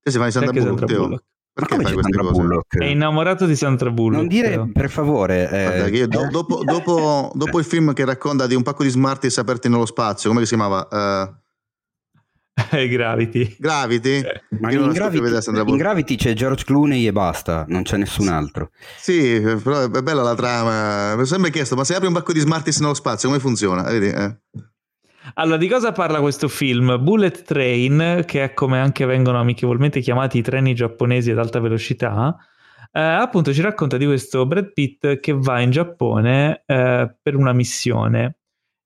S3: Te si fa di Sandra
S1: Perché
S3: Bullock,
S1: Sandra
S3: Teo?
S1: Bullock?
S3: Perché fai queste
S2: Sandra
S3: cose?
S2: Bullock?
S1: È innamorato di Sandra Bullock.
S2: Non dire,
S1: Teo.
S2: per favore. eh,
S3: Guarda, che io do- dopo, dopo- dopo il film che racconta di un pacco di Smarties aperti nello spazio, come si chiamava? Eh,
S1: Eh, Gravity.
S3: Gravity?
S2: ma
S3: Io non
S2: in Gravity, in. Gravity c'è George Clooney e basta, non c'è nessun altro.
S3: Sì, però è bella la trama. Mi ho sempre chiesto, ma se apri un pacco di Smarties nello spazio, come funziona? Vedi? Eh.
S1: Allora, di cosa parla questo film? Bullet Train, che è come anche vengono amichevolmente chiamati i treni giapponesi ad alta velocità, eh, appunto ci racconta di questo Brad Pitt che va in Giappone eh, per una missione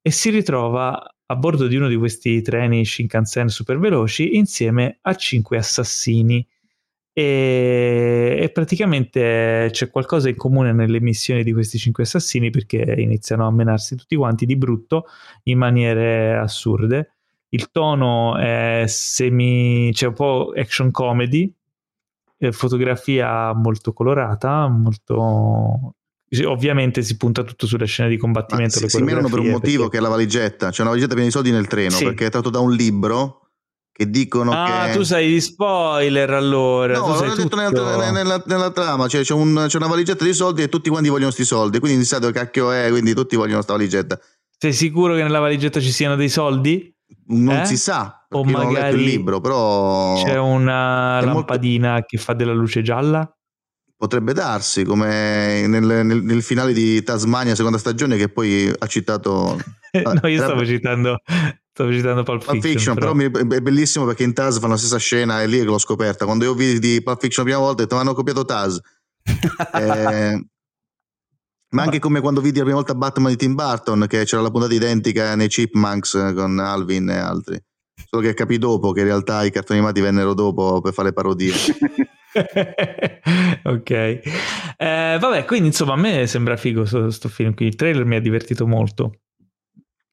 S1: e si ritrova a bordo di uno di questi treni Shinkansen super veloci insieme a cinque assassini. E, e praticamente c'è qualcosa in comune nelle missioni di questi cinque assassini perché iniziano a menarsi tutti quanti di brutto in maniere assurde. Il tono è semi, c'è un po' action comedy, eh, fotografia molto colorata, molto ovviamente si punta tutto sulle scene di combattimento.
S3: si,
S1: le
S3: si menano per un motivo
S1: perché-
S3: che è la valigetta. C'è una valigetta piena di soldi nel treno
S1: Sì.
S3: perché è tratto da un libro che dicono
S1: Ah,
S3: che.
S1: tu sai di spoiler allora.
S3: No, l'ho detto nella, nella- nella trama, cioè c'è, un- c'è una valigetta di soldi e tutti quanti vogliono sti soldi, quindi sai dove cacchio è, quindi tutti vogliono sta valigetta.
S1: Sei sicuro che nella valigetta ci siano dei soldi?
S3: Non
S1: Eh?
S3: si sa,
S1: O
S3: io non ho letto il
S1: magari
S3: libro, però
S1: C'è una
S3: È molto-
S1: lampadina che fa della luce gialla?
S3: Potrebbe darsi, come nel, nel- nel finale di Tasmania seconda stagione che poi ha citato
S1: no, io
S3: era-
S1: stavo citando, stavo citando Pulp
S3: Pulp
S1: Fiction.
S3: Fiction, però, mi- è bellissimo perché in Taz fanno la stessa scena e lì che l'ho scoperta. Quando io vidi di Pulp Fiction la prima volta ho detto, "Ma hanno copiato Taz. Eh, ma anche come quando vidi la prima volta Batman di Tim Burton, che c'era la puntata identica nei Chipmunks eh, con Alvin e altri. Solo che capì dopo che in realtà i cartoni animati vennero dopo per fare parodie.
S1: ok, Eh, vabbè, quindi insomma, a me sembra figo questo film qui. Il trailer mi ha divertito molto.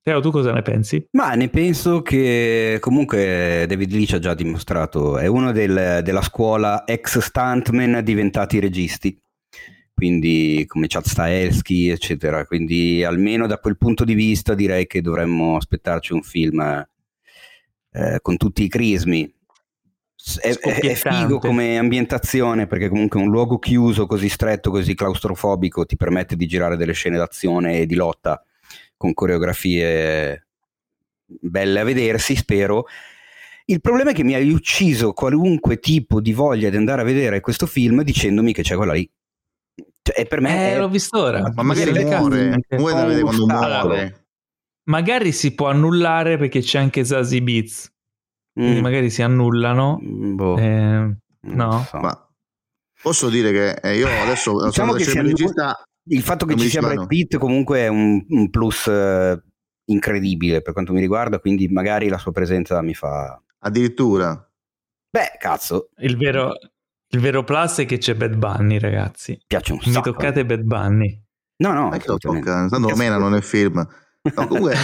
S1: Teo, tu cosa ne pensi?
S2: Ma ne penso che comunque David Leach ha già dimostrato, è uno del- della scuola ex stuntman diventati registi, quindi come Chad Stahelski, eccetera. Quindi almeno da quel punto di vista direi che dovremmo aspettarci un film eh, con tutti i crismi. È, è- figo come ambientazione perché comunque un luogo chiuso così stretto, così claustrofobico ti permette di girare delle scene d'azione e di lotta con coreografie belle a vedersi, spero. Il problema è che mi hai ucciso qualunque tipo di voglia di andare a vedere questo film dicendomi che c'è quella lì. Cioè, e per me
S1: Eh,
S2: è-
S1: l'ho visto ora.
S3: Ma magari muore, muore da vedere quando
S2: Allora,
S3: muore.
S1: Magari si può annullare perché c'è anche Zazie Beats.
S2: Mm,
S1: magari si annullano.
S2: mm, boh,
S1: eh, no.
S2: so.
S3: Ma posso dire che eh, io adesso
S2: Diciamo che annu-
S3: regista
S2: Il fatto che ci sia. Brad Pitt comunque è un, un plus eh, incredibile per quanto mi riguarda, quindi magari la sua presenza mi fa...
S3: addirittura.
S2: Beh, cazzo,
S1: Il vero, il vero plus è che c'è Bad Bunny, ragazzi.
S2: piace un
S1: Mi
S2: sacco.
S1: toccate Bad Bunny.
S2: No, no,
S3: Ma che lo tocca? Tanto lo menano nel film. No, comunque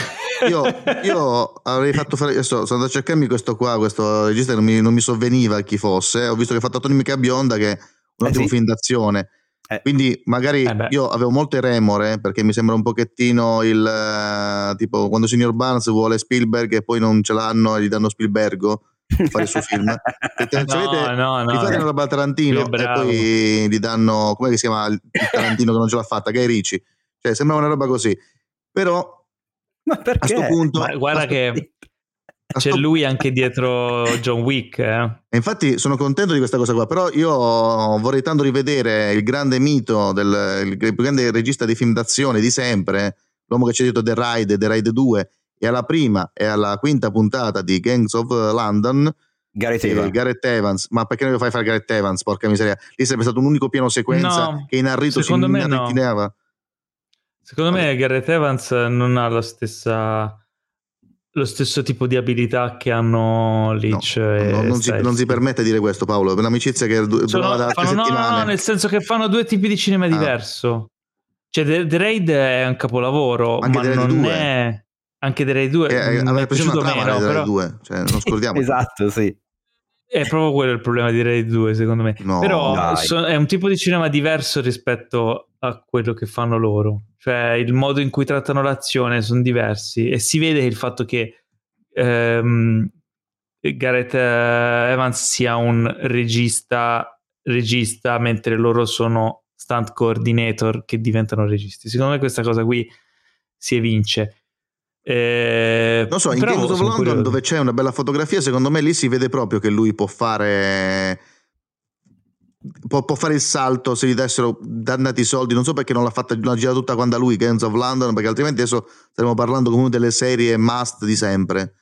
S3: io, io avrei fatto fare adesso sono andato a cercarmi questo qua questo regista non mi, non mi sovveniva chi fosse ho visto che ha fatto Atomica Bionda che è un
S2: Eh
S3: ottimo
S2: sì.
S3: film d'azione
S2: Eh.
S3: quindi magari
S1: Eh
S3: io avevo molte remore perché mi sembra un pochettino il eh, tipo quando Signor Barnes vuole Spielberg e poi non ce l'hanno e gli danno Spielbergo per fare il suo film se avete-
S1: no, no,
S3: gli fate una
S1: no.
S3: roba Tarantino e poi gli danno come si chiama il Tarantino che non ce l'ha fatta Guy Ricci cioè sembrava una roba così però
S2: Ma
S3: a
S2: perché?
S3: sto punto
S1: Ma guarda che C'è lui anche dietro John Wick. Eh?
S3: Infatti sono contento di questa cosa qua, però io vorrei tanto rivedere il grande mito, del, il più grande regista di film d'azione di sempre, l'uomo che c'è dietro The Ride, The Ride 2, e alla prima e alla quinta puntata di Gangs of London,
S4: Gareth Evans.
S3: Gareth Evans. Ma perché non lo fai fare Gareth Evans? Porca miseria. Lì sarebbe stato un unico piano sequenza
S1: no,
S3: che in arrito si
S1: inarritineva. No. Secondo me Gareth Evans non ha la stessa lo stesso tipo di abilità che hanno Leech no,
S3: no, non, si, non, si, permette di dire questo Paolo. Per l'amicizia che
S1: durava da fanno, no, no, no, nel senso che fanno due tipi di cinema ah. diverso. Cioè The, The, Raid è un capolavoro Anche ma non 2. è anche The Raid 2
S3: che aveva piaciuto meno però... 2 cioè, non scordiamo
S4: esatto sì
S1: è proprio quello il problema di Raid 2 secondo me
S3: no,
S1: però so, è un tipo di cinema diverso rispetto a quello che fanno loro cioè il modo in cui trattano l'azione sono diversi e si vede il fatto che ehm, Gareth eh, Evans sia un regista, regista mentre loro sono stunt coordinator che diventano registi. Secondo me questa cosa qui si evince.
S3: Eh, non so, in Games of London curioso. dove c'è una bella fotografia, secondo me lì si vede proprio che lui può fare può, può, fare il salto se gli dessero dannati soldi. Non so perché non l'ha fatta, l'ha girata tutta quando lui, Games of London, perché altrimenti adesso staremo parlando come delle serie must di sempre.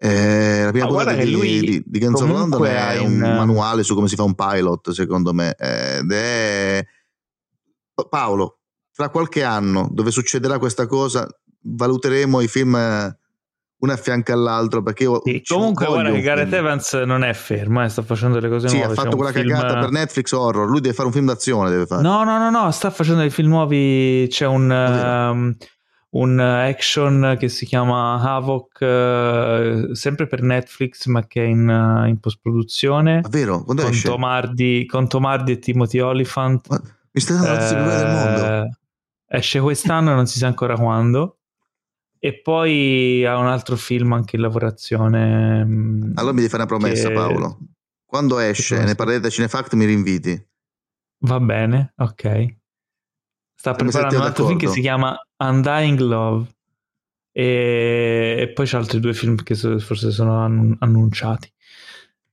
S3: Eh, la prima ah, puntata di, di, di Games of London è un in... manuale su come si fa un pilot, secondo me. Ed è Paolo, fra qualche anno dove succederà questa cosa, valuteremo i film uno a fianco all'altro perché io
S1: sì, comunque ora che Gareth Evans non è fermo eh, sta facendo le cose
S3: sì,
S1: nuove
S3: ha fatto quella film... cagata per Netflix horror lui deve fare un film d'azione deve fare.
S1: no no no no sta facendo dei film nuovi c'è un, um, un action che si chiama Havoc uh, sempre per Netflix ma che è in, uh, in post produzione
S3: vero? Quando
S1: con
S3: esce?
S1: Tomardi, con Tomardi e Timothy Oliphant
S3: ma mi stai dando la uh, del mondo
S1: esce quest'anno non si sa ancora quando e poi ha un altro film anche in lavorazione.
S3: Mm, allora mi devi fare una promessa, che... Paolo. Quando esce, ne parlerete da Cinefact, mi rinviti.
S1: Va bene, ok. Sta preparando un altro film che si chiama Undying Love. E, e poi c'è altri due film che forse sono annunciati.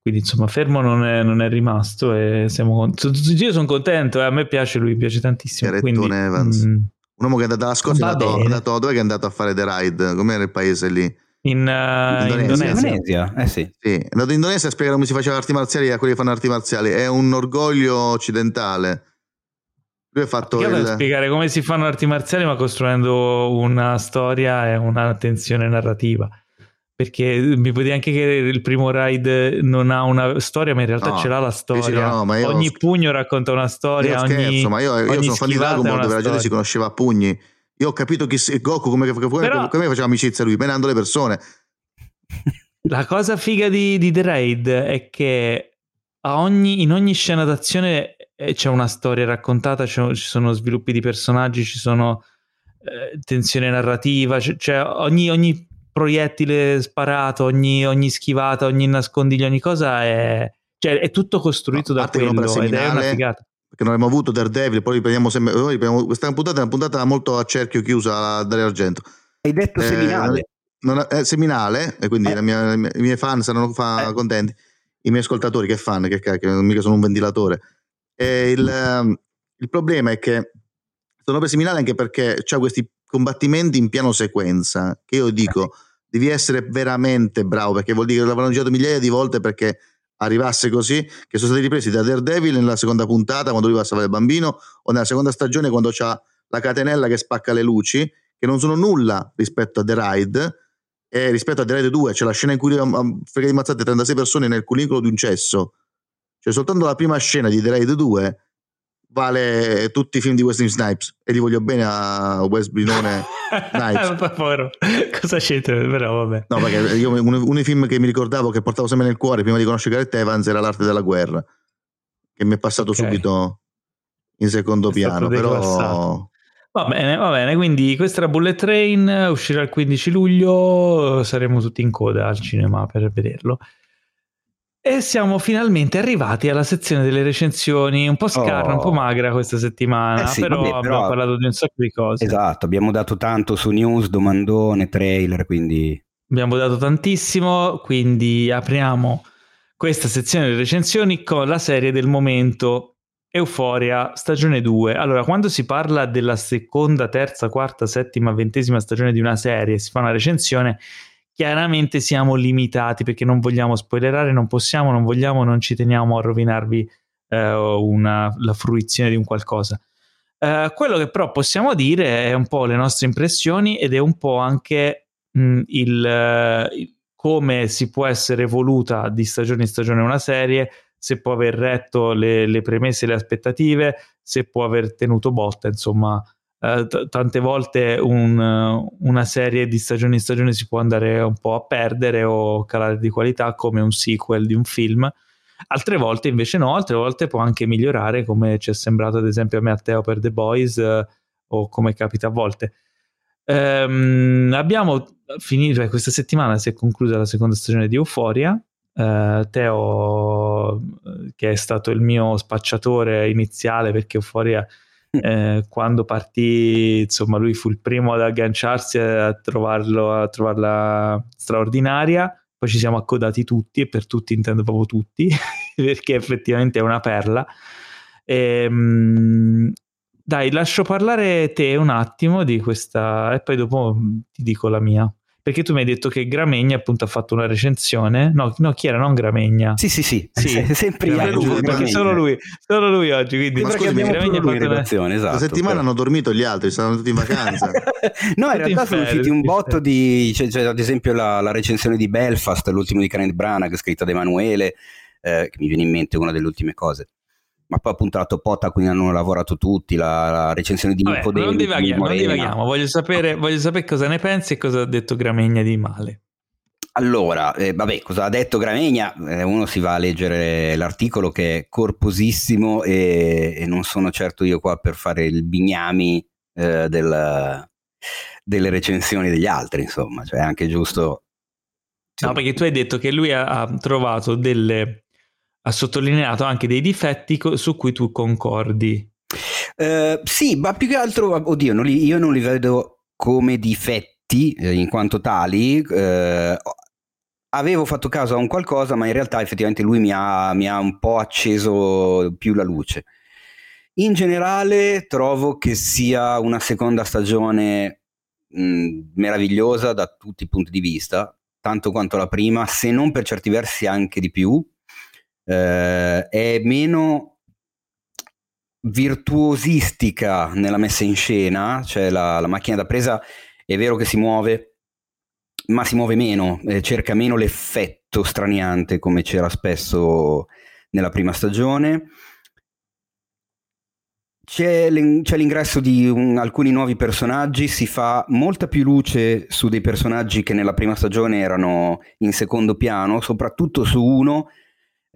S1: Quindi insomma, fermo non è, non è rimasto e siamo con... Io sono contento, eh, a me piace lui, piace tantissimo. Quindi,
S3: Evans. Mh, mm, un uomo che è andato alla Scozia, è andato, è andato, dove è andato a fare The Ride? Com'era il paese lì?
S1: In, uh, Indonesia. Indonesia.
S4: Eh sì.
S3: sì. È andato in Indonesia a spiegare come si faceva arti marziali a quelli che fanno arti marziali. È un orgoglio occidentale. Lui ha fatto
S1: Io
S3: il...
S1: spiegare come si fanno arti marziali, ma costruendo una storia e una tensione narrativa perché mi puoi dire anche che il primo ride non ha una storia, ma in realtà no, ce l'ha la storia. No, ogni sch- pugno racconta una storia. Io
S3: scherzo,
S1: ogni,
S3: ma io, io sono fan di Dragon Ball dove la gente si conosceva a pugni. Io ho capito chi Goku come, come, Però, come faceva amicizia lui, menando le persone.
S1: La cosa figa di, di The Raid è che ogni, in ogni scena d'azione eh, c'è una storia raccontata, ci sono sviluppi di personaggi, ci sono eh, tensione narrativa, cioè ogni, ogni proiettile sparato, ogni, ogni schivata, ogni nascondiglio, ogni cosa è, cioè, è tutto costruito no, da quello ed è una figata.
S3: Perché non abbiamo avuto Daredevil, poi riprendiamo sempre. Noi riprendiamo, questa puntata è una puntata molto a cerchio chiusa da Argento.
S4: Hai detto eh, seminale.
S3: Non, è seminale, e quindi eh. mia, i miei fan saranno fa, eh. contenti. I miei ascoltatori, che fan, che, che mica sono un ventilatore. E il, il problema è che sono per seminale anche perché c'è questi combattimenti in piano sequenza che io dico devi essere veramente bravo perché vuol dire che l'avranno girato migliaia di volte perché arrivasse così che sono stati ripresi da Daredevil nella seconda puntata quando lui va a salvare il bambino o nella seconda stagione quando c'ha la catenella che spacca le luci che non sono nulla rispetto a The Ride e rispetto a The Ride 2 c'è la scena in cui frega di mazzate 36 persone nel cunicolo di un cesso. Cioè soltanto la prima scena di The Ride 2 vale tutti i film di Wesley Snipes e li voglio bene a Wes Brinone Snipes.
S1: Povero, cosa c'entra? Però vabbè.
S3: No, perché io, uno, uno, dei film che mi ricordavo che portavo sempre nel cuore prima di conoscere Gareth Evans era L'arte della guerra, che mi è passato okay. subito in secondo è piano, però...
S1: Va bene, va bene, quindi questa era Bullet Train, uscirà il 15 luglio, saremo tutti in coda al cinema per vederlo. E siamo finalmente arrivati alla sezione delle recensioni, un po' scarna, oh. un po' oh. magra questa settimana, eh sì, però vabbè, abbiamo parlato di un sacco di cose.
S4: Esatto, abbiamo dato tanto su news, domandone, trailer, quindi
S1: abbiamo dato tantissimo, quindi apriamo questa sezione di recensioni con la serie del momento Euforia stagione 2. Allora, quando si parla della seconda, terza, quarta, settima, ventesima stagione di una serie, si fa una recensione, chiaramente siamo limitati perché non vogliamo spoilerare, non possiamo, non vogliamo, non ci teniamo a rovinarvi eh, una, la fruizione di un qualcosa. Eh, quello che però possiamo dire è un po' le nostre impressioni ed è un po' anche mh, il, il come si può essere evoluta di stagione in stagione una serie, se può aver retto le, le premesse e le aspettative, se può aver tenuto botta, insomma, eh, t- tante volte un, una serie di stagione in stagione si può andare un po' a perdere o calare di qualità come un sequel di un film. Altre volte invece no, altre volte può anche migliorare come ci è sembrato ad esempio a me a Teo per The Boys eh, o come capita a volte. Ehm, abbiamo finito, cioè, questa settimana si è conclusa la seconda stagione di Euphoria. Uh, Teo, che è stato il mio spacciatore iniziale perché Euphoria, eh, quando partì, insomma, lui fu il primo ad agganciarsi a, trovarlo, a trovarla straordinaria. Poi ci siamo accodati tutti, e per tutti intendo proprio tutti, perché effettivamente è una perla. E, ehm, dai, lascio parlare te un attimo di questa e poi dopo ti dico la mia. Perché tu mi hai detto che Gramegna appunto ha fatto una recensione. No, no chi era? Non Gramegna.
S2: Sì, sì, sì.
S1: sì.
S2: sempre
S1: io. Lui, perché solo lui, solo lui oggi. Quindi
S3: Ma scusami,
S1: Gramegna ha fatto
S2: una... esatto,
S3: La settimana però. hanno dormito gli altri, stanno tutti in vacanza.
S2: no, in realtà sono usciti un botto di... Cioè, cioè, ad esempio la, la, recensione di Belfast, l'ultimo di Kenneth Branagh, scritta da Emanuele, eh, che mi viene in mente una delle ultime cose ma poi appunto la topota a cui hanno lavorato tutti, la, la recensione di
S1: Vabbè, Nico non divaghiamo, non divaghiamo. Voglio, sapere, voglio sapere cosa ne pensi e cosa ha detto Gramegna di male.
S2: Allora, eh, vabbè, cosa ha detto Gramegna? Eh, uno si va a leggere l'articolo che è corposissimo e, e non sono certo io qua per fare il bignami eh, del, delle recensioni degli altri, insomma, cioè è anche giusto...
S1: No, perché tu hai detto che lui ha, ha trovato delle ha sottolineato anche dei difetti co- su cui tu concordi.
S2: Uh, sì, ma più che altro, oddio, non li, io non li vedo come difetti eh, in quanto tali. Eh, avevo fatto caso a un qualcosa, ma in realtà effettivamente lui mi ha, mi ha un po' acceso più la luce. In generale trovo che sia una seconda stagione mh, meravigliosa da tutti i punti di vista, tanto quanto la prima, se non per certi versi anche di più eh, è meno virtuosistica nella messa in scena, cioè la, la, macchina da presa è vero che si muove, ma si muove meno, eh, cerca meno l'effetto straniante come c'era spesso nella prima stagione. C'è, l'ingresso di un, alcuni nuovi personaggi, si fa molta più luce su dei personaggi che nella prima stagione erano in secondo piano, soprattutto su uno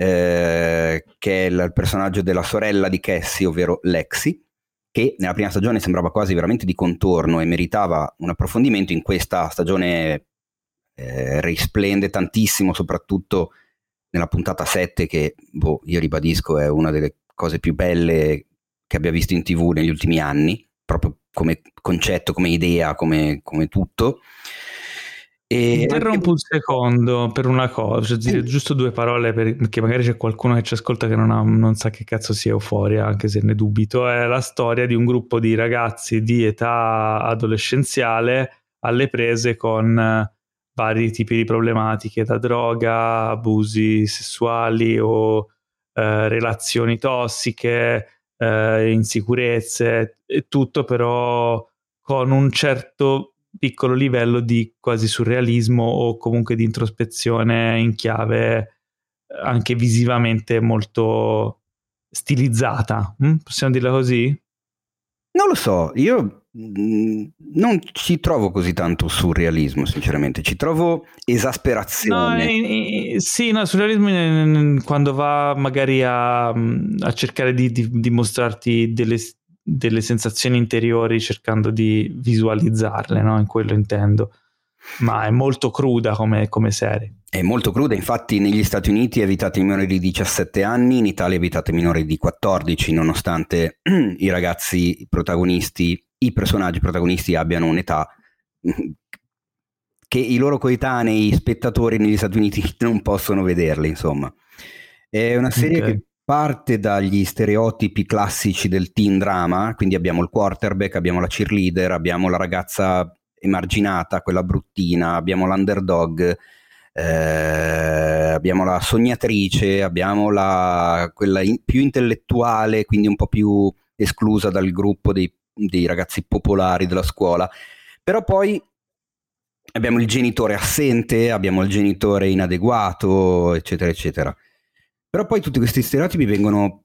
S2: eh, che è il personaggio della sorella di Cassie, ovvero Lexi, che nella prima stagione sembrava quasi veramente di contorno e meritava un approfondimento, in questa stagione eh, risplende tantissimo, soprattutto nella puntata 7 che, boh, io ribadisco, è una delle cose più belle che abbia visto in tv negli ultimi anni, proprio come concetto, come idea, come, come tutto.
S1: E Interrompo anche... un secondo per una cosa, cioè giusto due parole perché magari c'è qualcuno che ci ascolta che non, ha, non, sa che cazzo sia euforia, anche se ne dubito. È la storia di un gruppo di ragazzi di età adolescenziale alle prese con eh, vari tipi di problematiche, da droga, abusi sessuali o eh, relazioni tossiche, eh, insicurezze, e tutto però con un certo piccolo livello di quasi surrealismo o comunque di introspezione in chiave eh, anche visivamente molto stilizzata. Mm? Possiamo dirla così?
S2: Non lo so, io mm, non ci trovo così tanto surrealismo, sinceramente, ci trovo esasperazione.
S1: No, eh, eh, sì, no, surrealismo quando va magari a, mm, a cercare di, di, di mostrarti delle delle sensazioni interiori cercando di visualizzarle, no? in quello intendo. Ma è molto cruda come, come serie.
S2: È molto cruda, infatti negli Stati Uniti è vietata ai minori di 17 anni, in Italia è vietata ai minori di 14, nonostante i ragazzi protagonisti, i personaggi protagonisti abbiano un'età che i loro coetanei spettatori negli Stati Uniti non possono vederle, insomma. È una serie okay. che parte dagli stereotipi classici del teen drama, quindi abbiamo il quarterback, abbiamo la cheerleader, abbiamo la ragazza emarginata, quella bruttina, abbiamo l'underdog, eh, abbiamo la sognatrice, abbiamo la, quella in, più intellettuale, quindi un po' più esclusa dal gruppo dei, dei ragazzi popolari della scuola. Però poi abbiamo il genitore assente, abbiamo il genitore inadeguato, eccetera, eccetera. Però poi tutti questi stereotipi vengono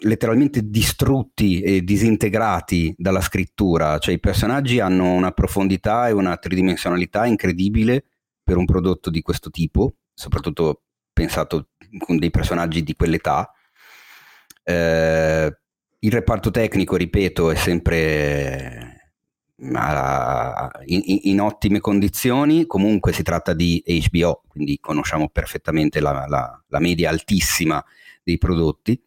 S2: letteralmente distrutti e disintegrati dalla scrittura, cioè i personaggi hanno una profondità e una tridimensionalità incredibile per un prodotto di questo tipo, soprattutto pensato con dei personaggi di quell'età. Eh, il reparto tecnico, ripeto, è sempre in, in, ottime condizioni, comunque si tratta di HBO, quindi conosciamo perfettamente la, la, la media altissima dei prodotti.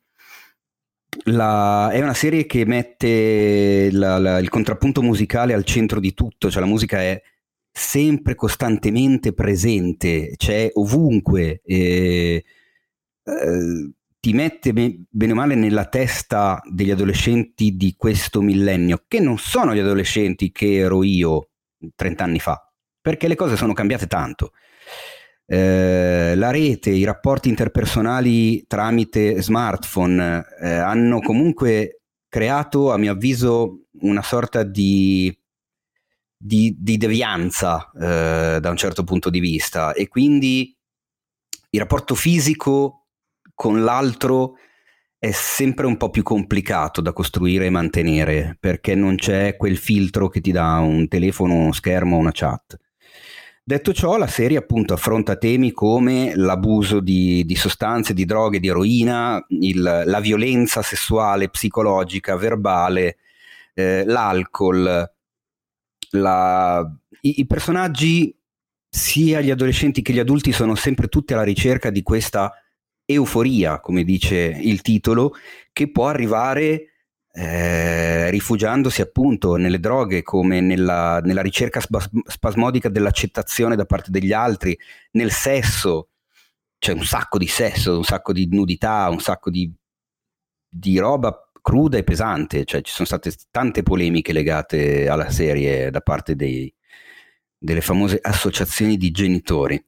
S2: La, è una serie che mette il contrappunto musicale al centro di tutto, cioè la musica è sempre costantemente presente, c'è ovunque. E, eh, ti mette bene o male nella testa degli adolescenti di questo millennio, che non sono gli adolescenti che ero io 30 anni fa, perché le cose sono cambiate tanto. Eh, la rete, i rapporti interpersonali tramite smartphone eh, hanno comunque creato, a mio avviso, una sorta di, di, di devianza eh, da un certo punto di vista e quindi il rapporto fisico con l'altro è sempre un po' più complicato da costruire e mantenere perché non c'è quel filtro che ti dà un telefono, uno schermo, una chat. Detto ciò, la serie appunto affronta temi come l'abuso di, di sostanze, di droghe, di eroina, il, la violenza sessuale, psicologica, verbale, eh, l'alcol. La... I, I personaggi, sia gli adolescenti che gli adulti, sono sempre tutti alla ricerca di questa euforia, come dice il titolo, che può arrivare eh, rifugiandosi appunto nelle droghe come nella, nella ricerca spas- spasmodica dell'accettazione da parte degli altri, nel sesso, c'è un sacco di sesso, un sacco di nudità, un sacco di, di roba cruda e pesante, cioè ci sono state tante polemiche legate alla serie da parte dei, delle famose associazioni di genitori.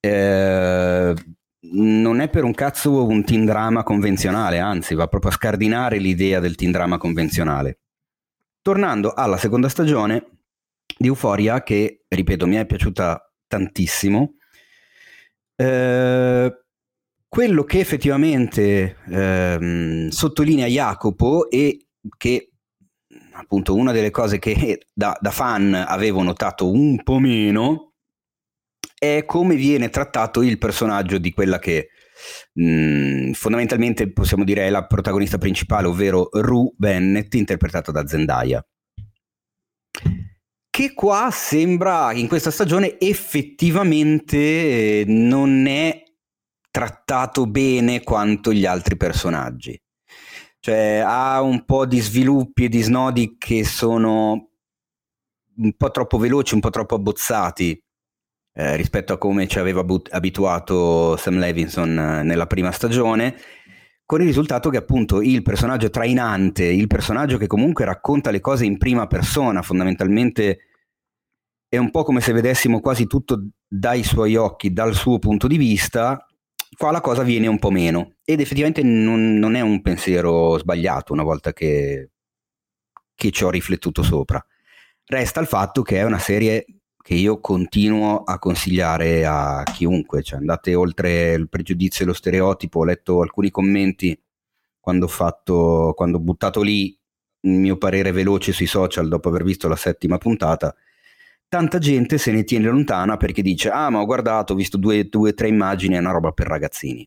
S2: Eh, non è per un cazzo un teen drama convenzionale, anzi va proprio a scardinare l'idea del teen drama convenzionale. Tornando alla seconda stagione di Euphoria, che ripeto mi è piaciuta tantissimo, eh, quello che effettivamente eh, sottolinea Jacopo e che appunto una delle cose che da, da fan avevo notato un po' meno è come viene trattato il personaggio di quella che mh, mm, fondamentalmente possiamo dire è la protagonista principale, ovvero Rue Bennett, interpretata da Zendaya. Che qua sembra, in questa stagione, effettivamente eh, non è trattato bene quanto gli altri personaggi. Cioè ha un po' di sviluppi e di snodi che sono un po' troppo veloci, un po' troppo abbozzati eh, rispetto a come ci aveva but- abituato Sam Levinson eh, nella prima stagione, con il risultato che appunto il personaggio trainante, il personaggio che comunque racconta le cose in prima persona, fondamentalmente è un po' come se vedessimo quasi tutto dai suoi occhi, dal suo punto di vista, qua la cosa viene un po' meno ed effettivamente non, non è un pensiero sbagliato una volta che, che ci ho riflettuto sopra. Resta il fatto che è una serie che io continuo a consigliare a chiunque, cioè andate oltre il pregiudizio e lo stereotipo, ho letto alcuni commenti quando ho, fatto, quando ho buttato lì il mio parere veloce sui social dopo aver visto la settima puntata, tanta gente se ne tiene lontana perché dice ah ma ho guardato, ho visto due o tre immagini, è una roba per ragazzini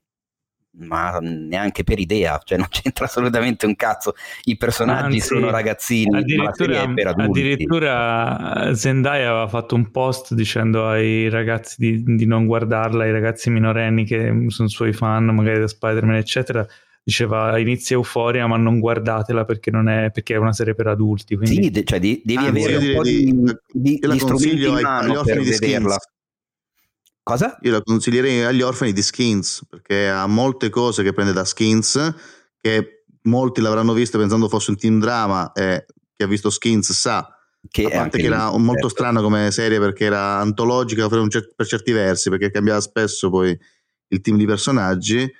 S2: ma neanche per idea, cioè non c'entra assolutamente un cazzo. I personaggi Anzi, sono ragazzini,
S1: addirittura, addirittura Zendaya aveva fatto un post dicendo ai ragazzi di, di, non guardarla, ai ragazzi minorenni che sono suoi fan, magari da Spider-Man, eccetera, diceva inizia Euforia ma non guardatela perché, non è, perché è una serie per adulti. Quindi...
S2: Sì, de- cioè di, devi ah, avere un po' di, di, di, di strumenti in mano per vederla. Cosa?
S3: Io la consiglierei agli orfani di Skins perché ha molte cose che prende da Skins che molti l'avranno vista pensando fosse un team drama e chi ha visto Skins sa che, a parte che era molto certo. strana come serie perché era antologica per certi versi perché cambiava spesso poi il team di personaggi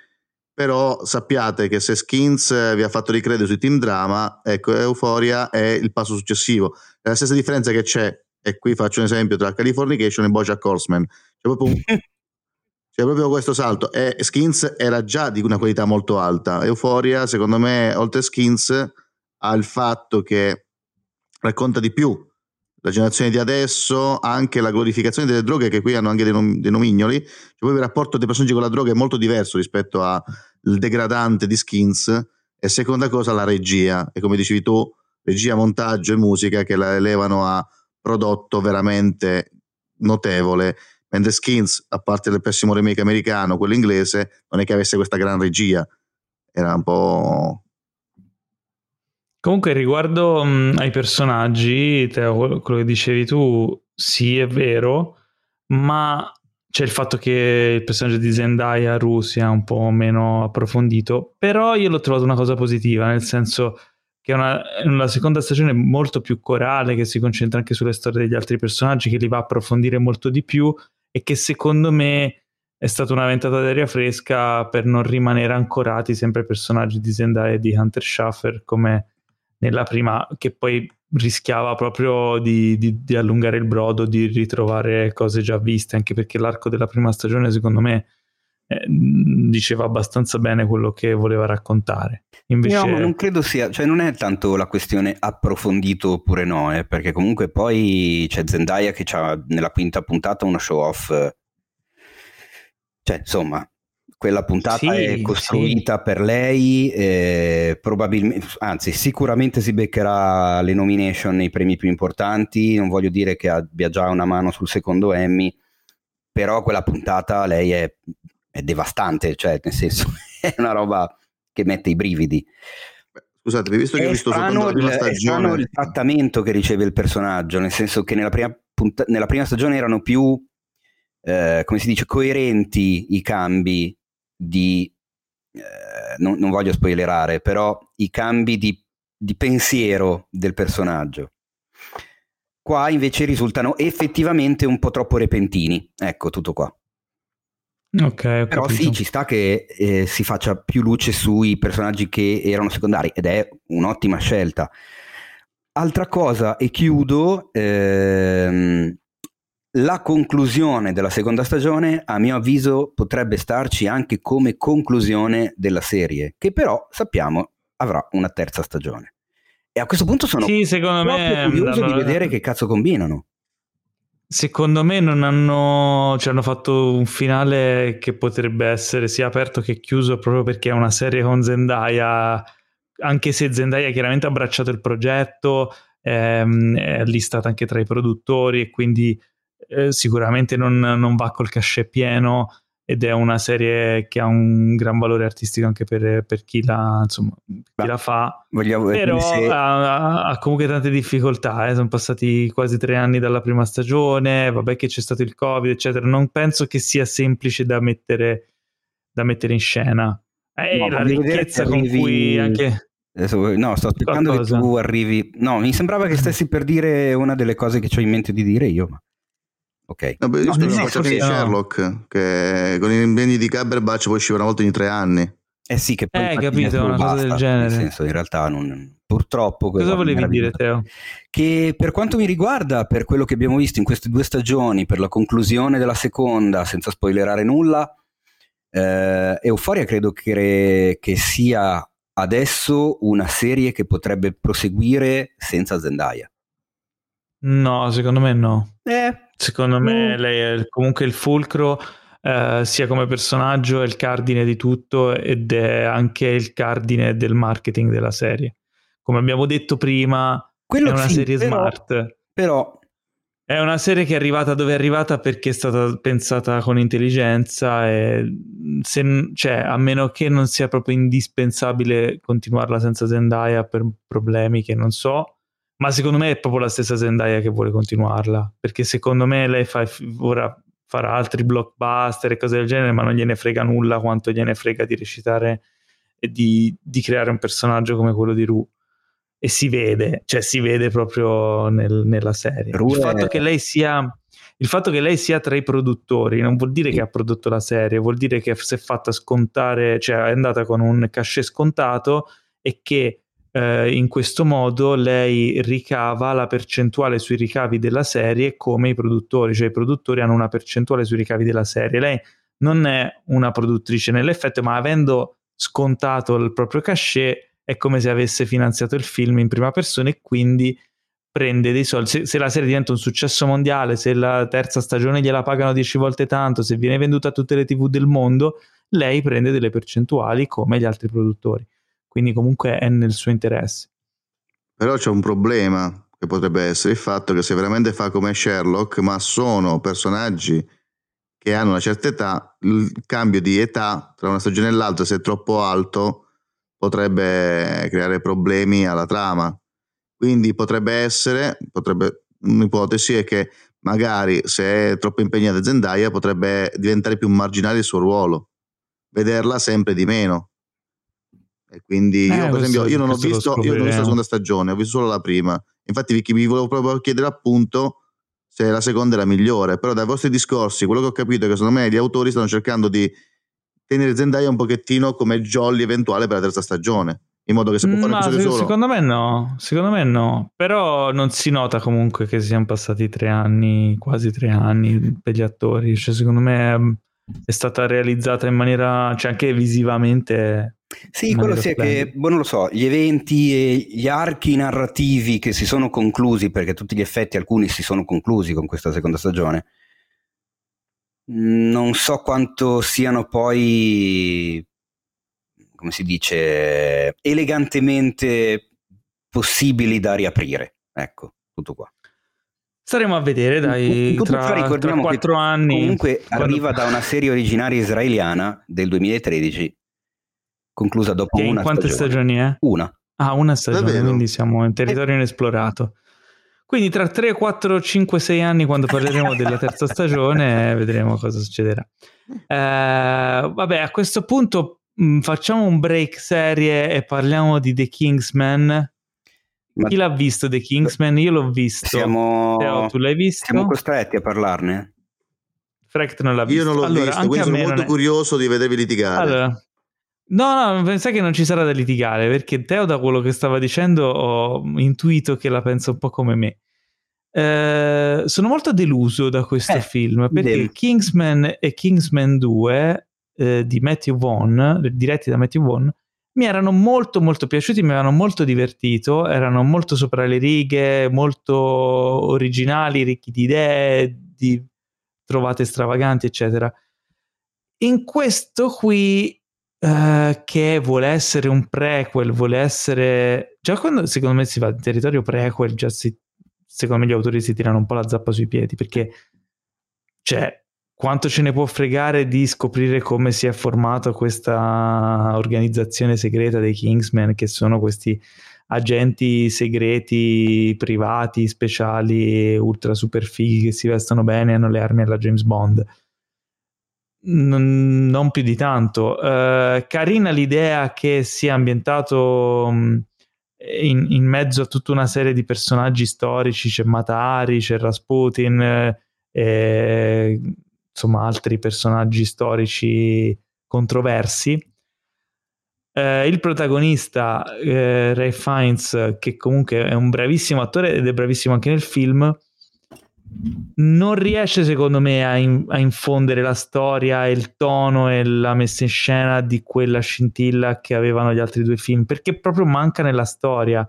S3: però sappiate che se Skins vi ha fatto ricredere sui team drama ecco Euphoria è il passo successivo è la stessa differenza che c'è e qui faccio un esempio tra Californication e Bojack Horseman proprio, un, c'è proprio questo salto. E Skins era già di una qualità molto alta. Euphoria secondo me oltre a Skins ha il fatto che racconta di più la generazione di adesso, anche la glorificazione delle droghe, che qui hanno anche dei, nom- dei nomignoli, cioè poi il rapporto dei personaggi con la droga è molto diverso rispetto al degradante di Skins, e seconda cosa la regia, e come dicevi tu, regia, montaggio e musica che la elevano a prodotto veramente notevole, mentre Skins, a parte il pessimo remake americano, quello inglese, non è che avesse questa gran regia, era un po'
S1: Comunque, riguardo mh, ai personaggi, Teo, quello che dicevi tu, sì, è vero, ma c'è il fatto che il personaggio di Zendaya Ru sia un po' meno approfondito, però io l'ho trovato una cosa positiva, nel senso che è una, una, seconda stagione molto più corale, che si concentra anche sulle storie degli altri personaggi, che li va a approfondire molto di più e che secondo me è stata una ventata d'aria fresca per non rimanere ancorati sempre ai personaggi di Zendaya e di Hunter Schaffer come nella prima, che poi rischiava proprio di, di, di, allungare il brodo, di ritrovare cose già viste, anche perché l'arco della prima stagione, secondo me, eh, diceva abbastanza bene quello che voleva raccontare. Invece...
S2: No, ma non credo sia, cioè non è tanto la questione approfondito oppure no, eh, perché comunque poi c'è Zendaya che ha nella quinta puntata uno show off. Cioè, insomma, quella puntata sì, è costruita sì. per lei, eh, probabilmente, anzi sicuramente si beccherà le nomination nei premi più importanti, non voglio dire che abbia già una mano sul secondo Emmy, però quella puntata lei è, è devastante, cioè nel senso è una roba che mette i brividi.
S3: Scusate, visto che ho visto
S2: soltanto la prima stagione... È il trattamento che riceve il personaggio, nel senso che nella prima, punta- nella prima stagione erano più, eh, come si dice, coerenti i cambi di, eh, non, non, voglio spoilerare, però i cambi di, di pensiero del personaggio. Qua invece risultano effettivamente un po' troppo repentini. Ecco, tutto qua.
S1: Ok,
S2: Però sì, ci sta che eh, si faccia più luce sui personaggi che erano secondari ed è un'ottima scelta. Altra cosa, e chiudo, ehm, la conclusione della seconda stagione, a mio avviso, potrebbe starci anche come conclusione della serie, che però sappiamo avrà una terza stagione. E a questo punto sono
S1: sì, secondo me,
S2: curioso no, di vedere che cazzo combinano.
S1: Secondo me non hanno, cioè hanno fatto un finale che potrebbe essere sia aperto che chiuso proprio perché è una serie con Zendaya, anche se Zendaya chiaramente ha abbracciato il progetto, ehm, è listata anche tra i produttori e quindi eh, sicuramente non, non, va col cachet pieno ed è una serie che ha un gran valore artistico anche per, per chi, la, insomma, chi la fa
S2: vogliamo,
S1: però se... ha, ha, comunque tante difficoltà eh. sono passati quasi tre anni dalla prima stagione vabbè che c'è stato il covid eccetera non penso che sia semplice da mettere, da mettere in scena è no, la ricchezza con cui anche
S2: Adesso, no, sto aspettando Qualcosa. che tu arrivi. No, mi sembrava che stessi per dire una delle cose che ho in mente di dire io. Ma... Ok.
S3: No, io no, scusa, no, di Sherlock, che con i impegni di Cumberbatch poi usciva una volta ogni tre anni.
S2: Eh sì, che poi
S1: eh, capito, una basta, cosa del genere.
S2: Nel senso, in realtà non, purtroppo...
S1: Cosa volevi dire, Teo?
S2: Che per quanto mi riguarda, per quello che abbiamo visto in queste due stagioni, per la conclusione della seconda, senza spoilerare nulla, eh, Euforia credo che, che sia adesso una serie che potrebbe proseguire senza Zendaya.
S1: No, secondo me no.
S2: Eh.
S1: Secondo me mm. lei è comunque il fulcro, eh, sia come personaggio, è il cardine di tutto ed è anche il cardine del marketing della serie. Come abbiamo detto prima, Quello è una sì, serie
S2: però,
S1: smart.
S2: Però
S1: È una serie che è arrivata dove è arrivata perché è stata pensata con intelligenza e se, cioè, a meno che non sia proprio indispensabile continuarla senza Zendaya per problemi che non so, ma secondo me è proprio la stessa Zendaya che vuole continuarla, perché secondo me lei fa, ora farà altri blockbuster e cose del genere, ma non gliene frega nulla quanto gliene frega di recitare e di, di creare un personaggio come quello di Ru e si vede, cioè si vede proprio nel, nella serie. Rue... Il, fatto che lei sia, il fatto che lei sia tra i produttori non vuol dire che ha prodotto la serie, vuol dire che si è fatta scontare, cioè è andata con un cachet scontato e che eh, in questo modo lei ricava la percentuale sui ricavi della serie come i produttori, cioè i produttori hanno una percentuale sui ricavi della serie. Lei non è una produttrice nell'effetto, ma avendo scontato il proprio cachet è come se avesse finanziato il film in prima persona e quindi prende dei soldi. Se, se, la serie diventa un successo mondiale, se la terza stagione gliela pagano dieci volte tanto, se viene venduta a tutte le tv del mondo, lei prende delle percentuali come gli altri produttori. Quindi comunque è nel suo interesse.
S3: Però c'è un problema che potrebbe essere il fatto che se veramente fa come Sherlock, ma sono personaggi che hanno una certa età, il cambio di età tra una stagione e l'altra, se è troppo alto, potrebbe creare problemi alla trama. Quindi potrebbe essere, potrebbe, un'ipotesi è che magari se è troppo impegnata Zendaya potrebbe diventare più marginale il suo ruolo, vederla sempre di meno. E quindi eh, io, per esempio, io non, ho visto, io non ho visto la seconda stagione, ho visto solo la prima. Infatti, Vicky, vi volevo proprio chiedere appunto se la seconda è la migliore. Però dai vostri discorsi, quello che ho capito è che secondo me gli autori stanno cercando di tenere Zendaya un pochettino come jolly eventuale per la terza stagione in modo che si può fare no,
S1: solo. Secondo me no, secondo me no, però non si nota comunque che siano passati tre anni, quasi tre anni per gli attori, cioè secondo me è stata realizzata in maniera, cioè anche visivamente.
S4: Sì, quello sì è che, boh, non lo so, gli eventi e gli archi narrativi che si sono conclusi, perché tutti gli effetti alcuni si sono conclusi con questa seconda stagione, non so quanto siano poi, come si dice, elegantemente possibili da riaprire. Ecco, tutto qua.
S1: Staremo a vedere, dai, in, tra, tra 4 anni.
S4: Comunque quando... arriva da una serie originaria israeliana del 2013, conclusa dopo che una
S1: in quante
S4: stagione.
S1: stagioni è?
S4: Una.
S1: Ah, una stagione, quindi siamo in territorio inesplorato. Quindi tra 3, 4, 5, 6 anni, quando parleremo della terza stagione, vedremo cosa succederà. Eh, vabbè, a questo punto mh, mm, facciamo un break serie e parliamo di The Kingsman. Ma Chi l'ha visto The Kingsman? Io l'ho visto.
S4: Siamo...
S1: Teo, tu l'hai visto?
S4: Siamo costretti a parlarne.
S1: Frecht non l'ha visto.
S3: Io non l'ho allora, visto, quindi sono molto è... curioso di vedervi litigare. Allora,
S1: No, no, pensai che non ci sarà da litigare, perché Teo da quello che stava dicendo ho intuito che la pensa un po' come me. Eh, sono molto deluso da questo eh, film, perché del... Kingsman e Kingsman 2 eh, di Matthew Vaughn, diretti da Matthew Vaughn, mi erano molto molto piaciuti, mi avevano molto divertito, erano molto sopra le righe, molto originali, ricchi di idee, di trovate stravaganti, eccetera. In questo qui Uh, che vuole essere un prequel, vuole essere... Già quando secondo me si va in territorio prequel, già si... secondo me gli autori si tirano un po' la zappa sui piedi, perché cioè, quanto ce ne può fregare di scoprire come si è formata questa organizzazione segreta dei Kingsmen, che sono questi agenti segreti, privati, speciali, ultra super fighi che si vestono bene e hanno le armi alla James Bond non, non più di tanto. Uh, carina l'idea che sia ambientato um, in, in, mezzo a tutta una serie di personaggi storici, c'è Matari, c'è Rasputin, eh, e, insomma altri personaggi storici controversi. Uh, il protagonista, uh, Ray Fiennes, che comunque è un bravissimo attore ed è bravissimo anche nel film, non riesce secondo me a, in, a, infondere la storia, il tono e la messa in scena di quella scintilla che avevano gli altri due film, perché proprio manca nella storia.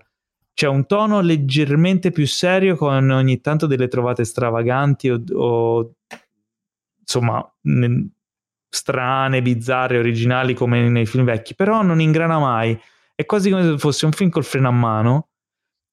S1: C'è un tono leggermente più serio con ogni tanto delle trovate stravaganti o, o insomma ne, strane, bizzarre, originali come nei film vecchi, però non ingrana mai. È quasi come se fosse un film col freno a mano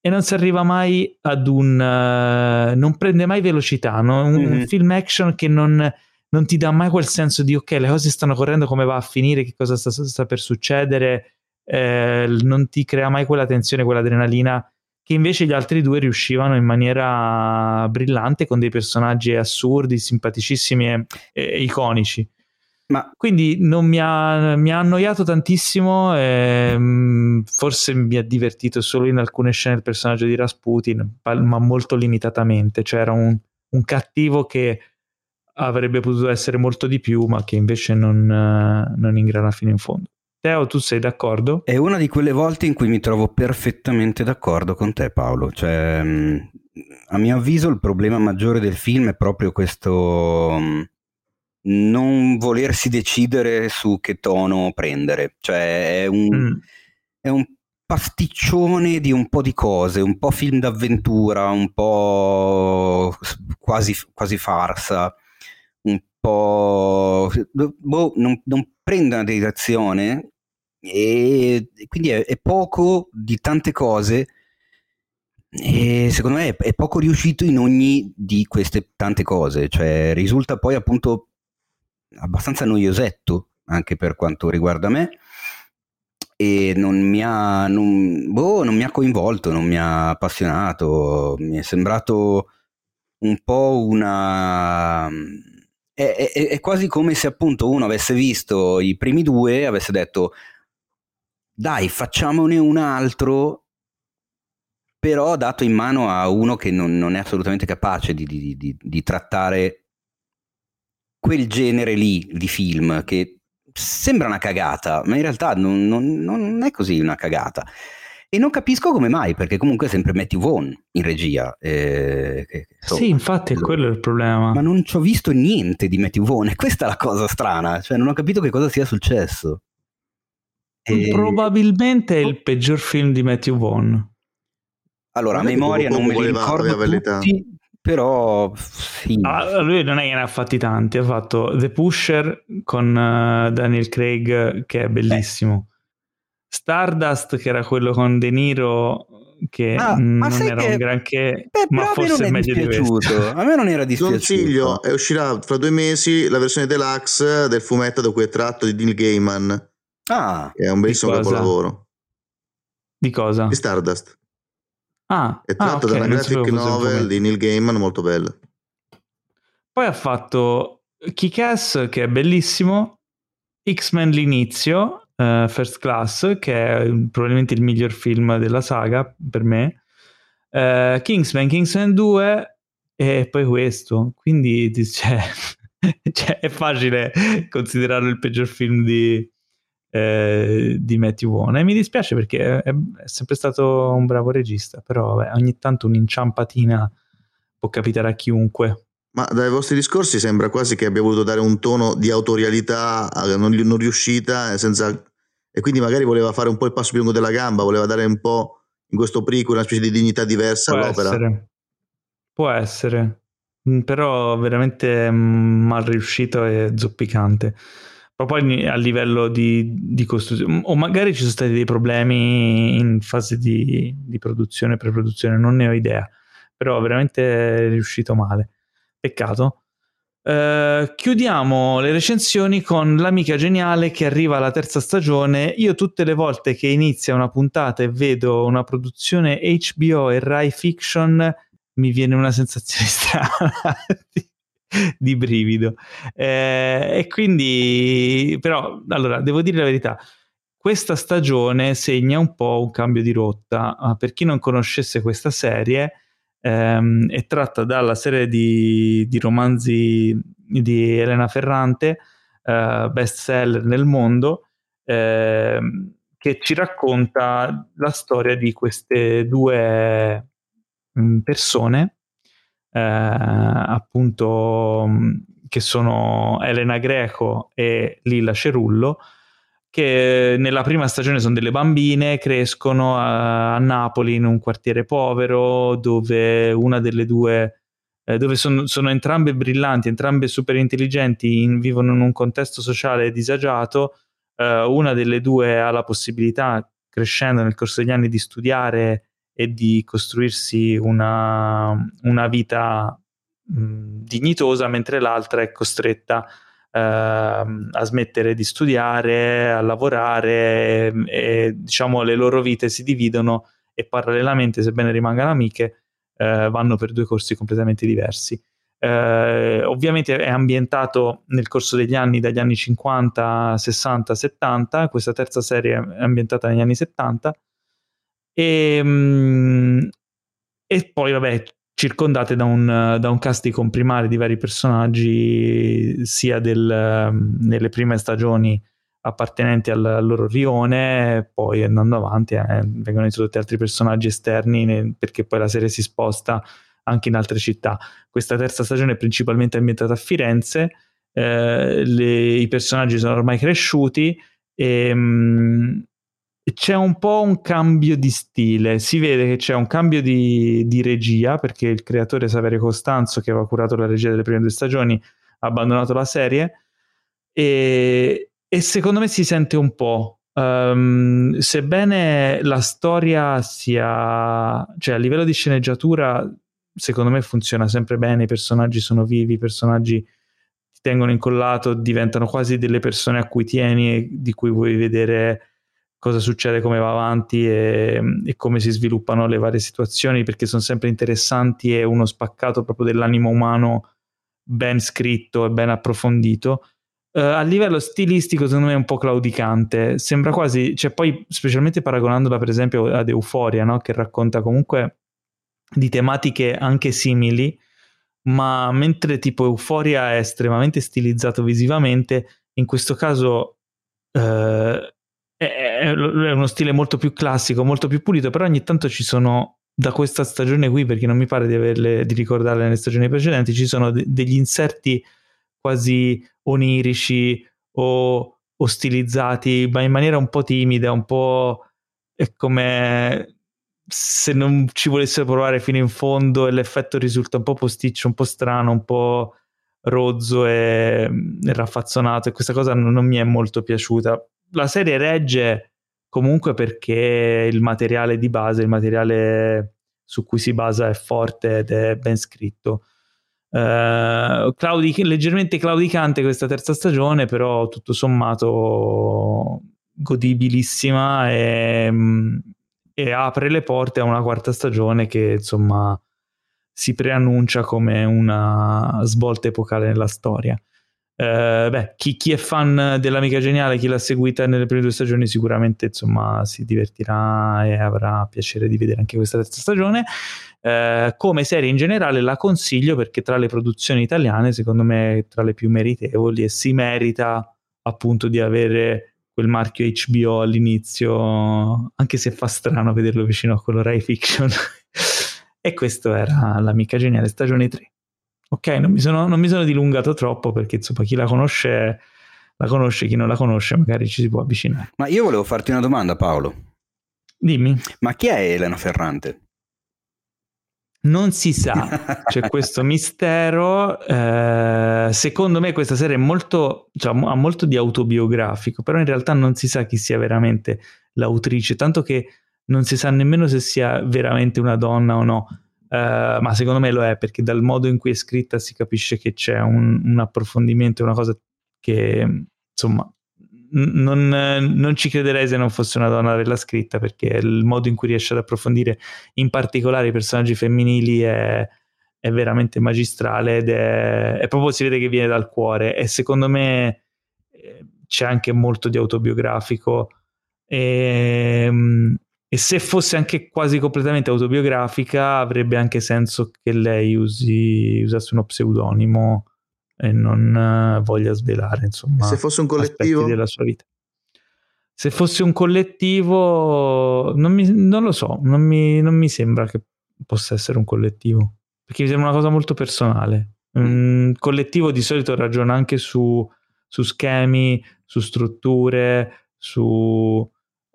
S1: e non si arriva mai ad un... Uh, non prende mai velocità, no? un, mm-hmm. un, film action che non, non, ti dà mai quel senso di ok, le cose stanno correndo, come va a finire, che cosa sta, sta per succedere, eh, non ti crea mai quella tensione, quell'adrenalina che invece gli altri due riuscivano in maniera brillante con dei personaggi assurdi, simpaticissimi e, e iconici. Ma... Quindi non mi ha, mi ha annoiato tantissimo, e, mm, forse mi ha divertito solo in alcune scene il personaggio di Rasputin, ma molto limitatamente, cioè era un, un cattivo che avrebbe potuto essere molto di più, ma che invece non, non ingrana fino in fondo. Teo, tu sei d'accordo?
S2: È una di quelle volte in cui mi trovo perfettamente d'accordo con te, Paolo. Cioè, mm, a mio avviso, il problema maggiore del film è proprio questo mm, non volersi decidere su che tono prendere. Cioè, è un, mm. è un pasticcione di un po' di cose, un po' film d'avventura, un po' quasi, quasi farsa, un po'... Boh, non, non prende una direzione e quindi è, è poco di tante cose e secondo me è, è, poco riuscito in ogni di queste tante cose, cioè risulta poi appunto abbastanza noiosetto anche per quanto riguarda me e non mi ha, non, boh, non mi ha coinvolto, non mi ha appassionato, mi è sembrato un po' una è, è, è, quasi come se appunto uno avesse visto i primi due avesse detto dai facciamone un altro però dato in mano a uno che non, non è assolutamente capace di, di, di, di, trattare quel genere lì di film che sembra una cagata ma in realtà non, non, non è così una cagata e non capisco come mai, perché comunque è sempre Matthew Vaughn in regia. Eh,
S1: so, sì, infatti, quello è il problema.
S2: Ma non ci ho visto niente di Matthew Vaughn, e questa è la cosa strana. Cioè, non ho capito che cosa sia successo.
S1: E... Probabilmente è il peggior film di Matthew Vaughn.
S2: Allora, a memoria non me li ricordo tutti, però sì.
S1: Ah, lui non è che ne ha fatti tanti, ha fatto The Pusher con uh, Daniel Craig, che è bellissimo. Beh Stardust, che era quello con De Niro, che ah, non era che... un granché, Beh, ma forse è meglio di questo.
S2: A me non era dispiaciuto.
S3: Consiglio, è uscirà fra due mesi la versione deluxe del fumetto da cui è tratto di Neil Gaiman. Ah, è un bellissimo capolavoro.
S1: Di cosa?
S3: Di Stardust.
S1: Ah,
S3: è tratto ah, okay. da una graphic novel di Neil Gaiman molto bella.
S1: Poi ha fatto Kick-Ass, che è bellissimo, X-Men l'inizio, uh, First Class, che è probabilmente il miglior film della saga per me, uh, Kingsman, Kingsman 2 e poi questo. Quindi cioè, cioè, è facile considerarlo il peggior film di, eh, di Matthew Vaughn. E mi dispiace perché è, è, sempre stato un bravo regista, però vabbè, ogni tanto un'inciampatina può capitare a chiunque.
S3: Ma dai vostri discorsi sembra quasi che abbia voluto dare un tono di autorialità non, non riuscita, senza e quindi magari voleva fare un po' il passo più lungo della gamba, voleva dare un po' in questo prequel una specie di dignità diversa
S1: Può
S3: all'opera.
S1: Essere. Può essere, mm, però veramente mm, mal riuscito e zoppicante. Proprio a livello di, di costruzione, o magari ci sono stati dei problemi in fase di, di produzione, pre-produzione, non ne ho idea, però veramente è riuscito male. Peccato. Uh, chiudiamo le recensioni con l'amica geniale che arriva alla terza stagione. Io tutte le volte che inizia una puntata e vedo una produzione HBO e Rai Fiction mi viene una sensazione strana di, brivido. Eh, e quindi, però, allora, devo dire la verità. Questa stagione segna un po' un cambio di rotta. Uh, per chi non conoscesse questa serie, ehm, è tratta dalla serie di, di romanzi di Elena Ferrante, eh, best seller nel mondo, eh, che ci racconta la storia di queste due mm, persone, eh, appunto, mh, che sono Elena Greco e Lilla Cerullo, che nella prima stagione sono delle bambine, crescono a, a Napoli in un quartiere povero dove una delle due, eh, dove son, sono entrambe brillanti, entrambe super intelligenti, in, vivono in un contesto sociale disagiato, eh, una delle due ha la possibilità, crescendo nel corso degli anni, di studiare e di costruirsi una, una vita mh, dignitosa, mentre l'altra è costretta uh, a smettere di studiare, a lavorare e, e, diciamo le loro vite si dividono e parallelamente, sebbene rimangano amiche, uh, vanno per due corsi completamente diversi. Uh, ovviamente è ambientato nel corso degli anni, dagli anni 50, 60, 70, questa terza serie è ambientata negli anni 70 e, um, e poi vabbè circondate da un, da un cast di comprimari di vari personaggi, sia del, nelle prime stagioni appartenenti al, al loro rione, poi andando avanti eh, vengono introdotti altri personaggi esterni ne, perché poi la serie si sposta anche in altre città. Questa terza stagione è principalmente ambientata a Firenze, eh, le, i personaggi sono ormai cresciuti e, mh, c'è un po' un cambio di stile, si vede che c'è un cambio di, di, regia perché il creatore Saverio Costanzo che aveva curato la regia delle prime due stagioni ha abbandonato la serie e, e secondo me si sente un po'. Um, sebbene la storia sia, cioè a livello di sceneggiatura, secondo me funziona sempre bene, i personaggi sono vivi, i personaggi ti tengono incollato, diventano quasi delle persone a cui tieni e di cui vuoi vedere cosa succede, come va avanti e, e, come si sviluppano le varie situazioni, perché sono sempre interessanti e uno spaccato proprio dell'animo umano ben scritto e ben approfondito. Uh, a livello stilistico, secondo me è un po' claudicante. Sembra quasi, cioè, poi, specialmente paragonandola, per esempio, ad Euphoria, no? che racconta comunque di tematiche anche simili, ma mentre tipo Euphoria è estremamente stilizzato visivamente, in questo caso. Uh, è, uno stile molto più classico, molto più pulito, però ogni tanto ci sono da questa stagione qui, perché non mi pare di, averle, di ricordarle nelle stagioni precedenti, ci sono de- degli inserti quasi onirici o, o stilizzati, ma in maniera un po' timida, un po' è come se non ci volesse provare fino in fondo e l'effetto risulta un po' posticcio, un po' strano, un po' rozzo e, e raffazzonato e questa cosa non, non mi è molto piaciuta la serie regge comunque perché il materiale di base, il materiale su cui si basa è forte ed è ben scritto. Uh, claudic- leggermente claudicante questa terza stagione, però tutto sommato godibilissima e, mm, e, apre le porte a una quarta stagione che insomma si preannuncia come una svolta epocale nella storia. Uh, beh, chi, chi, è fan dell'Amica Geniale, chi l'ha seguita nelle prime due stagioni, sicuramente insomma si divertirà e avrà piacere di vedere anche questa terza stagione. Uh, come serie in generale la consiglio perché tra le produzioni italiane, secondo me, è tra le più meritevoli e si merita appunto di avere quel marchio HBO all'inizio, anche se fa strano vederlo vicino a quello Rai Fiction. e questo era l'Amica Geniale stagione 3. Ok, non mi, sono, non mi sono dilungato troppo perché insomma chi la conosce la conosce, chi non la conosce magari ci si può avvicinare.
S4: Ma io volevo farti una domanda Paolo.
S1: Dimmi.
S4: Ma chi è Elena Ferrante?
S1: Non si sa, c'è questo mistero. Eh, secondo me questa serie è molto, cioè, ha molto di autobiografico, però in realtà non si sa chi sia veramente l'autrice, tanto che non si sa nemmeno se sia veramente una donna o no. Uh, ma secondo me lo è perché dal modo in cui è scritta si capisce che c'è un, un approfondimento, una cosa che insomma non, non, ci crederei se non fosse una donna ad averla scritta perché il modo in cui riesce ad approfondire in particolare i personaggi femminili è, è veramente magistrale ed è, è, proprio si vede che viene dal cuore. E secondo me eh, c'è anche molto di autobiografico. E, ehm, e se fosse anche quasi completamente autobiografica, avrebbe anche senso che lei usi, usasse uno pseudonimo e non uh, voglia svelare, insomma,
S3: se fosse un collettivo
S1: della sua vita. Se fosse un collettivo, non, mi, non lo so, non mi, non mi, sembra che possa essere un collettivo, perché mi sembra una cosa molto personale. Un collettivo di solito ragiona anche su, su schemi, su strutture, su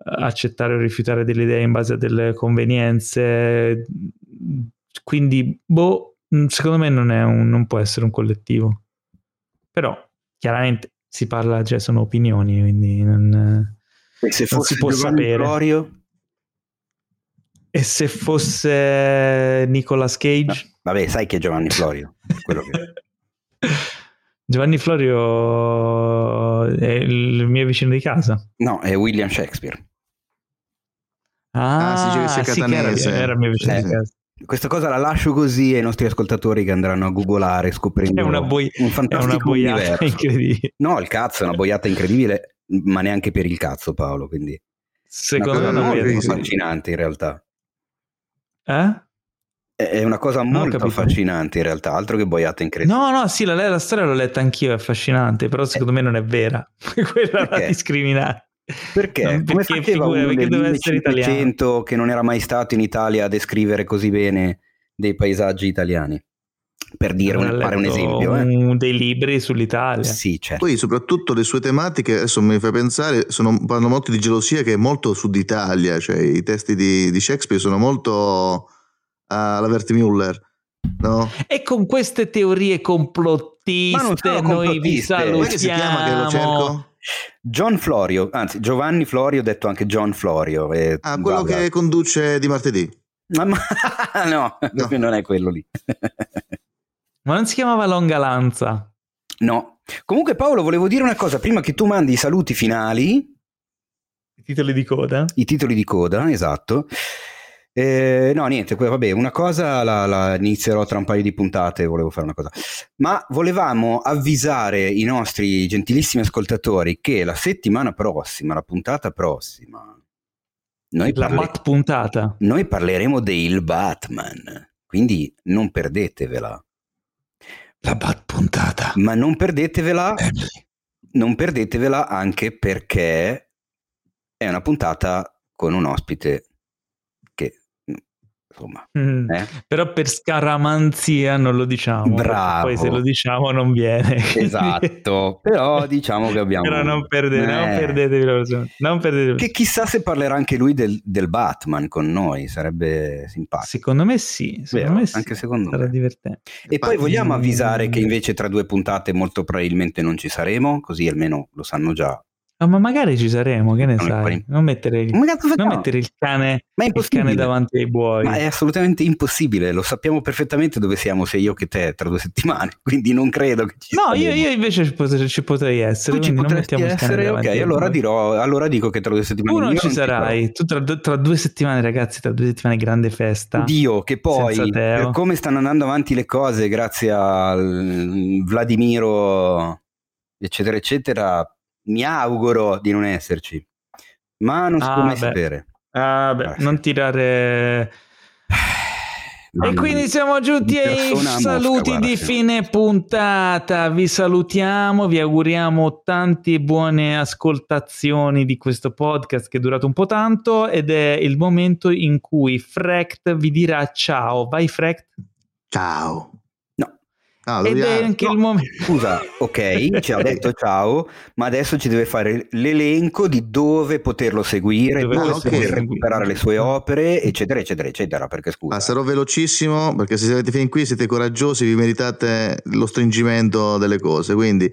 S1: accettare o rifiutare delle idee in base a delle convenienze. Quindi, boh, mm, secondo me non, un, non può essere un collettivo. Però, chiaramente, si parla, cioè sono opinioni, quindi non,
S4: e se non si può sapere. Florio?
S1: E se fosse Nicolas Cage? No,
S2: vabbè, sai che è Giovanni Florio. che...
S1: Giovanni Florio è il mio vicino di casa.
S2: No, è William Shakespeare.
S1: Ah, ah si dice che sì, era, era il mio vicino eh, di casa.
S2: Questa cosa la lascio così ai nostri ascoltatori che andranno a googolare scoprendo
S1: è una boi- un fantastico è una boiata universo. incredibile.
S2: No, il cazzo è una boiata incredibile, ma neanche per il cazzo Paolo, quindi
S1: secondo me
S2: è molto affascinante in realtà.
S1: Eh?
S2: È una cosa molto affascinante in realtà, altro che boiata incredibile.
S1: No, no, sì, la, la storia l'ho letta anch'io, è affascinante, però secondo eh. me non è vera. Quella da discriminare.
S2: Perché? No, Come perché faceva figura, uno del 1500 che non era mai stato in Italia a descrivere così bene dei paesaggi italiani? Per dire, un, fare un esempio.
S1: Eh? dei libri sull'Italia.
S2: Sì, certo.
S3: Poi soprattutto le sue tematiche, adesso mi fai pensare, sono, parlano molto di gelosia che è molto Sud Italia, cioè i testi di, di Shakespeare sono molto alla Vert Müller. No?
S1: E con queste teorie complottiste noi vi salutiamo. Come si chiama che lo cerco?
S2: John Florio, anzi Giovanni Florio, detto anche John Florio.
S3: Eh, ah, quello guarda. che conduce di martedì.
S2: Ma, ma, no, no, non è quello lì.
S1: ma non si chiamava Longa Lanza?
S2: No. Comunque Paolo, volevo dire una cosa, prima che tu mandi i saluti finali.
S1: I titoli di coda?
S2: I titoli di coda, esatto. Eh, no, niente, vabbè, una cosa la, la, inizierò tra un paio di puntate, volevo fare una cosa. Ma volevamo avvisare i nostri gentilissimi ascoltatori che la settimana prossima, la puntata prossima,
S1: noi,
S2: parle-
S1: la Bat puntata.
S2: noi parleremo del Batman, quindi non perdetevela.
S3: La Bat puntata.
S2: Ma non perdetevela. Non perdetevela anche perché è una puntata con un ospite insomma.
S1: Mm. Eh? Però per scaramanzia non lo diciamo.
S2: Bravo.
S1: Poi se lo diciamo non viene.
S2: Esatto, però diciamo che abbiamo...
S1: però non, perdete, eh. non perdetevi non perdetevi.
S2: Che chissà se parlerà anche lui del, del, Batman con noi, sarebbe simpatico.
S1: Secondo me sì, secondo Vero, me sì.
S2: anche secondo
S1: Sarà
S2: me.
S1: divertente.
S2: E poi vogliamo avvisare che invece tra due puntate molto probabilmente non ci saremo, così almeno lo sanno già
S1: Ah, ma magari ci saremo, che ne non sai? Non mettere, il, non mettere il, cane, il, cane, davanti ai buoi.
S2: Ma è assolutamente impossibile, lo sappiamo perfettamente dove siamo, sia io che te, tra due settimane, quindi non credo che ci
S1: No, io, io, invece ci potrei, ci potrei essere, ci non essere,
S2: ok, allora, dirò, allora dico che tra due settimane...
S1: Tu non ci non sarai, tu tra, tra, due settimane ragazzi, tra due settimane grande festa.
S2: Dio, che poi, per come stanno andando avanti le cose, grazie a Vladimiro, eccetera, eccetera mi auguro di non esserci, ma non si ah, può mai beh. sapere.
S1: Ah, beh, non tirare... E quindi siamo giunti ai saluti mosca, di fine puntata. Vi salutiamo, vi auguriamo tanti e buone ascoltazioni di questo podcast che è durato un po' tanto ed è il momento in cui Frect vi dirà ciao. Vai Frect.
S3: Ciao.
S1: Ah, Ed è anche no, il momento.
S2: Scusa, ok, ci ha detto ciao, ma adesso ci deve fare l'elenco di dove poterlo seguire, dove, dove okay. recuperare le sue opere, eccetera, eccetera, eccetera. Perché scusa.
S3: Ah, sarò velocissimo perché se siete fin qui, siete coraggiosi, vi meritate lo stringimento delle cose. Quindi,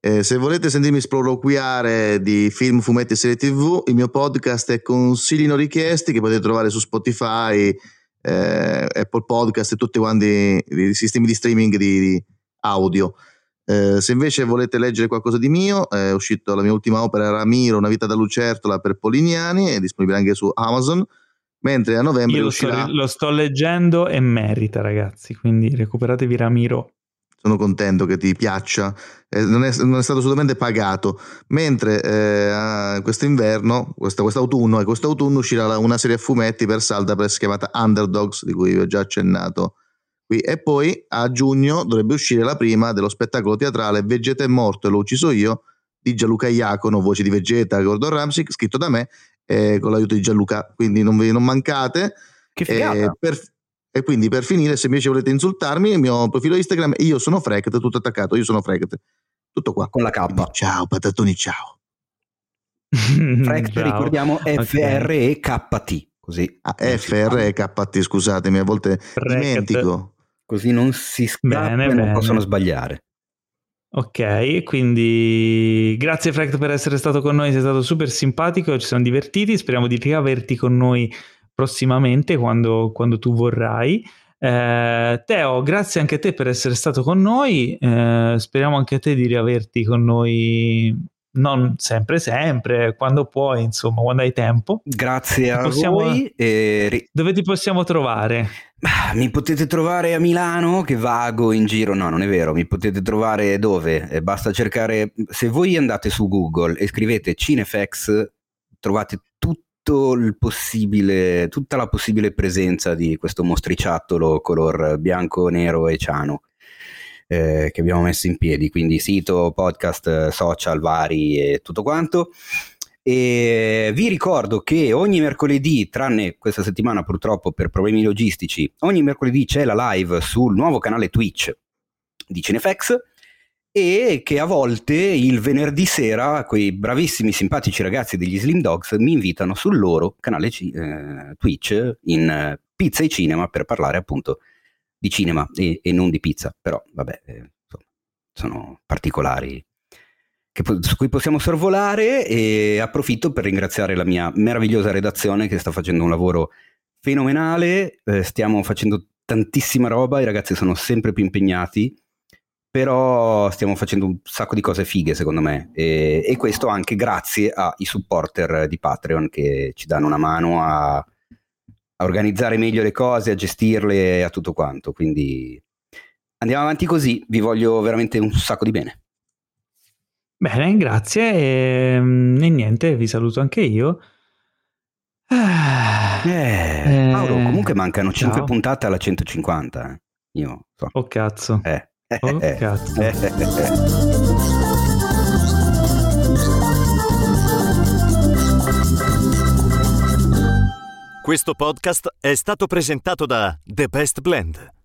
S3: eh, se volete sentirmi sproloquiare di film, fumetti e serie TV, il mio podcast è Consigli non richiesti che potete trovare su Spotify eh, Apple Podcast e tutti quanti i sistemi di streaming di, di audio. Eh, se invece volete leggere qualcosa di mio, è uscito la mia ultima opera Ramiro, Una vita da lucertola per Polignani, è disponibile anche su Amazon. Mentre a novembre
S1: Io lo,
S3: uscirà...
S1: sto, lo sto leggendo e merita, ragazzi. Quindi recuperatevi Ramiro
S3: sono contento che ti piaccia, eh, non, è, non, è, stato assolutamente pagato, mentre eh, quest'inverno, questo, quest'autunno e quest'autunno uscirà una serie a fumetti per Saldapress chiamata Underdogs, di cui vi ho già accennato qui, e poi a giugno dovrebbe uscire la prima dello spettacolo teatrale Vegeta è morto e l'ho ucciso io, di Gianluca Iacono, voce di Vegeta, Gordon Ramsay, scritto da me, eh, con l'aiuto di Gianluca, quindi non, vi, non mancate.
S2: Che figata!
S3: Eh, per, e quindi per finire, se invece volete insultarmi, il mio profilo Instagram è io sono Freket, tutto attaccato, io sono Freket. Tutto qua.
S2: Con la K.
S3: Ciao, patatoni, ciao.
S2: Freket, ricordiamo F-R-E-K-T. Così.
S3: Ah, F-R-E-K-T, scusatemi, a volte Freket. dimentico.
S2: Così non si scappa bene, e non bene. possono sbagliare.
S1: Ok, quindi grazie Frekt per essere stato con noi, sei stato super simpatico, ci siamo divertiti, speriamo di riaverti con noi prossimamente quando, quando tu vorrai. Eh, Teo, grazie anche a te per essere stato con noi. Eh, speriamo anche a te di riaverti con noi. Non sempre, sempre, quando puoi, insomma, quando hai tempo.
S2: Grazie a possiamo... voi. E...
S1: Dove ti possiamo trovare?
S2: Mi potete trovare a Milano, che vago in giro. No, non è vero. Mi potete trovare dove? Eh, basta cercare. Se voi andate su Google e scrivete Cinefx, trovate tutta la possibile presenza di questo mostriciattolo color bianco, nero e ciano eh, che abbiamo messo in piedi, quindi sito, podcast, social vari e tutto quanto. E vi ricordo che ogni mercoledì, tranne questa settimana purtroppo per problemi logistici, ogni mercoledì c'è la live sul nuovo canale Twitch di Cinefx e che a volte il venerdì sera quei bravissimi simpatici ragazzi degli Slim Dogs mi invitano sul loro canale eh, Twitch in eh, Pizza e Cinema per parlare appunto di cinema e, e non di pizza, però vabbè, eh, sono particolari che, su cui possiamo sorvolare e approfitto per ringraziare la mia meravigliosa redazione che sta facendo un lavoro fenomenale, eh, stiamo facendo tantissima roba, i ragazzi sono sempre più impegnati però stiamo facendo un sacco di cose fighe secondo me e, e, questo anche grazie ai supporter di Patreon che ci danno una mano a, a organizzare meglio le cose, a gestirle, a tutto quanto. Quindi andiamo avanti così, vi voglio veramente un sacco di bene.
S1: Bene, grazie e, ehm, e niente, vi saluto anche io.
S2: Ah, eh, Paolo, comunque mancano ciao. 5 puntate alla 150. Eh. Io so.
S1: Oh cazzo.
S2: Eh.
S1: Oh, cazzo.
S5: Questo podcast è stato presentato da The Best Blend.